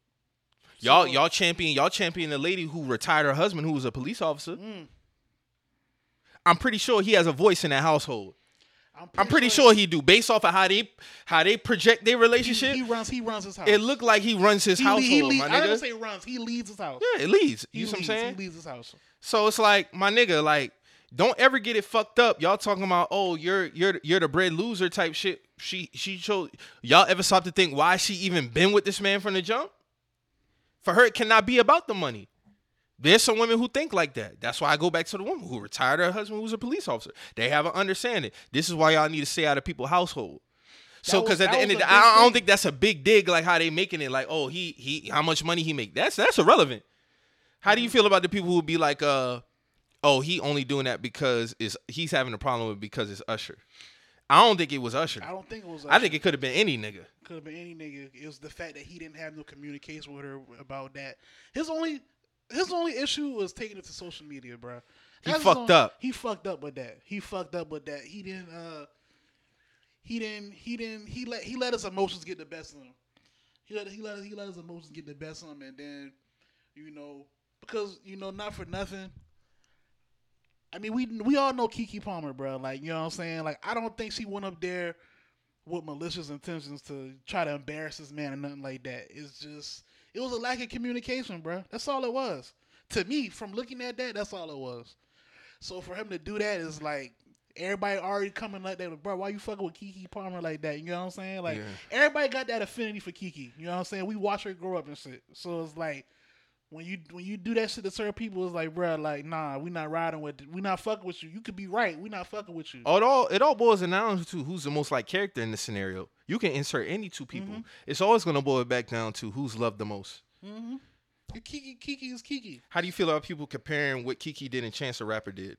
Y'all, So- y'all champion, y'all champion the lady who retired her husband, who was a police officer. Mm. I'm pretty sure he has a voice in that household. Saying? I'm pretty sure he do, based off of how they how they project their relationship. he runs. He runs his house. it looked like he runs his he, household, he lead- my I don't say runs. He leads his house. yeah, it leads. He You see what I'm saying? He leads his house. So it's like, my nigga, like, don't ever get it fucked up. Y'all talking about, oh, you're you're you're the bread loser type shit. She she chose. Y'all ever stop to think why she even been with this man from the jump? For her, it cannot be about the money. There's some women who think like that. That's why I go back to the woman who retired her husband who was a police officer. They have an understanding. This is why y'all need to stay out of people's household. So, That because at the end of the, a I, don't think that's a big dig like how they making it. Like, oh, he he, how much money he make? That's that's irrelevant. How do you feel about the people who be like, uh, oh, he only doing that because is he's having a problem with because it's Usher? I don't think it was Usher. I don't think it was. I think it could have been any nigga. could have been any nigga. It was the fact that he didn't have no communication with her about that. His only his only issue was taking it to social media, bro. He fucked only- up. He fucked up with that. He fucked up with that. He didn't. uh He didn't. He didn't. He let he let his emotions get the best of him. He let he let he let his emotions get the best of him, and then you know because you know not for nothing. I mean, we we all know Keke Palmer, bro. Like, you know what I'm saying? Like, I don't think she went up there with malicious intentions to try to embarrass this man or nothing like that. It's just it was a lack of communication, bro. That's all it was. To me, from looking at that, that's all it was. So for him to do that is like everybody already coming like that, bro. Why you fucking with Keke Palmer like that? You know what I'm saying? Like Yeah. everybody got that affinity for Keke. You know what I'm saying? We watch her grow up and shit. So it's like when you when you do that shit to certain people, it's like, bro, like nah, we not riding with, we not fucking with you. You could be right, we not fucking with you. Oh, It all it all boils down to who's the most like character in the scenario. You can insert any two people. Mm-hmm. It's always gonna boil back down to who's loved the most. Keke, Keke is Keke. How do you feel about people comparing what Keke did and Chance the Rapper did?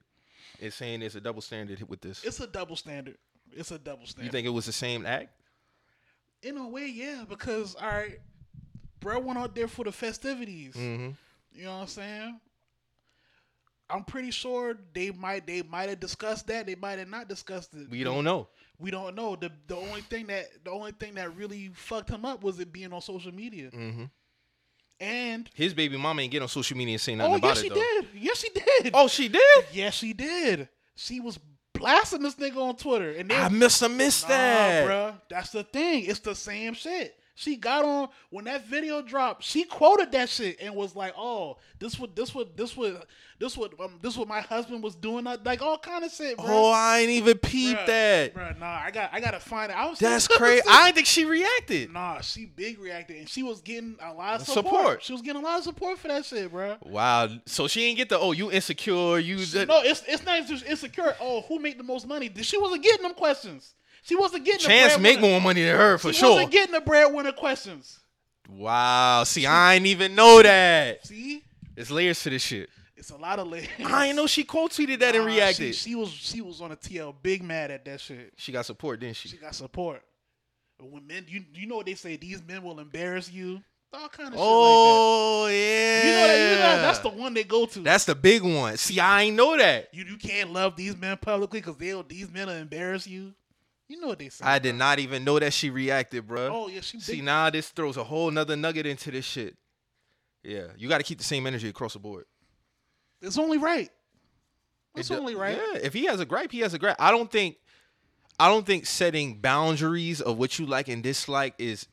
And saying there's a double standard with this. It's a double standard. It's a double standard. You think it was the same act? In a way, yeah, because all right, bro went out there for the festivities. Mm-hmm. You know what I'm saying? I'm pretty sure they might they might have discussed that. They might have not discussed it. We don't know. We don't know. The the only thing that the only thing that really fucked him up was it being on social media. Mhm. And His baby mama ain't get on social media and say nothing oh about yes, it she though. did. Yes, she did. Oh, she did. yes, she did. She was blasting this nigga on Twitter, and then I must have missed Nah, that. bruh. That's the thing. It's the same shit. She got on when that video dropped. She quoted that shit and was like, "Oh, this what this what this what this what um, this what my husband was doing." uh, Like all kind of shit, bro. Oh, I ain't even peeped that. Bruh, nah, I got I gotta find it. I was That's crazy. I didn't think she reacted. Nah, she big reacted and she was getting a lot of support. Support. She was getting a lot of support for that shit, bro. Wow. So she ain't get the oh you insecure you. No, it's it's not just insecure. Oh, who make the most money? She wasn't getting them questions. She wasn't getting Chance make more money than her for She sure. She wasn't getting the breadwinner questions. Wow. See, I ain't even know that. See, it's layers to this shit. it's a lot of layers. I ain't know she quote tweeted that and reacted. She, she was she was on a TL big mad at that shit. She got support, didn't she? She got support. But when men, you you know what they say? These men will embarrass you. all kind of Oh yeah. shit like that. Oh, you know that, you know that's the one they go to. That's the big one. See, I ain't know that. you you can't love these men publicly because they'll these men will embarrass you. You know what they say. I did not even know that she reacted, bro. Oh yeah, she See, big. now this throws a whole nother nugget into this shit. Yeah, you got to keep the same energy across the board. It's only right. It's It only right. Yeah, if he has a gripe, he has a gripe. I don't think, I don't think setting boundaries of what you like and dislike is,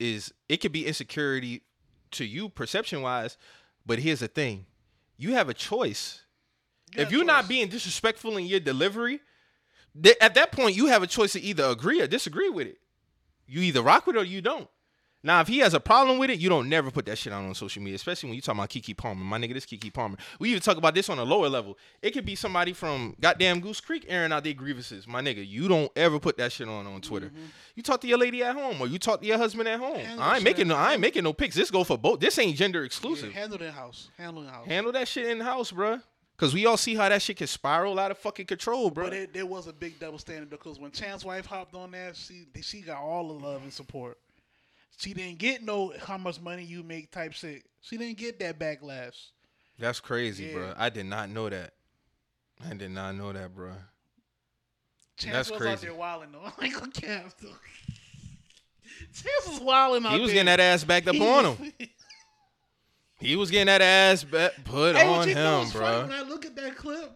is it could be insecurity to you perception wise, but here's the thing, you have a choice. You if you're not being disrespectful in your delivery, th- at that point you have a choice to either agree or disagree with it. You either rock with it or you don't. Now, if he has a problem with it, you don't never put that shit out on social media, especially when you talking about Keke Palmer. My nigga, this Keke Palmer. We even talk about this on a lower level. It could be somebody from goddamn Goose Creek airing out their grievances. My nigga, you don't ever put that shit on on Twitter. Mm-hmm. You talk to your lady at home or you talk to your husband at home. Handle I ain't making no, I ain't making no pics. This go for both. This ain't gender Yeah, exclusive. handle it in house. Handle in house. Handle that shit in the house, bruh. Cause we all see how that shit can spiral out of fucking control, bro. But it, there was a big double standard because when Chance wife hopped on that, she she got all the love and support. She didn't get no how much money you make type shit. She didn't get that backlash. That's crazy, Yeah. bro. I did not know that. I did not know that, bro. Chance That's was out crazy. there wilding though. I ain't gonna cap though. Chance was wilding out He was there. getting that ass backed up on him. He was getting that ass put Hey, on what you know him, bro. when I look at that clip,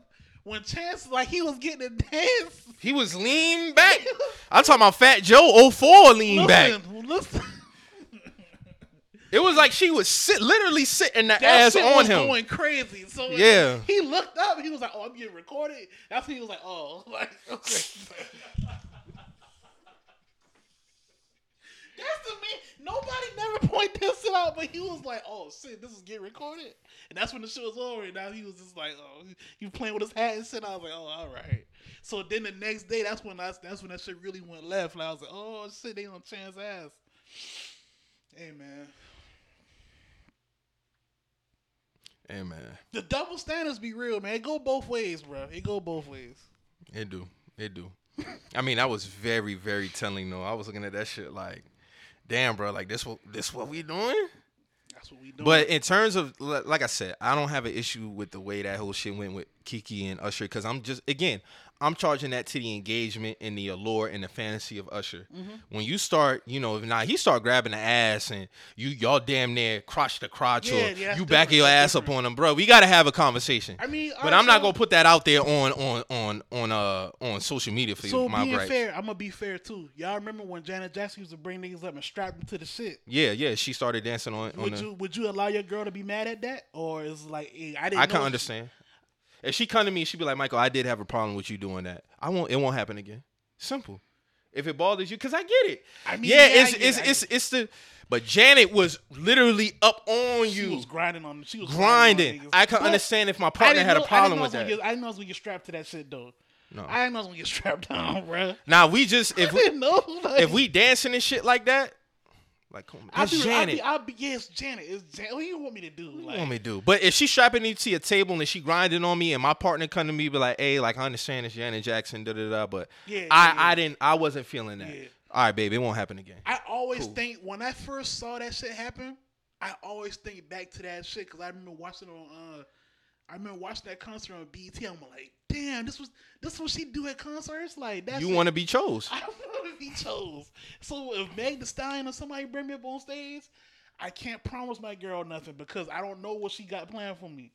when Chance like he was getting a dance. He was lean back. I'm talking about Fat Joe 04 lean back. Listen, listen. It was like she was sit, literally sitting the That ass shit on was him. going crazy. So Yeah. he looked up. He was like, "Oh, I'm getting recorded." That's when he was like, "Oh, like okay." That's the man. Nobody never pointed this out, but he was like, "Oh shit, this is getting recorded," and that's when the show was over. And now he was just like, "Oh, you playing with his hat and shit." I was like, "Oh, all right." So then the next day, that's when that's that's when that shit really went left. And I was like, "Oh shit, they on Chance ass." Hey man, Hey man, the double standards be real, man. It go both ways, bro. It go both ways. it do, it do. I mean, that was very, very telling though. I was looking at that shit like, damn, bro, like this what this what we doing? That's what we doing. But in terms of like I said, I don't have an issue with the way that whole shit went with Keke and Usher because I'm just again I'm charging that to the engagement and the allure and the fantasy of Usher. Mm-hmm. When you start, you know, if now he start grabbing the ass and you y'all damn near crotch the crotch Yeah, or yeah, you back your ass up on him, bro. We gotta have a conversation. I mean, but alright, I'm not gonna put that out there on on on on uh on social media for so my being gripes. fair, I'm gonna be fair too. Y'all remember when Janet Jackson used to bring niggas up and strap them to the shit? Yeah, yeah, she started dancing on. on Would the, you would you allow your girl to be mad at that, or is it like eh, I didn't? I can she- understand. If she come to me, she'd be like, Michael, I did have a problem with you doing that. I won't. It won't happen again. Simple. If it bothers you, because I get it. I mean, yeah, yeah, it's it's it, it's get it's the. But Janet was literally up on She you, was grinding on. She was grinding. on. I can But understand if my partner had know- a problem with that. get- I didn't know I was gonna get strapped to that shit though. No. I didn't know I was gonna get strapped down, bro. Now we just if we know. Like, if we dancing and shit like that, like come on, I that's be, I Janet. be, I be, yes, Janet. It's Janet. What do you want me to do? What Like, you want me to do? But if she strapping me to a table and she grinding on me, and my partner come to me be like, "Hey, like I understand it's Janet Jackson, da da da," but Yeah, I yeah, yeah. I didn't I wasn't feeling that. Yeah. All right, baby, it won't happen again. I always Cool. think when I first saw that shit happen, I always think back to that shit because I remember watching it on. Uh, I remember watching that concert on BET. I'm like, damn, this was this is what she do at concerts. Like that's you want to be chose? I want to be chose. So if Meg Thee Stallion or somebody bring me up on stage, I can't promise my girl nothing because I don't know what she got planned for me.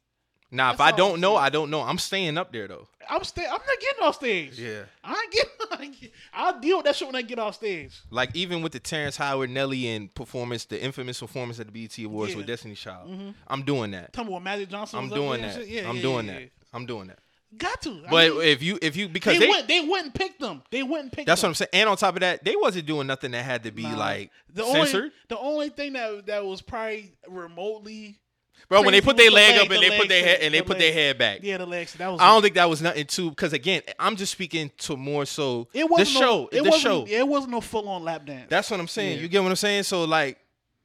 Now, if I don't know. I don't know. I'm staying up there though. I'm stay. I'm not getting off stage. Yeah. I get- I'll deal with that shit when I get off stage. Like even with the Terrence Howard Nelly and performance, the infamous performance at the BET Awards Yeah. with Destiny Child, mm-hmm. I'm doing that. Tell me what Magic Johnson. I'm doing that. Yeah, I'm yeah, doing yeah, that. I'm doing that. Got to. I But mean, if you if you because they, they, went, they and picked them. They wouldn't pick. that's what. I'm saying. And on top of that, they wasn't doing nothing that had to be Nah. like the censored. Only, the only thing that that was probably remotely. Bro, when they put their leg leg- up and the they put their head and they the put their head back. Yeah, the legs. That was. I don't think that was nothing too because again, I'm just speaking to more so It the wasn't show. No, it the wasn't, show. It wasn't no full on lap dance. That's what I'm saying. Yeah. You get what I'm saying? So like,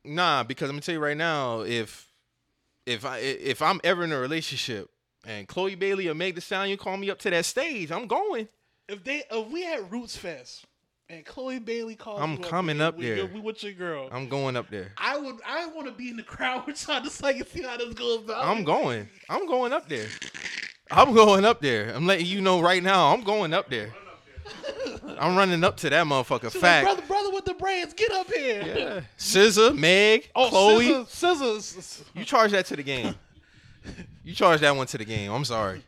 nah, because I'm gonna tell you right now, if if I if I'm ever in a relationship and Chloe Bailey or Meg Thee Stallion call me up to that stage, I'm going. if they if we had Roots Fest and Chloe Bailey calls. I'm coming up with there. Your, with your girl. I'm going up there. I would. I want to be in the crowd with y'all just so I can see how this goes down. I'm going. I'm going up there. I'm going up there. I'm letting you know right now. I'm going up there. I'm running up to that motherfucker. She's like, brother, brother with the braids, get up here. Yeah. Scissor, Meg, Oh, Chloe. scissors, scissors. You charge that to the game. You charge that one to the game. I'm sorry.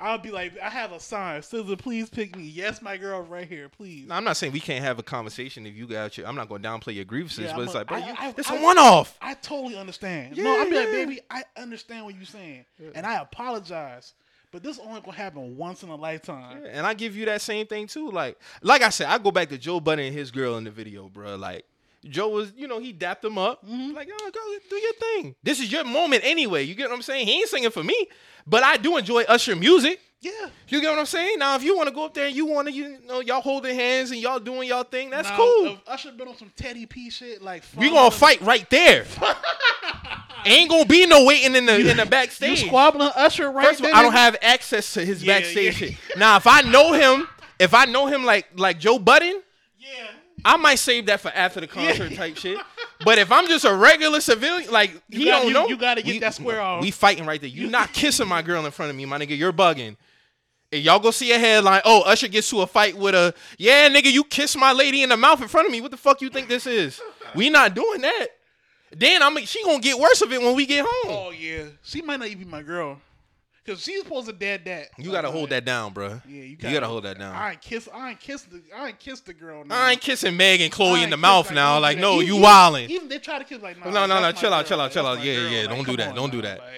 I'll be like, I have a sign. Scissor, please pick me. Yes, my girl, right here, please. Now, I'm not saying we can't have a conversation if you got your. I'm not going to downplay your grievances, Yeah, but it's a- like, bro, I- you, I- it's I- a one off. I totally understand. Yeah, no, I'll be like, baby, I understand what you're saying, and I apologize. But this only gonna happen once in a lifetime. And I give you that same thing too. Like, like I said, I go back to Joe Budden and his girl in the video, bro. Like, Joe was, you know, he dapped him up. Mm-hmm. Like, oh, go do your thing. This is your moment anyway. You get what I'm saying? He ain't singing for me, but I do enjoy Usher music. Yeah. You get what I'm saying? Now, if you want to go up there and you want to, you know, y'all holding hands and y'all doing y'all thing, that's Now, cool. Usher been on some Teddy P shit, like we gonna fight right there. ain't gonna be no waiting in the in the You backstage. squabbling Usher right First of there. all, I don't have access to his Yeah, backstage yeah. shit. Now, if I know him, if I know him like like Joe Budden, Yeah. I might save that for after the concert type shit. But if I'm just a regular civilian, like he gotta- don't you- know, you gotta get we- that square off. We fighting right there. You not kissing my girl in front of me, my nigga. You're bugging. And y'all go see a headline. Oh, Usher gets to a fight with a yeah, nigga. You kiss my lady in the mouth in front of me. What the fuck you think this is? We not doing that. Then I'm she gonna get worse of it when we get home. Oh yeah. She might not even be my girl. Cause she's supposed to dead that. You gotta hold that down, bro. Yeah, you you gotta, gotta hold that down. I ain't kiss. I ain't kiss the. I ain't kiss the girl. Now. I ain't kissing Meg and Chloe in the mouth now. Like, no, that. you Even- wildin'. Even they try to kiss like, nah, No, no, no, chill out, chill out, chill out. Yeah, girl. yeah, Like, don't do that, on don't do that. Like,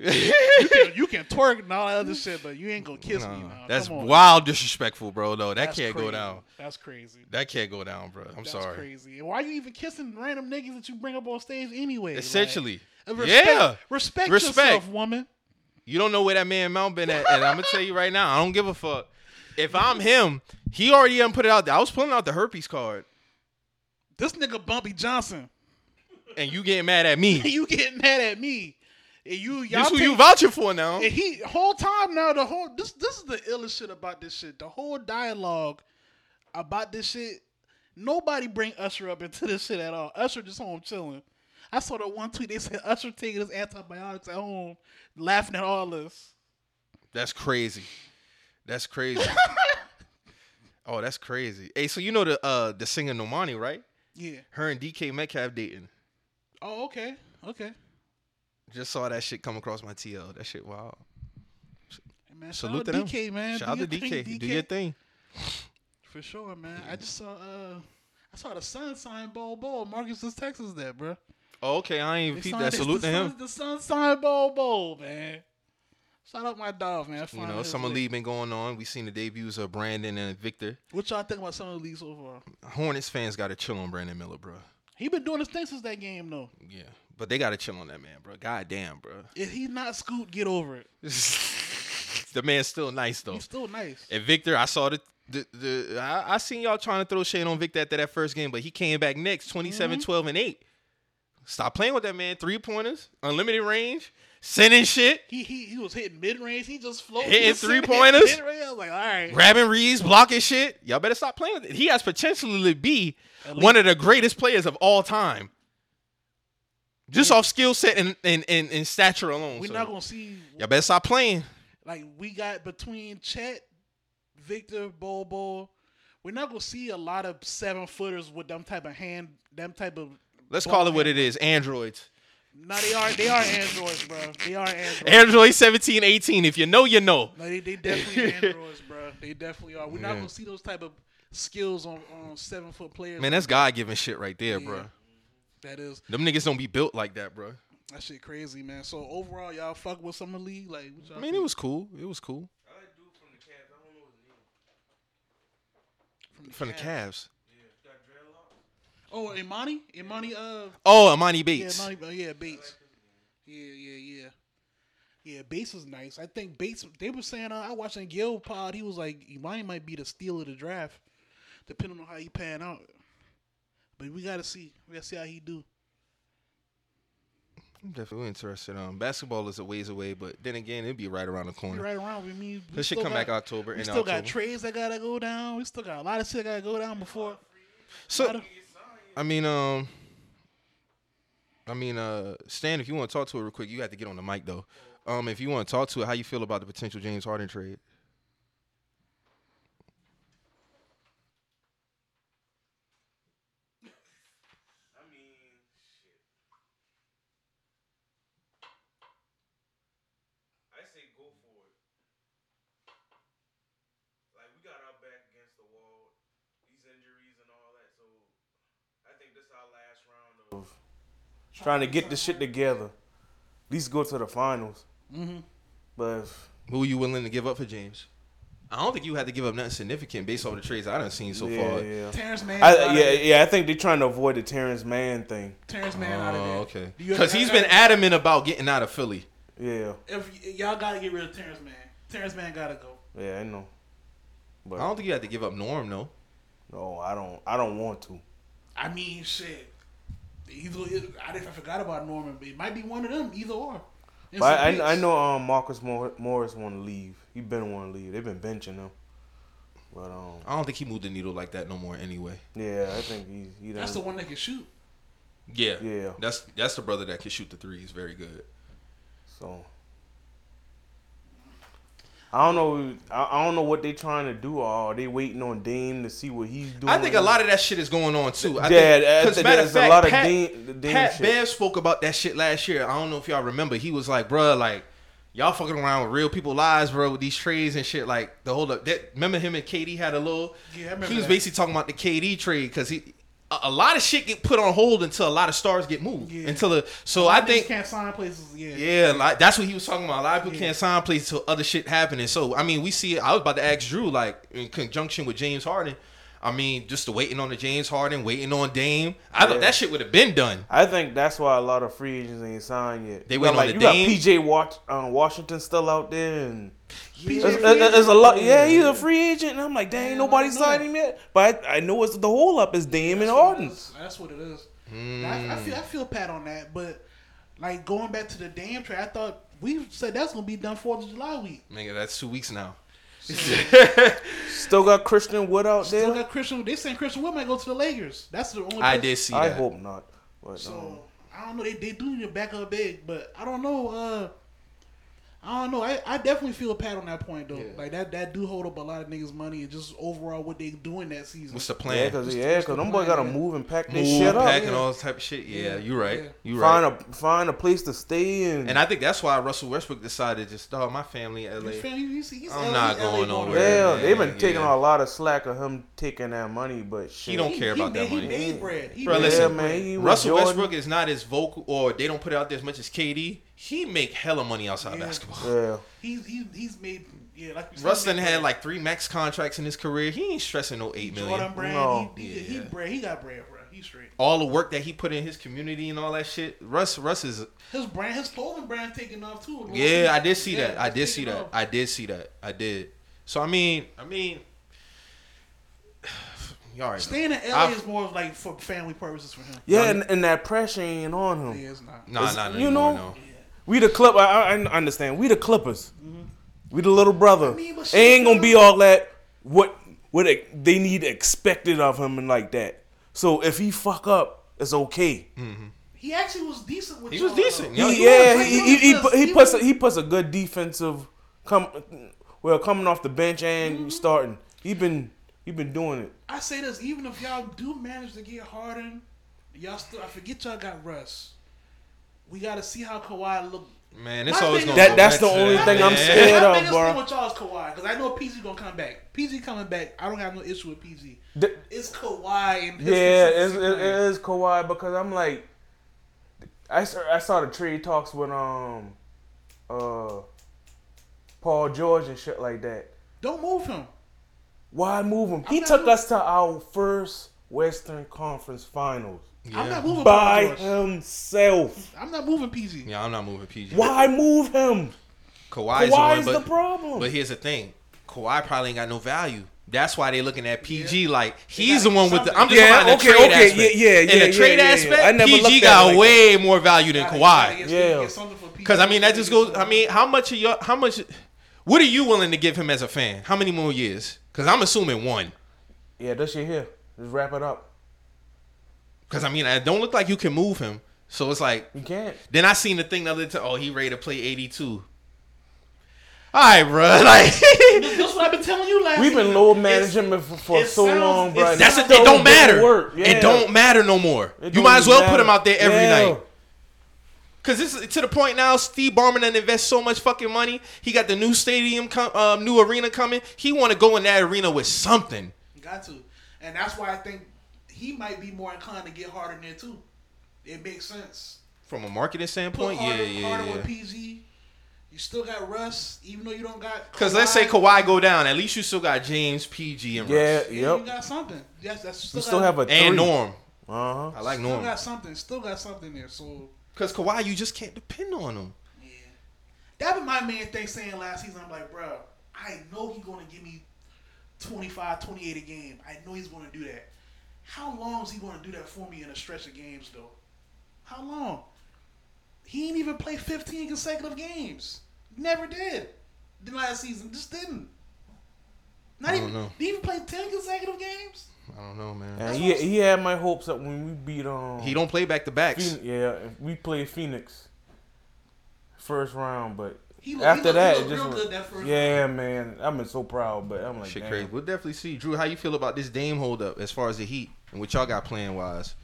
you can you can twerk and all that other shit, but you ain't gonna kiss me. No, Now. that's wild disrespectful, bro. No, that That's can't go down. That's crazy. That can't go down, bro. I'm That's sorry. crazy. And why you even kissing random niggas that you bring up on stage anyway? Like, Essentially, respect, yeah. respect, Respect. yourself, woman. You don't know where that man Mount been at, and I'm gonna tell you right now, I don't give a fuck. If I'm him, he already done put it out there. I was pulling out the herpes card, This nigga Bumpy Johnson. and you getting mad at me. you getting mad at me? And you y'all This who take- you vouching for now? And he whole time now the whole this this is the illest shit about this shit. The whole dialogue about this shit. Nobody bring Usher up into this shit at all. Usher just home chilling. I saw the one tweet they said Usher taking his antibiotics at home, laughing at all this. That's crazy. That's crazy. oh, that's crazy. Hey, so you know the uh the singer Normani, right? Yeah. Her and DK Metcalf dating. Oh, okay. Okay. Just saw that shit come across my TL. That shit wild. Hey, man, Salute to out them. DK, man. Shout Do out to DK. thing, Do your thing. For sure, man. I just saw uh I saw the sun sign Bol Bol. Marcus is Texas there, bro. Oh, okay, I ain't even repeat that. Salute to him. Sun, the sun signed Bol Bol, man. Shout out my dog, man. You know, summer lick. league been going on. We seen the debuts of Brandon and Victor. What y'all think about summer league so far? Hornets fans got to chill on Brandon Miller, bro. He been doing his thing since that game, though. Yeah, but they got to chill on that man, bro. God damn, bro. If he's not Scoot, get over it. the man's still nice though. He's still nice. And Victor, I saw the the, the I, I seen y'all trying to throw shade on Victor after that first game, but he came back next 27, Mm-hmm. 12, and 8. Stop playing with that man. Three pointers, unlimited range, sending shit, He he he was hitting mid range. He just floated. Hitting three-pointers? mid-range. I was like, all right. grabbing reads, blocking shit. Y'all better stop playing with it. He has potentially to be one of the greatest players of all time. Just off skill set and, and, and, and stature alone. We're So not gonna see y'all better stop playing. like we got between Chet, Victor, Bol. We're not gonna see a lot of seven footers with them type of hand, them type of. Let's ball call it what it is. Androids. No, they are they are androids, bro. They are androids. Android 17, 18. If you know, you know. No, they, they definitely androids, bro. They definitely are. We're not gonna see those type of skills on, on seven foot players. Man, that's God given shit right there, bro. that is Them niggas don't be built like that, bro. that shit crazy, man. So overall, y'all fuck with summer league, like. What y'all I mean, it was cool. It was cool. From the Cavs. Oh, Emoni, Emoni, uh, Oh, Emoni yeah, Bates. Emoni, uh, yeah, Bates. Yeah, yeah, yeah. Yeah, Bates was nice. I think Bates. They were saying uh, I watching Gil Pod. He was like Emoni might be the steal of the draft, depending on how he pan out. But we gotta see. We gotta see how he do. I'm definitely interested. Um, basketball is a ways away, but then again, it'd be right around the corner. Right around with me. This should come got- back October. We in still got trades that gotta go down. We still got a lot of shit that gotta go down before. So, I mean, um, I mean, uh, Stan, if you want to talk to it real quick, you have to get on the mic though. Um, if you want to talk to it, how you feel about the potential James Harden trade? I mean, shit. I say go for it. Like we got our back against the wall, these injuries and all that. So I think this our last round of trying to get the shit together. At least go to the finals. Mm-hmm. But if- Who are you willing to give up for James? I don't think you had to give up nothing significant based on the trades I done seen so yeah, far. yeah. Terance Mann. I, yeah, there. yeah. I think they're trying to avoid the Terance Mann thing. Terance Mann out of there. Oh, okay. Because he's been adamant about getting out of Philly. Yeah, If y- y'all gotta get rid of Terance Mann. Terance Mann gotta go. yeah, I know. But I don't think you had to give up Norm though. No, I don't. I don't want to. I mean, shit. Either I, I forgot about Norman, but it might be one of them. Either or. And But I. I, I know um, Marcus Morris want to leave. He been want to leave. They've been benching him. But um, I don't think he moved the needle like that no more anyway. yeah, I think he's. he That's the one that can shoot. Yeah. Yeah. That's that's the brother that can shoot the threes very good. So I don't know. I, I don't know what they're trying to do. Or are they waiting on Dame to see what he's doing? I think a lot of that shit is going on too. I Yeah, think, I 'cause matter of there's fact, a lot of Pat, Dame- the Dame Pat. Bev spoke about that shit last year. I don't know if y'all remember. He was like, "Bruh, like y'all fucking around with real people lives, bro, with these trades and shit." Like the whole up. That, remember him and KD had a little. Yeah, I remember He was that. basically talking about the KD trade because he. A, a lot of shit get put on hold until a lot of stars get moved. Yeah. Until the so A lot I of niggas think can't sign places. Yeah. yeah, like that's what he was talking about. A lot of people can't sign places until other shit happening. So I mean, we see. I was about to ask Dru, like in conjunction with James Harden. I mean, just the waiting on the James Harden, waiting on Dame. I Yeah. thought that shit would have been done. I think that's why a lot of free agents ain't signed yet. They You waiting on like the you got PJ Watch, um, Washington still out there, and PJ there's, there's- there's a lot. Yeah, he's a free agent, and I'm like, dang, Yeah, nobody I signed him yet. But I, I know it's the whole up is Dame and That's what Harden. That's what it is. I, I feel I feel pat on that, but like going back to the damn trade, I thought we said that's gonna be done Fourth of July week. Man, that's two weeks now. Still got Christian Wood out there. Still got Christian. They saying Christian Wood might go to the Lakers. That's the only. I place- did see I that. hope not. But um, I don't know. They they do need a backup big, but I don't know. Uh, I don't know. I, I definitely feel a pat on that point though. Like that that do hold up a lot of niggas' money and just overall what they doing that season. What's the yeah, plan? because Just- yeah, because the them boys gotta yeah. move and pack their Move, shit up. pack, and all this type of shit. Yeah, Yeah, you right. yeah. You right. Find a find a place to stay in. and I think that's why Russell Westbrook decided to start oh, my family in LA. Family, he's, he's I'm LA, not going born. nowhere. yeah, man, they've been taking yeah. a lot of slack of him taking that money, but shit. He don't care about made, that money. He made bread. He Bro, made listen, bread. man, he Russell Jordan. Westbrook is not as vocal, or they don't put out there as much as KD. He make hella money outside Yeah. basketball. Yeah, He's he, he's made yeah like you said, Russ had bread. like three max contracts in his career. He ain't stressing no eight million. Jordan brand. No. He, he, he, Yeah. bread. He got bread, bro. He's straight. All the work that he put in his community and all that shit. Russ, Russ is. His brand, his clothing brand taking off too. bro. Yeah, I did see Yeah, that. I did see that. off. I did see that. I did. So I mean, I mean, y'all right. Staying in LA I've- is more of like for family purposes for him. yeah, and, and that pressure ain't on him. Yeah, it's not. Nah, It's- nah, nah. you You know- know, no. We the clip. I, I I understand. We the Clippers. We the little brother. I mean, but It ain't gonna be all that. What what it- they need expected of him and like that. So if he fuck up, it's okay. He actually was decent with. He was decent. He, he yeah, he, he he, he, he he puts a, he puts a good defensive come well coming off the bench and Mm-hmm. starting. He been he been doing it. I say this, even if y'all do manage to get Harden, y'all still. I forget y'all got Russ. We got to see how Kawhi look. Man, it's My always gonna is- go That- that's the only that, thing I'm man. scared My of, biggest bro. thing with y'all is Kawhi because I know PG gonna come back. PG coming back. I don't have no issue with PG. The- It's Kawhi and Yeah, it's, it, it playing. is Kawhi because I'm like, I saw, I saw the trade talks with um, uh, Paul George and shit like that. Don't move him. Why move him? I'm He took moving- us to our first Western Conference Finals I'm not moving by Paul himself. I'm not moving PG. Yeah, I'm not moving PG. Why move him? Kawhi's, Kawhi's the, the one, but, problem. But here's the thing: Kawhi probably ain't got no value. That's why they're looking at PG like he's the one with the. I'm just Yeah, talking about the okay, trade okay, aspect. yeah, yeah, In yeah, the trade yeah, yeah, aspect, yeah. I never PG got like way more value than Kawhi. Yeah. Because I mean, that just goes. I mean, how much of your how much? What are you willing to give him as a fan? How many more years? Because I'm assuming one. Yeah, that shit here. Just wrap it up. Because I mean, it don't look like you can move him. So it's like You can't. Then I seen the thing the other time. Oh, he ready to play 82. All right, bro. Like That's what I've been telling you last We've been season. low managing him for, for so sounds- long, it bro. sounds- that's it. It don't matter. work. Yeah. It don't matter no more. It You might as well matter. put him out there every Yeah. night. Cause this to the point now. Steve Ballmer done invest so much fucking money. He got the new stadium, com- um, new arena coming. He want to go in that arena with something. Got to, and that's why I think he might be more inclined to get Harden there too. It makes sense. From a marketing Put standpoint, yeah, yeah, Harden yeah. with PG. You still got Russ, even though you don't got. Because let's say Kawhi go down, at least you still got James, PG, and Yeah, Russ. Yeah, you got something. Yes, that's still, You still got, have a three. and. Norm. Uh huh. I like Still Norm. got something. Still got something there. So Because Kawhi, you just can't depend on him. Yeah, that was my main thing saying last season. I'm like, bro, I know he's gonna give me 25, 28 a game. I know he's gonna do that. How long is he gonna do that for me in a stretch of games though? How long? He ain't even played 15 consecutive games. Never did. The last season just didn't. Not I don't even. know. Did he even play 10 consecutive games? I don't know, man. And he, he had my hopes up when we beat um. He don't play back to backs. Phoenix, yeah, we played Phoenix first round, but He looked- after he looked- that, he it just real was- good that first yeah, man. I'm been so proud, but I'm like, Shit damn. crazy. We'll definitely see. Dru, how you feel about this Dame hold up as far as the Heat and what y'all got playing wise?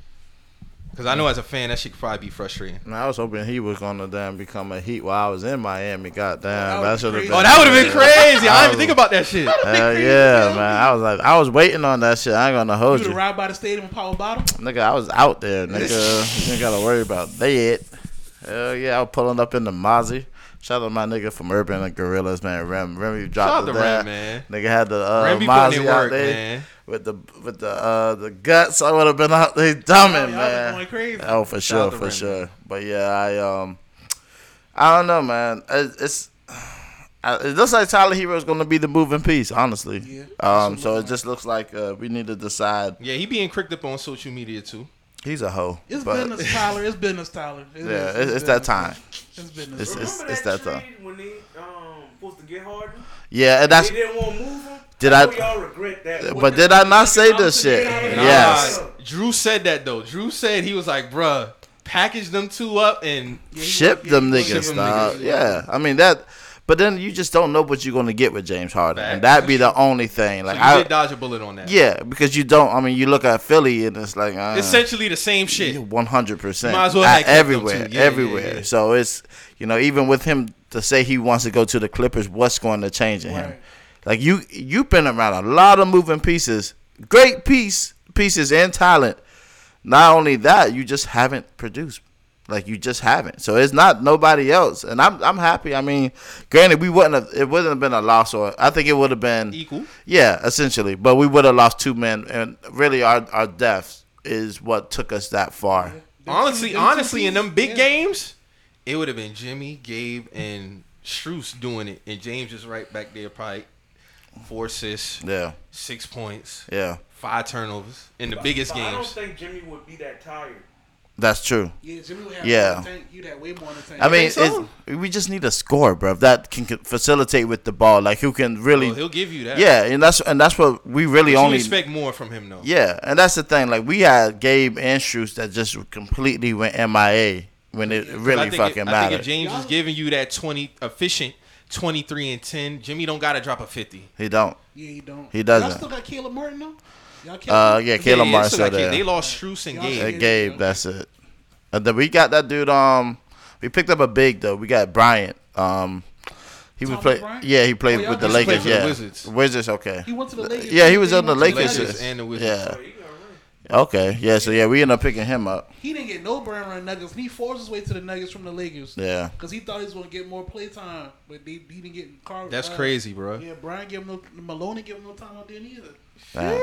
Because I know as a fan that shit could probably be frustrating. Man, I was hoping he was gonna damn become a Heat while I was in Miami. God damn, would've that should have been been. Oh, that would have been crazy. I didn't even think about that shit. Hell yeah, man. I was like, I was waiting on that shit. I ain't gonna hold You you, ride by the stadium and power bottom? nigga. I was out there, nigga. you ain't gotta worry about that. Hell yeah, I was pulling up in the Mozzie. Shout out to my nigga from Urban and Gorillas, man. Rem, Remy you dropped out the to Rem, man. Nigga had the uh, Rem be putting in Mozzie out work, there man. with the with the uh the guts. I would have been out there dumbing, Y'all man. going crazy. Oh, for Shout sure, for Rem, sure. But yeah, I um, I don't know, man. It, it's uh, it looks like Tyler Herro is going to be the moving piece, honestly. Yeah, Um, so it just looks like uh, we need to decide. Yeah, he being cricked up on social media too. He's a hoe. It's but business, Tyler. It's business, Tyler. It yeah, is. it's, it's that time. It's business. It's it's, Remember it's that that time. when they um supposed to get Harden? Yeah, and that's. they didn't want to move him. Did I? I- y'all regret that. But did I not say this shit? Yes. Nah, Dru said that though. Dru said he was like, bruh, package them two up and Ship them Ship niggas, them dog. niggas. Yeah, I mean that. But then you just don't know what you're going to get with James Harden, and that'd be the only thing. so Like you I, did dodge a bullet on that. yeah, because you don't. I mean, you look at Philly, and it's like uh, Essentially the same shit. One hundred percent. Might as well have kept them everywhere. Yeah, yeah, everywhere. So it's you know even with him to say he wants to go to the Clippers, what's going to change in him? Like you, you've been around a lot of moving pieces, great piece pieces and talent. Not only that, you just haven't produced. Like you just haven't. So it's not nobody else, and I'm I'm happy. I mean, granted, we wouldn't have it wouldn't have been a loss, or I think it would have been Equal. yeah, essentially. But we would have lost two men, and really, our our deaths is what took us that far. Honestly, honestly, in them big pieces, games, it would have been Jimmy, Gabe, and Strus doing it, and James is right back there, probably four assists, Yeah, six points, yeah, five turnovers in the biggest But I don't think Jimmy would be that tired. That's true. Yeah, Jimmy would have Yeah. more tank. You'd have way more than tank. I mean, so? we just need a score, bro, that can, can facilitate with the ball, like who can really, Well, he'll give you that. yeah, and that's and that's what we really But you only expect more from him though. Yeah, and that's the thing. Like we had Gabe and Strus that just completely went MIA when it really I think fucking if, I think if James is giving you that twenty efficient twenty three and ten, Jimmy don't gotta drop a fifty. he don't. yeah, he don't. He doesn't. Y'all still got Caleb Martin though. Y'all Uh, yeah, Caleb yeah, Martin still like, there. They lost Strus and Gabe. Uh, Gabe, that's it. And then we got that dude. Um, we picked up a big though. We got Bryant. Um, he was Thomas play. Bryant? Yeah, he played Oh, y'all with the just Lakers. played for the Yeah, Wizards. Wizards. Okay. He went to the Lakers. Yeah, he was on the went to Lakers. Lakers and the Wizards. Yeah. So he all right. Okay. Yeah. So yeah, we ended up picking him up. He didn't get no burn run Nuggets. He forced his way to the Nuggets from the Lakers. Yeah. Because he thought he was going to get more play time, but they, he didn't get Carl. That's uh, crazy, bro. Yeah, Brian gave him no. Maloney gave him no time out there neither. Damn.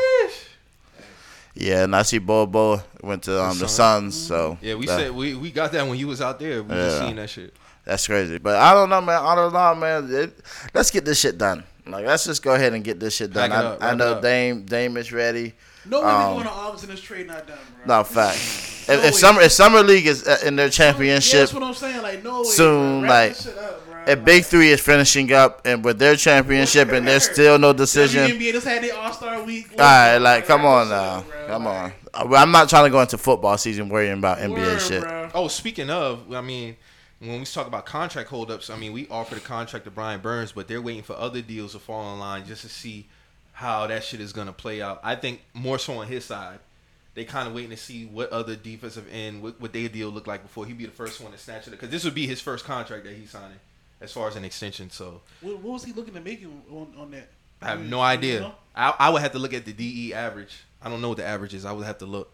Yeah, and I see Bobo went to um, the Suns. So Yeah, we that- said we, we got that when you was out there. We just seen that shit. That's crazy. But I don't know, man. I don't know, man. It, let's get this shit done. Like, let's just go ahead and get this shit done. Pack I, up, I know up. Dame Dame is ready. No way Um, we going to August and this trade not done, bro. No fact. if, No if summer if summer league is uh, in their Yeah, championship, that's what I'm saying. Like, no way. soon, bro. Wrap like, this shit up, Big Three is finishing up and with their championship and there's still no decision, WNBA just had their All Star week. all right, like come on now, bro. come on. Like, well, I'm not trying to go into football season worrying about NBA word, shit. bro. Oh, speaking of, I mean, when we talk about contract holdups, I mean, we offered a contract to Brian Burns, but they're waiting for other deals to fall in line just to see how that shit is gonna play out. I think more so on his side, they kind of waiting to see what other defensive end what, what their deal look like before he'd be the first one to snatch it. Because this would be his first contract that he's signing as far as an extension. So What, what was he looking to make on, on that? I have You- no you idea. know? I, I would have to look at the DE average. I don't know what the average is. I would have to look.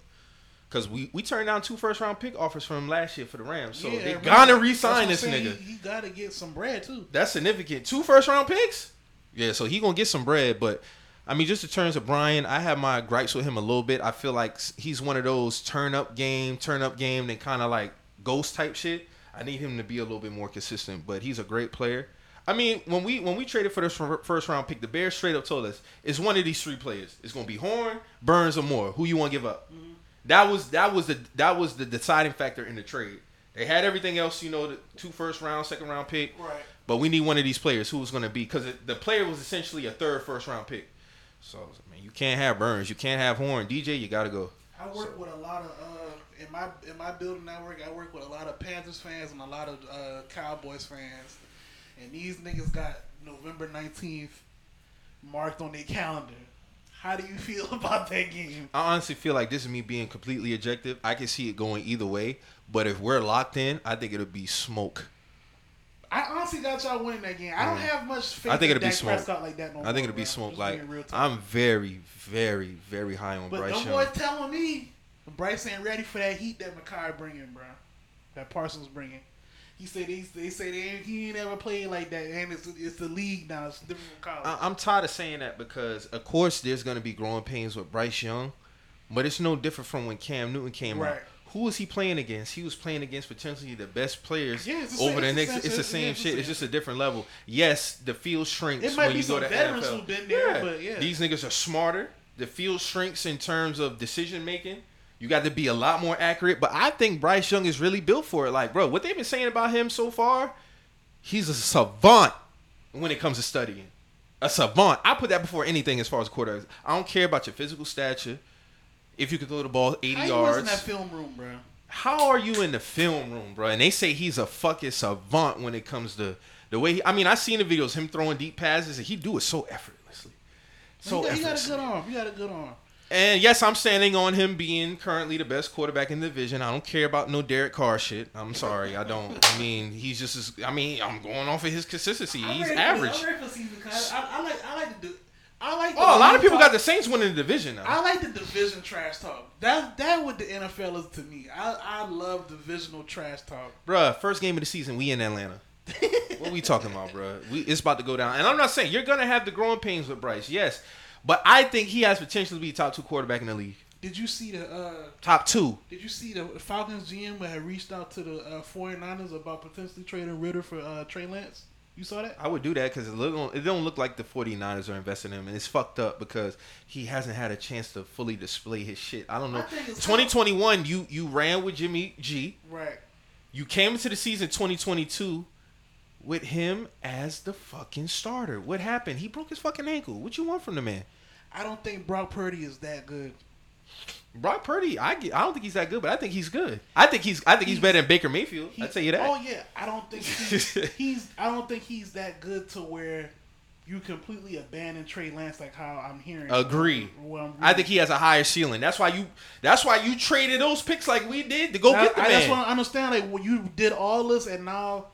Cause we, we turned down two first round pick offers from him last year for the Rams, so Yeah, they That's re-sign this nigga. He, he got to get some bread too. That's significant. Two first round picks. Yeah, so he gonna get some bread, but I mean, just in terms of Brian, I have my gripes with him a little bit. I feel like he's one of those turn up game, turn up game, then kind of like ghost type shit. I need him to be a little bit more consistent, but he's a great player. I mean, when we when we traded for this first round pick, the Bears straight up told us it's one of these three players. It's gonna be Horn, Burns, or Moore. Who you want to give up? That was that was the that was the deciding factor in the trade. They had everything else, you know, the two first round, second round pick. Right. But we need one of these players. Who's going to be? Because the player was essentially a third first round pick. So I mean, you can't have Burns, you can't have Horn, DJ. You got to go. I work with a lot of uh, in my in my building network. I work with a lot of Panthers fans and a lot of uh, Cowboys fans, and these niggas got November nineteenth marked on their calendar. How do you feel about that game? I honestly feel like this is me being completely objective. I can see it going either way. But if we're locked in, I think it'll be smoke. I honestly got y'all winning that game. I don't have much faith. I think it'll be smoke. Prescott like that no I think it'll be smoke. Like. I'm very, very, very high on But Bryce them Young. boys telling me Bryce ain't ready for that heat that Micah bringing, bro. That Parsons bringing. He said they, they say they ain't, he ain't ever played like that, and it's it's the league now. It's different from college. I- I'm tired of saying that because, of course, there's going to be growing pains with Bryce Young, but it's no different from when Cam Newton came out. Who was he playing against? He was playing against potentially the best players Yeah, the over same- the it's the next. It's the it's the same same- shit. It's it's just a different level. Yes, the field shrinks It might when be you go some to veterans NFL. who've been there, but yeah. these niggas are smarter. The field shrinks in terms of decision making. You got to be a lot more accurate. But I think Bryce Young is really built for it. Like, bro, what they've been saying about him so far, he's a savant when it comes to studying. A savant. I put that before anything as far as quarterbacks. I don't care about your physical stature. If you can throw the ball 80 How you was in yards. that film room, bro? How are you in the film room, bro? And they say he's a fucking savant when it comes to the way he, I mean, I seen the videos him throwing deep passes and he do it so effortlessly. So he, got, he got a good arm. He got a good arm. And yes, I'm standing on him being currently the best quarterback in the division. I don't care about no Derek Carr shit. I'm sorry, I don't. I mean, he's just as. I mean, I'm going off of his consistency. I'm He's ready for- average. I'm for season, cause I, I like I like the I like. Oh, a lot of people talk- got the Saints winning the division now. I like the division trash talk. That that what the NFL is to me. I I love divisional trash talk. Bruh, first game of the season, we in Atlanta. what we talking about, bruh? We it's about to go down. And I'm not saying you're gonna have the growing pains with Bryce, yes. But I think he has potential to be top two quarterback in the league. Did you see the uh Top two. Did you see the Falcons GM had reached out to the uh, 49ers about potentially trading Ridder for uh, Trey Lance? You saw that? I would do that because it, look- it don't look like the 49ers are investing in him. And it's fucked up because he hasn't had a chance to fully display his shit. I don't know. I think it's 2021, you, you ran with Jimmy G. Right. You came into the season 2022 with him as the fucking starter. What happened? He broke his fucking ankle. What you want from the man? I don't think Brock Purdy is that good. Brock Purdy, I get, I don't think he's that good, but I think he's good. I think he's I think he's better than Baker Mayfield. I'd tell you that. Oh yeah, I don't think he's, he's I don't think he's that good to where you completely abandon Trey Lance like how I'm hearing. Agree. I'm I think he has a higher ceiling. That's why you that's why you traded those picks like we did to go That- get the I, man. That's what I understand. Like when you did all this and now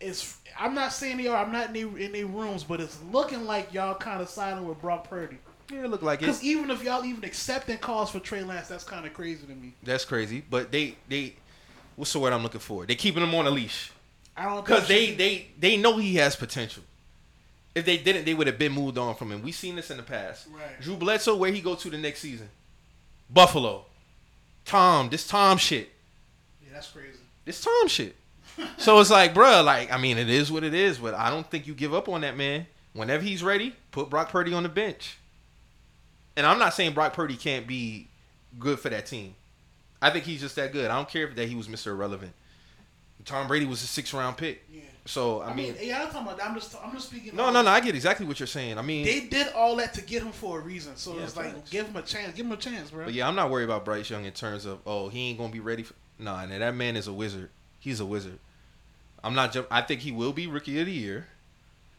it's. I'm not saying they are. I'm not in their in their rooms, but it's looking like y'all kind of siding with Brock Purdy. yeah, it looked like it. Because even if y'all even accepting calls for Trey Lance, that's kind of crazy to me. That's crazy. But they they what's the word I'm looking for? They keeping him on a leash. I don't Because they, they they know he has potential. If they didn't, they would have been moved on from him. We've seen this in the past. Right. Drew Bledsoe, where he go to the next season? Buffalo. Tom, this Tom shit. yeah, that's crazy. This Tom shit. So it's like, bruh, like, I mean, it is what it is, but I don't think you give up on that man Whenever he's ready, put Brock Purdy on the bench. And I'm not saying Brock Purdy can't be good for that team. I think he's just that good. I don't care if that he was Mr. Irrelevant. Tom Brady was a six round pick. Yeah. So I, I mean, mean, yeah, I'm talking about. that. I'm just, I'm just speaking. no, no, no. I get exactly what you're saying. I mean, They did all that to get him for a reason. So Yeah, it's like, give him a chance. Give him a chance, bro. But yeah, I'm not worried about Bryce Young in terms of oh he ain't gonna be ready. For, nah, and that man is a wizard. He's a wizard. I'm not. Jump, I think he will be rookie of the year,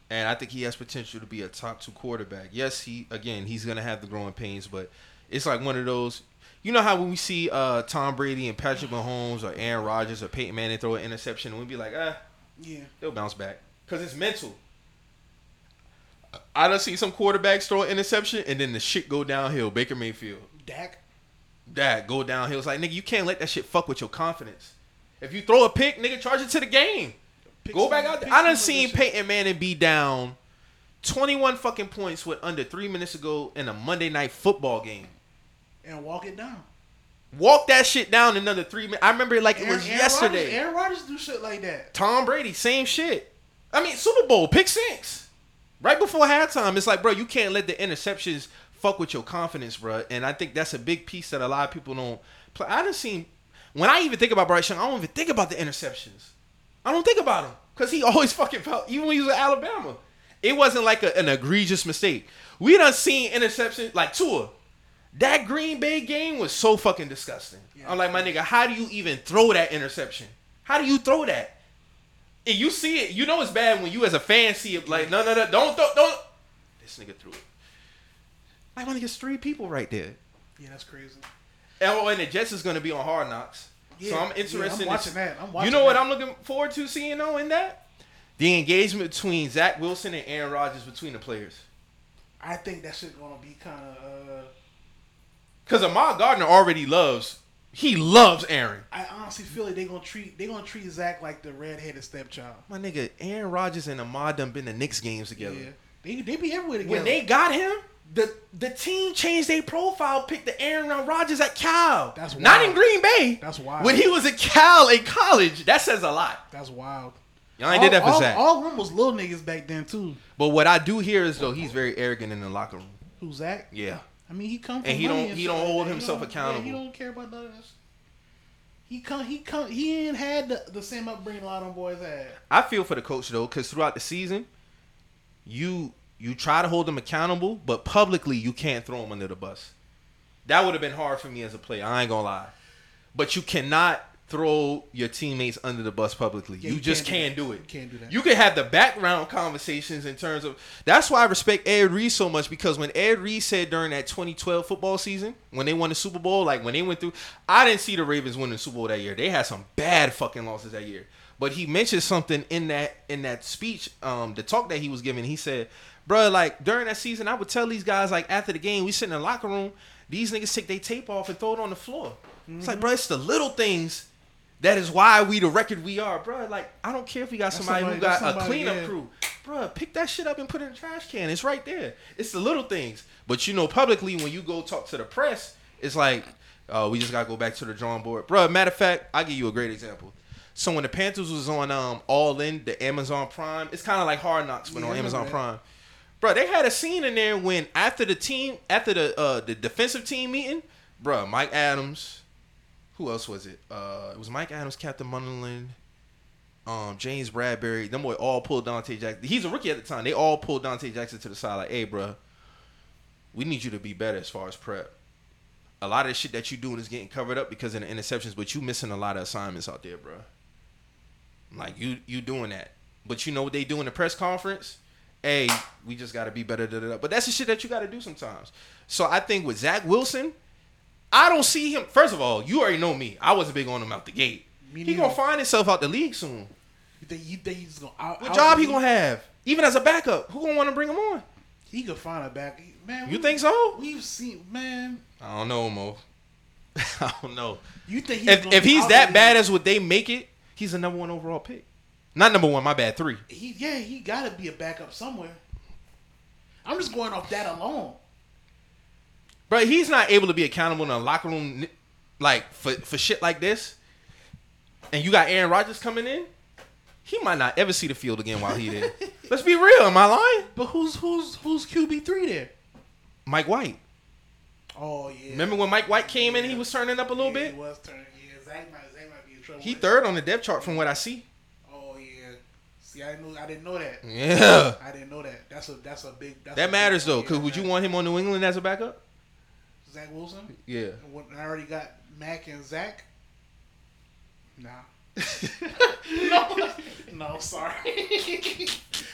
and I think he has potential to be a top two quarterback. Yes, he again he's gonna have the growing pains, but it's like one of those. You know how when we see uh, Tom Brady and Patrick Mahomes or Aaron Rodgers or Peyton Manning throw an interception, and we be like, ah, Yeah. they'll bounce back because it's mental. I don't see some quarterbacks throw an interception and then the shit go downhill. Baker Mayfield Dak. Dak go downhill. It's like nigga, you can't let that shit fuck with your confidence. If you throw a pick, nigga, charge it to the game. Pick go back out there. I done seen. Peyton Manning be down twenty one fucking points with under three minutes ago in a Monday night football game. and walk it down. Walk that shit down another three minutes. I remember it like it was Aaron yesterday. Rodgers, Aaron Rodgers do shit like that. Tom Brady, same shit. I mean, Super Bowl, pick six. Right before halftime, it's like, bro, you can't let the interceptions fuck with your confidence, bro. And I think that's a big piece that a lot of people don't play. I done seen, when I even think about Bryce Young, I don't even think about the interceptions. I don't think about him. Because he always fucking felt, even when he was at Alabama. It wasn't like a, an egregious mistake. We done seen interceptions, like Tua. That Green Bay game was so fucking disgusting. I'm like, my nigga, how do you even throw that interception? How do you throw that? And you see it, you know it's bad when you as a fan see it. Like, no, no, no, don't, don't, don't. This nigga threw it. Like, my nigga's three people right there. Yeah, that's crazy. Oh, and the Jets is going to be on Hard Knocks. Yeah, so I'm yeah, interested. I'm in watching that. I'm watching you know what. I'm looking forward to seeing though in that? The engagement between Zach Wilson and Aaron Rodgers between the players. I think that shit gonna be kind of. Uh, Because Ahmad Gardner already loves, he loves Aaron. I honestly feel like they're gonna treat they gonna treat Zach like the redheaded stepchild. My nigga, Aaron Rodgers and Ahmad done been the Knicks games together. Yeah, they they be everywhere together. When they got him, the the team changed their profile, picked the Aaron Rodgers at Cal. That's not in Green Bay. That's wild. When he was at Cal in college, that says a lot. that's wild. Y'all ain't did that for all, Zach. All of them was little niggas back then too. but what I do hear is though he's very arrogant in the locker room. Who's Zach? Yeah. I mean, he come from And he don't- he don't hold that. He himself don't- accountable. Yeah, he don't care about none of this. He come, he come, he ain't had the, the same upbringing a lot of them boys had. I feel for the coach though, because throughout the season, you you try to hold them accountable, but publicly you can't throw them under the bus. That would have been hard for me as a player. I ain't gonna lie, but you cannot throw your teammates under the bus publicly. Yeah, you, you just can't can't do do, it. You can't do that. You can have the background conversations in terms of. That's why I respect Ed Reed so much because when Ed Reed said during that 2012 football season when they won the Super Bowl, like when they went through, I didn't see the Ravens win the Super Bowl that year. They had some bad fucking losses that year. But he mentioned something in that in that speech, um, the talk that he was giving. He said, "Bro, like during that season, I would tell these guys like after the game, we sit in the locker room, these niggas take their tape off and throw it on the floor. It's like, bro, it's the little things." That is why we the record we are, bro. Like I don't care if we got somebody, somebody- who got that's a cleanup yeah. crew, bro. Pick that shit up and put it in the trash can. It's right there. It's the little things. But you know, publicly when you go talk to the press, it's like, oh, we just gotta go back to the drawing board, bro. Matter of fact, I'll give you a great example. So when the Panthers was on um All In, the Amazon Prime, it's kind of like Hard Knocks, but Yeah, on Amazon that. Prime. Bro, they had a scene in there when after the team, after the uh the defensive team meeting, bro, Mike Adams, who else was it? Uh, it was Mike Adams, Captain Munnerlyn, um, James Bradberry. Them boy all pulled Donte Jackson. He's a rookie at the time. They all pulled Donte Jackson to the side, like, "Hey, bro, we need you to be better as far as prep. A lot of the shit that you doing is getting covered up because of the interceptions, but you missing a lot of assignments out there, bro. Like you, you doing that, but you know what they do in the press conference? Hey, we just got to be better. Da, da, da. But that's the shit that you got to do sometimes. So I think with Zach Wilson, I don't see him. First of all, you already know me. I wasn't big on him out the gate. He gonna find himself out the league soon. You think, you think he's gonna out? What out- job he gonna have? Even as a backup, who gonna want to bring him on? He could find a back. Man, You we- think so? We've seen man. I don't know, Moe. I don't know. You think he's If, if he's that bad as what they make it, he's a number one overall pick. Not number one, my bad. Three. He yeah, he gotta be a backup somewhere. I'm just going off that alone. But he's not able to be accountable in a locker room, like for for shit like this. And you got Aaron Rodgers coming in. he might not ever see the field again while he there. Let's be real. Am I lying? But who's who's who's QB three there? Mike White. Oh yeah. Remember when Mike White came in? He was turning up a little Yeah, bit. He was turning. Yeah, Zach might Zach might be in trouble. He third on the depth chart from what I see. That. Yeah. See, I didn't know. I didn't know that. Yeah. I didn't know that. That's a that's a big. That's That big matters one. though, Yeah, cause would you want him on New England as a backup? Zach Wilson? Yeah. When I already got Mac and Zach. Nah. no, no, sorry.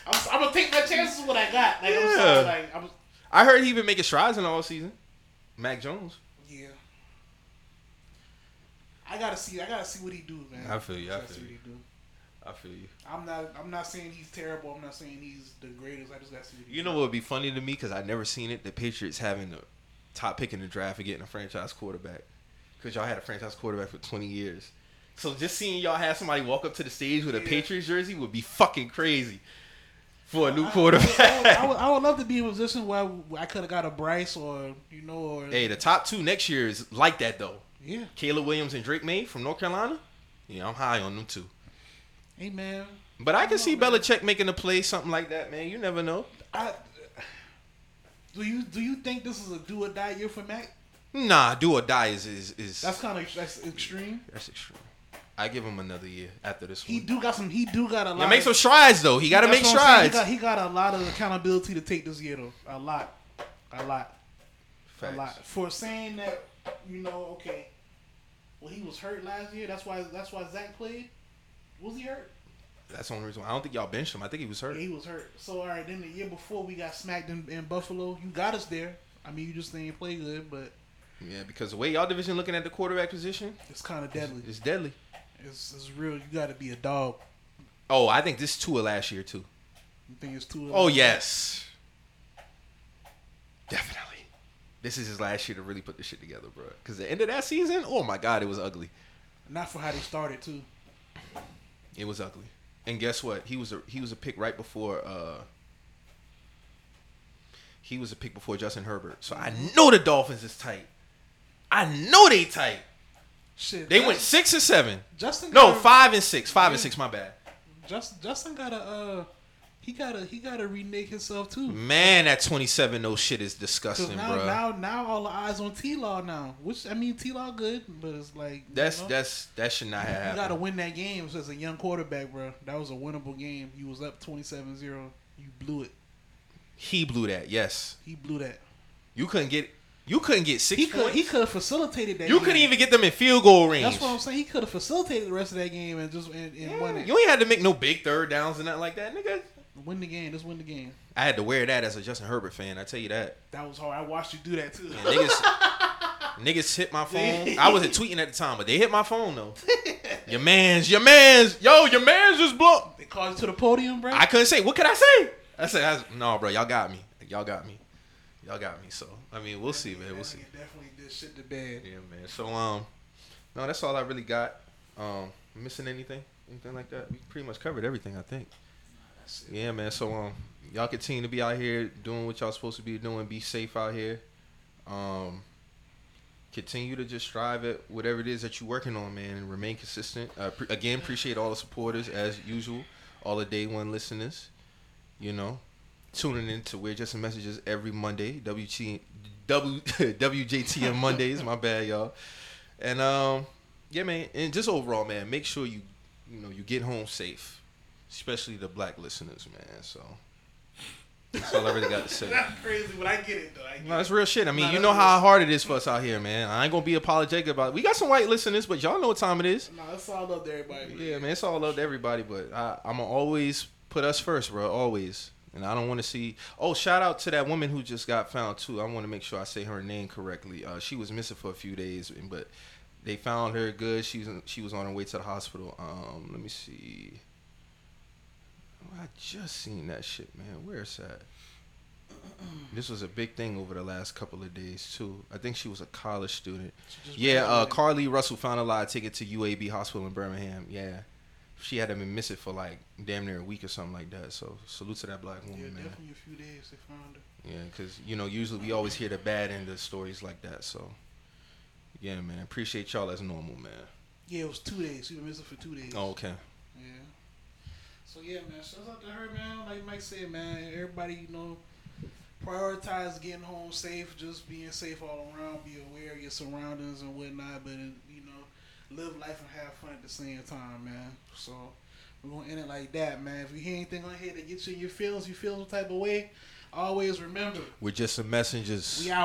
I'm, I'm gonna take my chances with what I got. Like I'm Yeah. sorry. Like I'm. I heard he been making strides in all season. Mac Jones. Yeah. I gotta see. I gotta see what he do, man. I feel you, I gotta feel see you. What he do. I feel you. I'm not. I'm not saying he's terrible. I'm not saying he's the greatest. I just gotta see You know what would be funny to me because I never seen it. The Patriots having the top pick in the draft and getting a franchise quarterback because y'all had a franchise quarterback for 20 years. So just seeing y'all have somebody walk up to the stage with a Yeah. Patriots jersey would be fucking crazy for a new I- quarterback. I, would, I, would, I would love to be in a position where I could have got a Bryce or you know or hey, the top two next year is like that though. yeah. Caleb Williams and Drake Maye from North Carolina. Yeah, I'm high on them too. Hey man, But I can see man. Belichick making a play, something like that, man. You never know. I, do you do you think this is a do or die year for Mac? Nah, do or die is is, is That's kind of that's extreme. that's extreme. I give him another year after this He one. do got some. He do got a lot. Yeah, make some strides though. He got to make strides. He got, he got a lot of accountability to take this year though. A lot, a lot, Facts. a lot. For saying that, you know, okay. Well, he was hurt last year. That's why. That's why Zach played. Was he hurt? That's the only reason. Why. I don't think y'all benched him. I think he was hurt. Yeah, he was hurt. So all right, then the year before we got smacked in, in Buffalo. You got us there. I mean, you just didn't play good, but Yeah, because the way y'all division looking at the quarterback position it's kind of deadly. It's deadly. It's, it's real. You got to be a dog. Oh, I think this Tua last year too. You think it's too? Oh yes, definitely. This is his last year to really put this shit together, bro. Because the end of that season, oh my god, it was ugly. Not for how they started too. It was ugly. And guess what? He was a he was a pick right before uh he was a pick before Justin Herbert. So I know the Dolphins is tight. I know they tight. Shit. They went six and seven. Justin. No, a- five and six. Five and six, my bad. Justin. Justin got a Uh, he gotta. He gotta renege himself too. Man, that twenty seven no shit is disgusting, now, bro. now, now, all the eyes on T Law now. Which I mean, T Law good, but it's like you that's know, that's that should not have You happened. gotta win that game as a young quarterback, bro. That was a winnable game. You was up 27-0. You blew it. He blew that. Yes, He blew that. you couldn't get you couldn't get six He could. points. He could have facilitated that. you game. couldn't even get them in field goal range. That's what I'm saying. He could have facilitated the rest of that game and just and, and won it. You ain't had to make no big third downs and nothing like that, nigga. Win the game. Let's win the game. I had to wear that as a Justin Herbert fan. I tell you that. That was hard. I watched you do that too. Niggas, niggas hit my phone. I wasn't tweeting at the time, but they hit my phone though. Your man's, your man's, yo, your man's just blow. they called you to the podium, bro. I couldn't say. What could I say? I said, I, no, bro, y'all got me. Y'all got me. Y'all got me. So I mean, we'll see, man. We'll see. Definitely did shit to bed. Yeah, man. So um, no, that's all I really got. Um, missing anything? Anything like that? We pretty much covered everything, I think. Yeah, man. So um, y'all continue to be out here doing what y'all supposed to be doing. Be safe out here. Um, continue to just strive at whatever it is that you're working on, man, and remain consistent. Uh, pre- again, appreciate all the supporters as usual, all the day one listeners. You know, tuning in to We're Just Messages every Monday. WT, w, WJTM Mondays. My bad, y'all. And um, yeah, man, and just overall, man, make sure you, you know, you get home safe, especially the black listeners, man. So that's all I really got to say. That's crazy, but I get it though. I get No, that's real shit. I mean, you know how hard it is for us out here, man. I ain't gonna be apologetic about it. We got some white listeners, but y'all know what time it is. it. Nah, that's all up to everybody. Yeah, man, it's all love to everybody, but I, I'm gonna always put us first, bro. Always. And I don't want to see. Oh, shout out to that woman who just got found too. I want to make sure I say her name correctly. Uh, she was missing for a few days, but they found her good. She was she was on her way to the hospital. Um, let me see. Oh, I just seen that shit, man. Where's that? This was a big thing over the last couple of days too. I think she was a college student. Yeah, uh. Carlee Russell found a live ticket to UAB Hospital in Birmingham. Yeah, she had to been missing for like damn near a week or something like that. So salute to that black Yeah, woman, man. Yeah, definitely a few days they found her. Yeah, because you know usually we always hear the bad end of stories like that. So yeah, man, appreciate y'all as normal, man. Yeah, it was two days. She was missing for two days. Oh, okay. So yeah, man. Shout out to her, man. Like Mike said, man. Everybody, you know, prioritize getting home safe, just being safe all around. Be aware of your surroundings and whatnot, but you know, live life and have fun at the same time, man. So we're gonna end it like that, man. If you hear anything on here that gets you in your feelings, you feel some type of way, always remember We're just some messengers. we out.